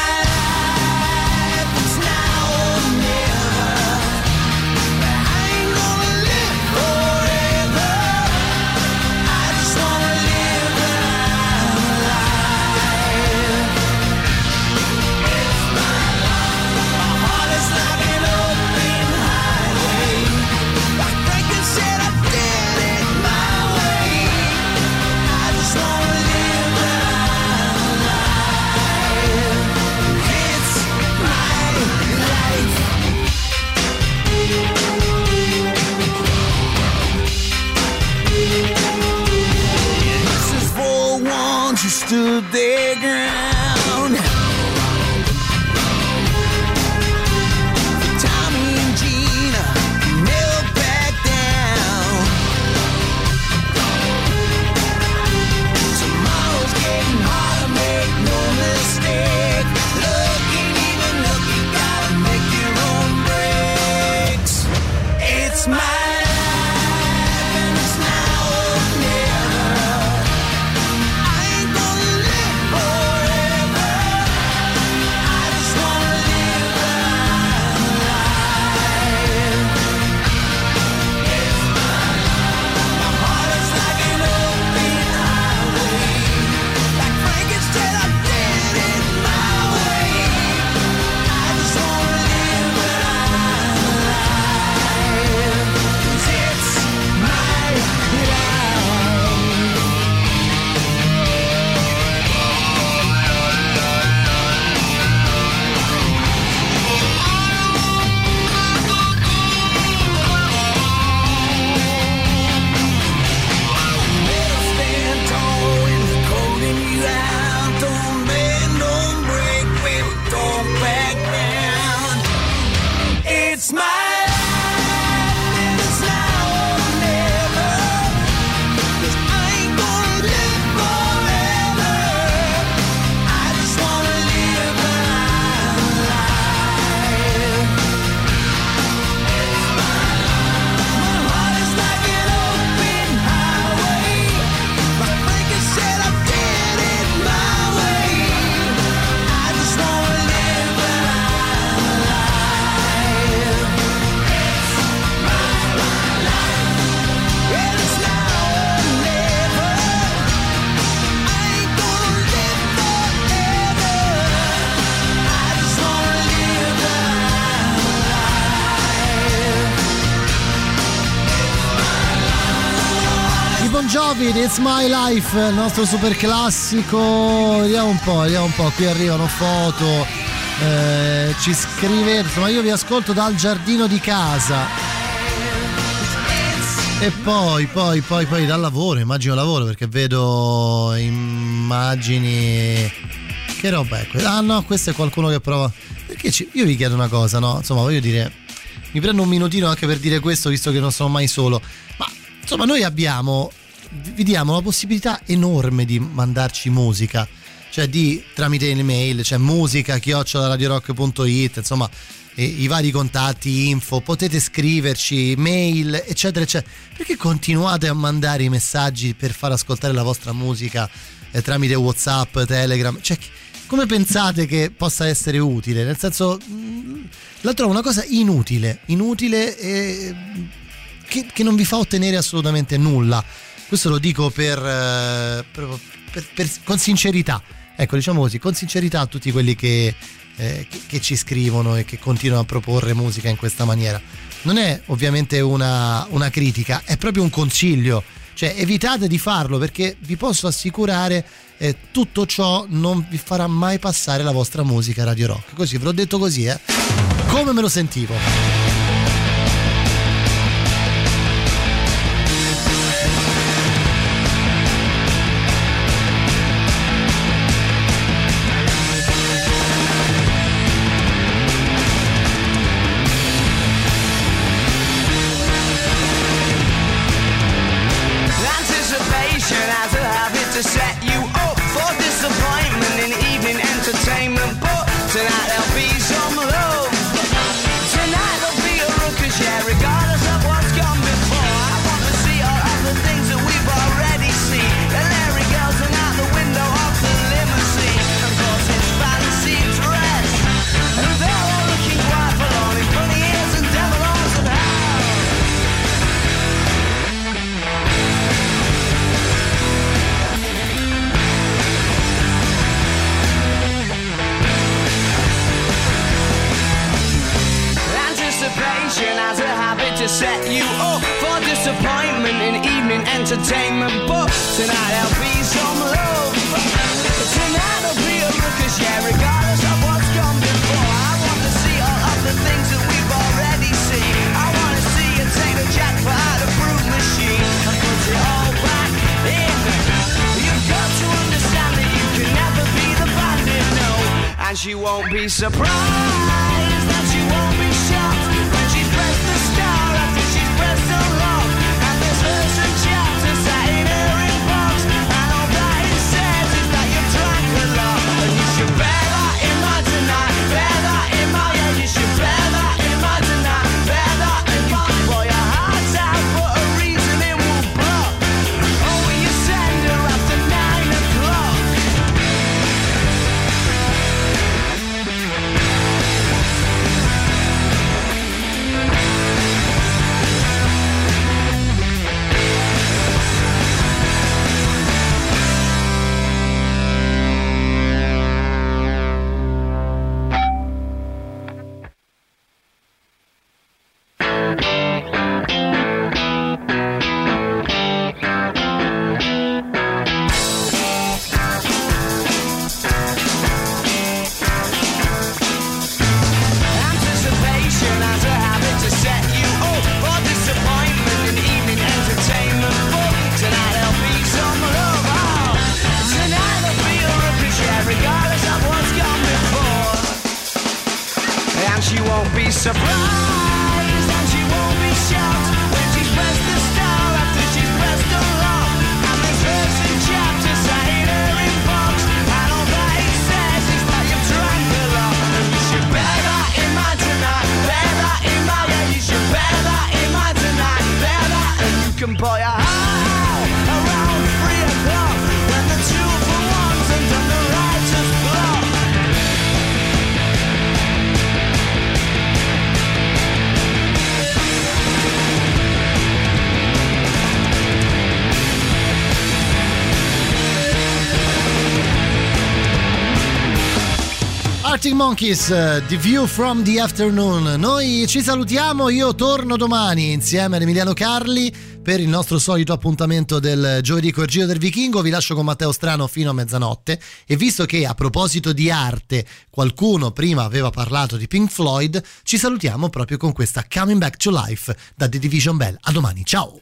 stood their ground. Jovi, It's My Life, il nostro super classico. Vediamo un po', vediamo un po'. Qui arrivano foto. eh, ci scrive, insomma, io vi ascolto dal giardino di casa. E poi, poi, poi, poi dal lavoro, immagino lavoro perché vedo immagini. Che roba è questa? Ah no, questo è qualcuno che prova. Perché ci- io vi chiedo una cosa, no? Insomma, voglio dire, mi prendo un minutino anche per dire questo, visto che non sono mai solo. Ma insomma, noi abbiamo, vi diamo la possibilità enorme di mandarci musica, cioè di tramite email, cioè musica chiocciolaradiorock.it, insomma, e i vari contatti, info, potete scriverci, mail, eccetera, eccetera. Perché continuate a mandare i messaggi per far ascoltare la vostra musica eh, tramite WhatsApp, Telegram? Cioè, come pensate che possa essere utile? Nel senso, mh, la trovo una cosa inutile, inutile e che, che non vi fa ottenere assolutamente nulla. Questo lo dico per, eh, proprio per- per- con sincerità. Ecco, diciamo così, con sincerità a tutti quelli che, eh, che- che ci scrivono e che continuano a proporre musica in questa maniera. Non è ovviamente una, una critica, è proprio un consiglio. Cioè, evitate di farlo perché vi posso assicurare eh, tutto ciò non vi farà mai passare la vostra musica Radio Rock. Così, ve l'ho detto così, eh. Come me lo sentivo. Monkeys, eh, The View from the Afternoon. Noi ci salutiamo, io torno domani insieme ad Emiliano Carli per il nostro solito appuntamento del giovedì col Giro del Vichingo. Vi lascio con Matteo Strano fino a mezzanotte e visto che a proposito di arte qualcuno prima aveva parlato di Pink Floyd, ci salutiamo proprio con questa Coming Back to Life da The Division Bell. A domani, ciao!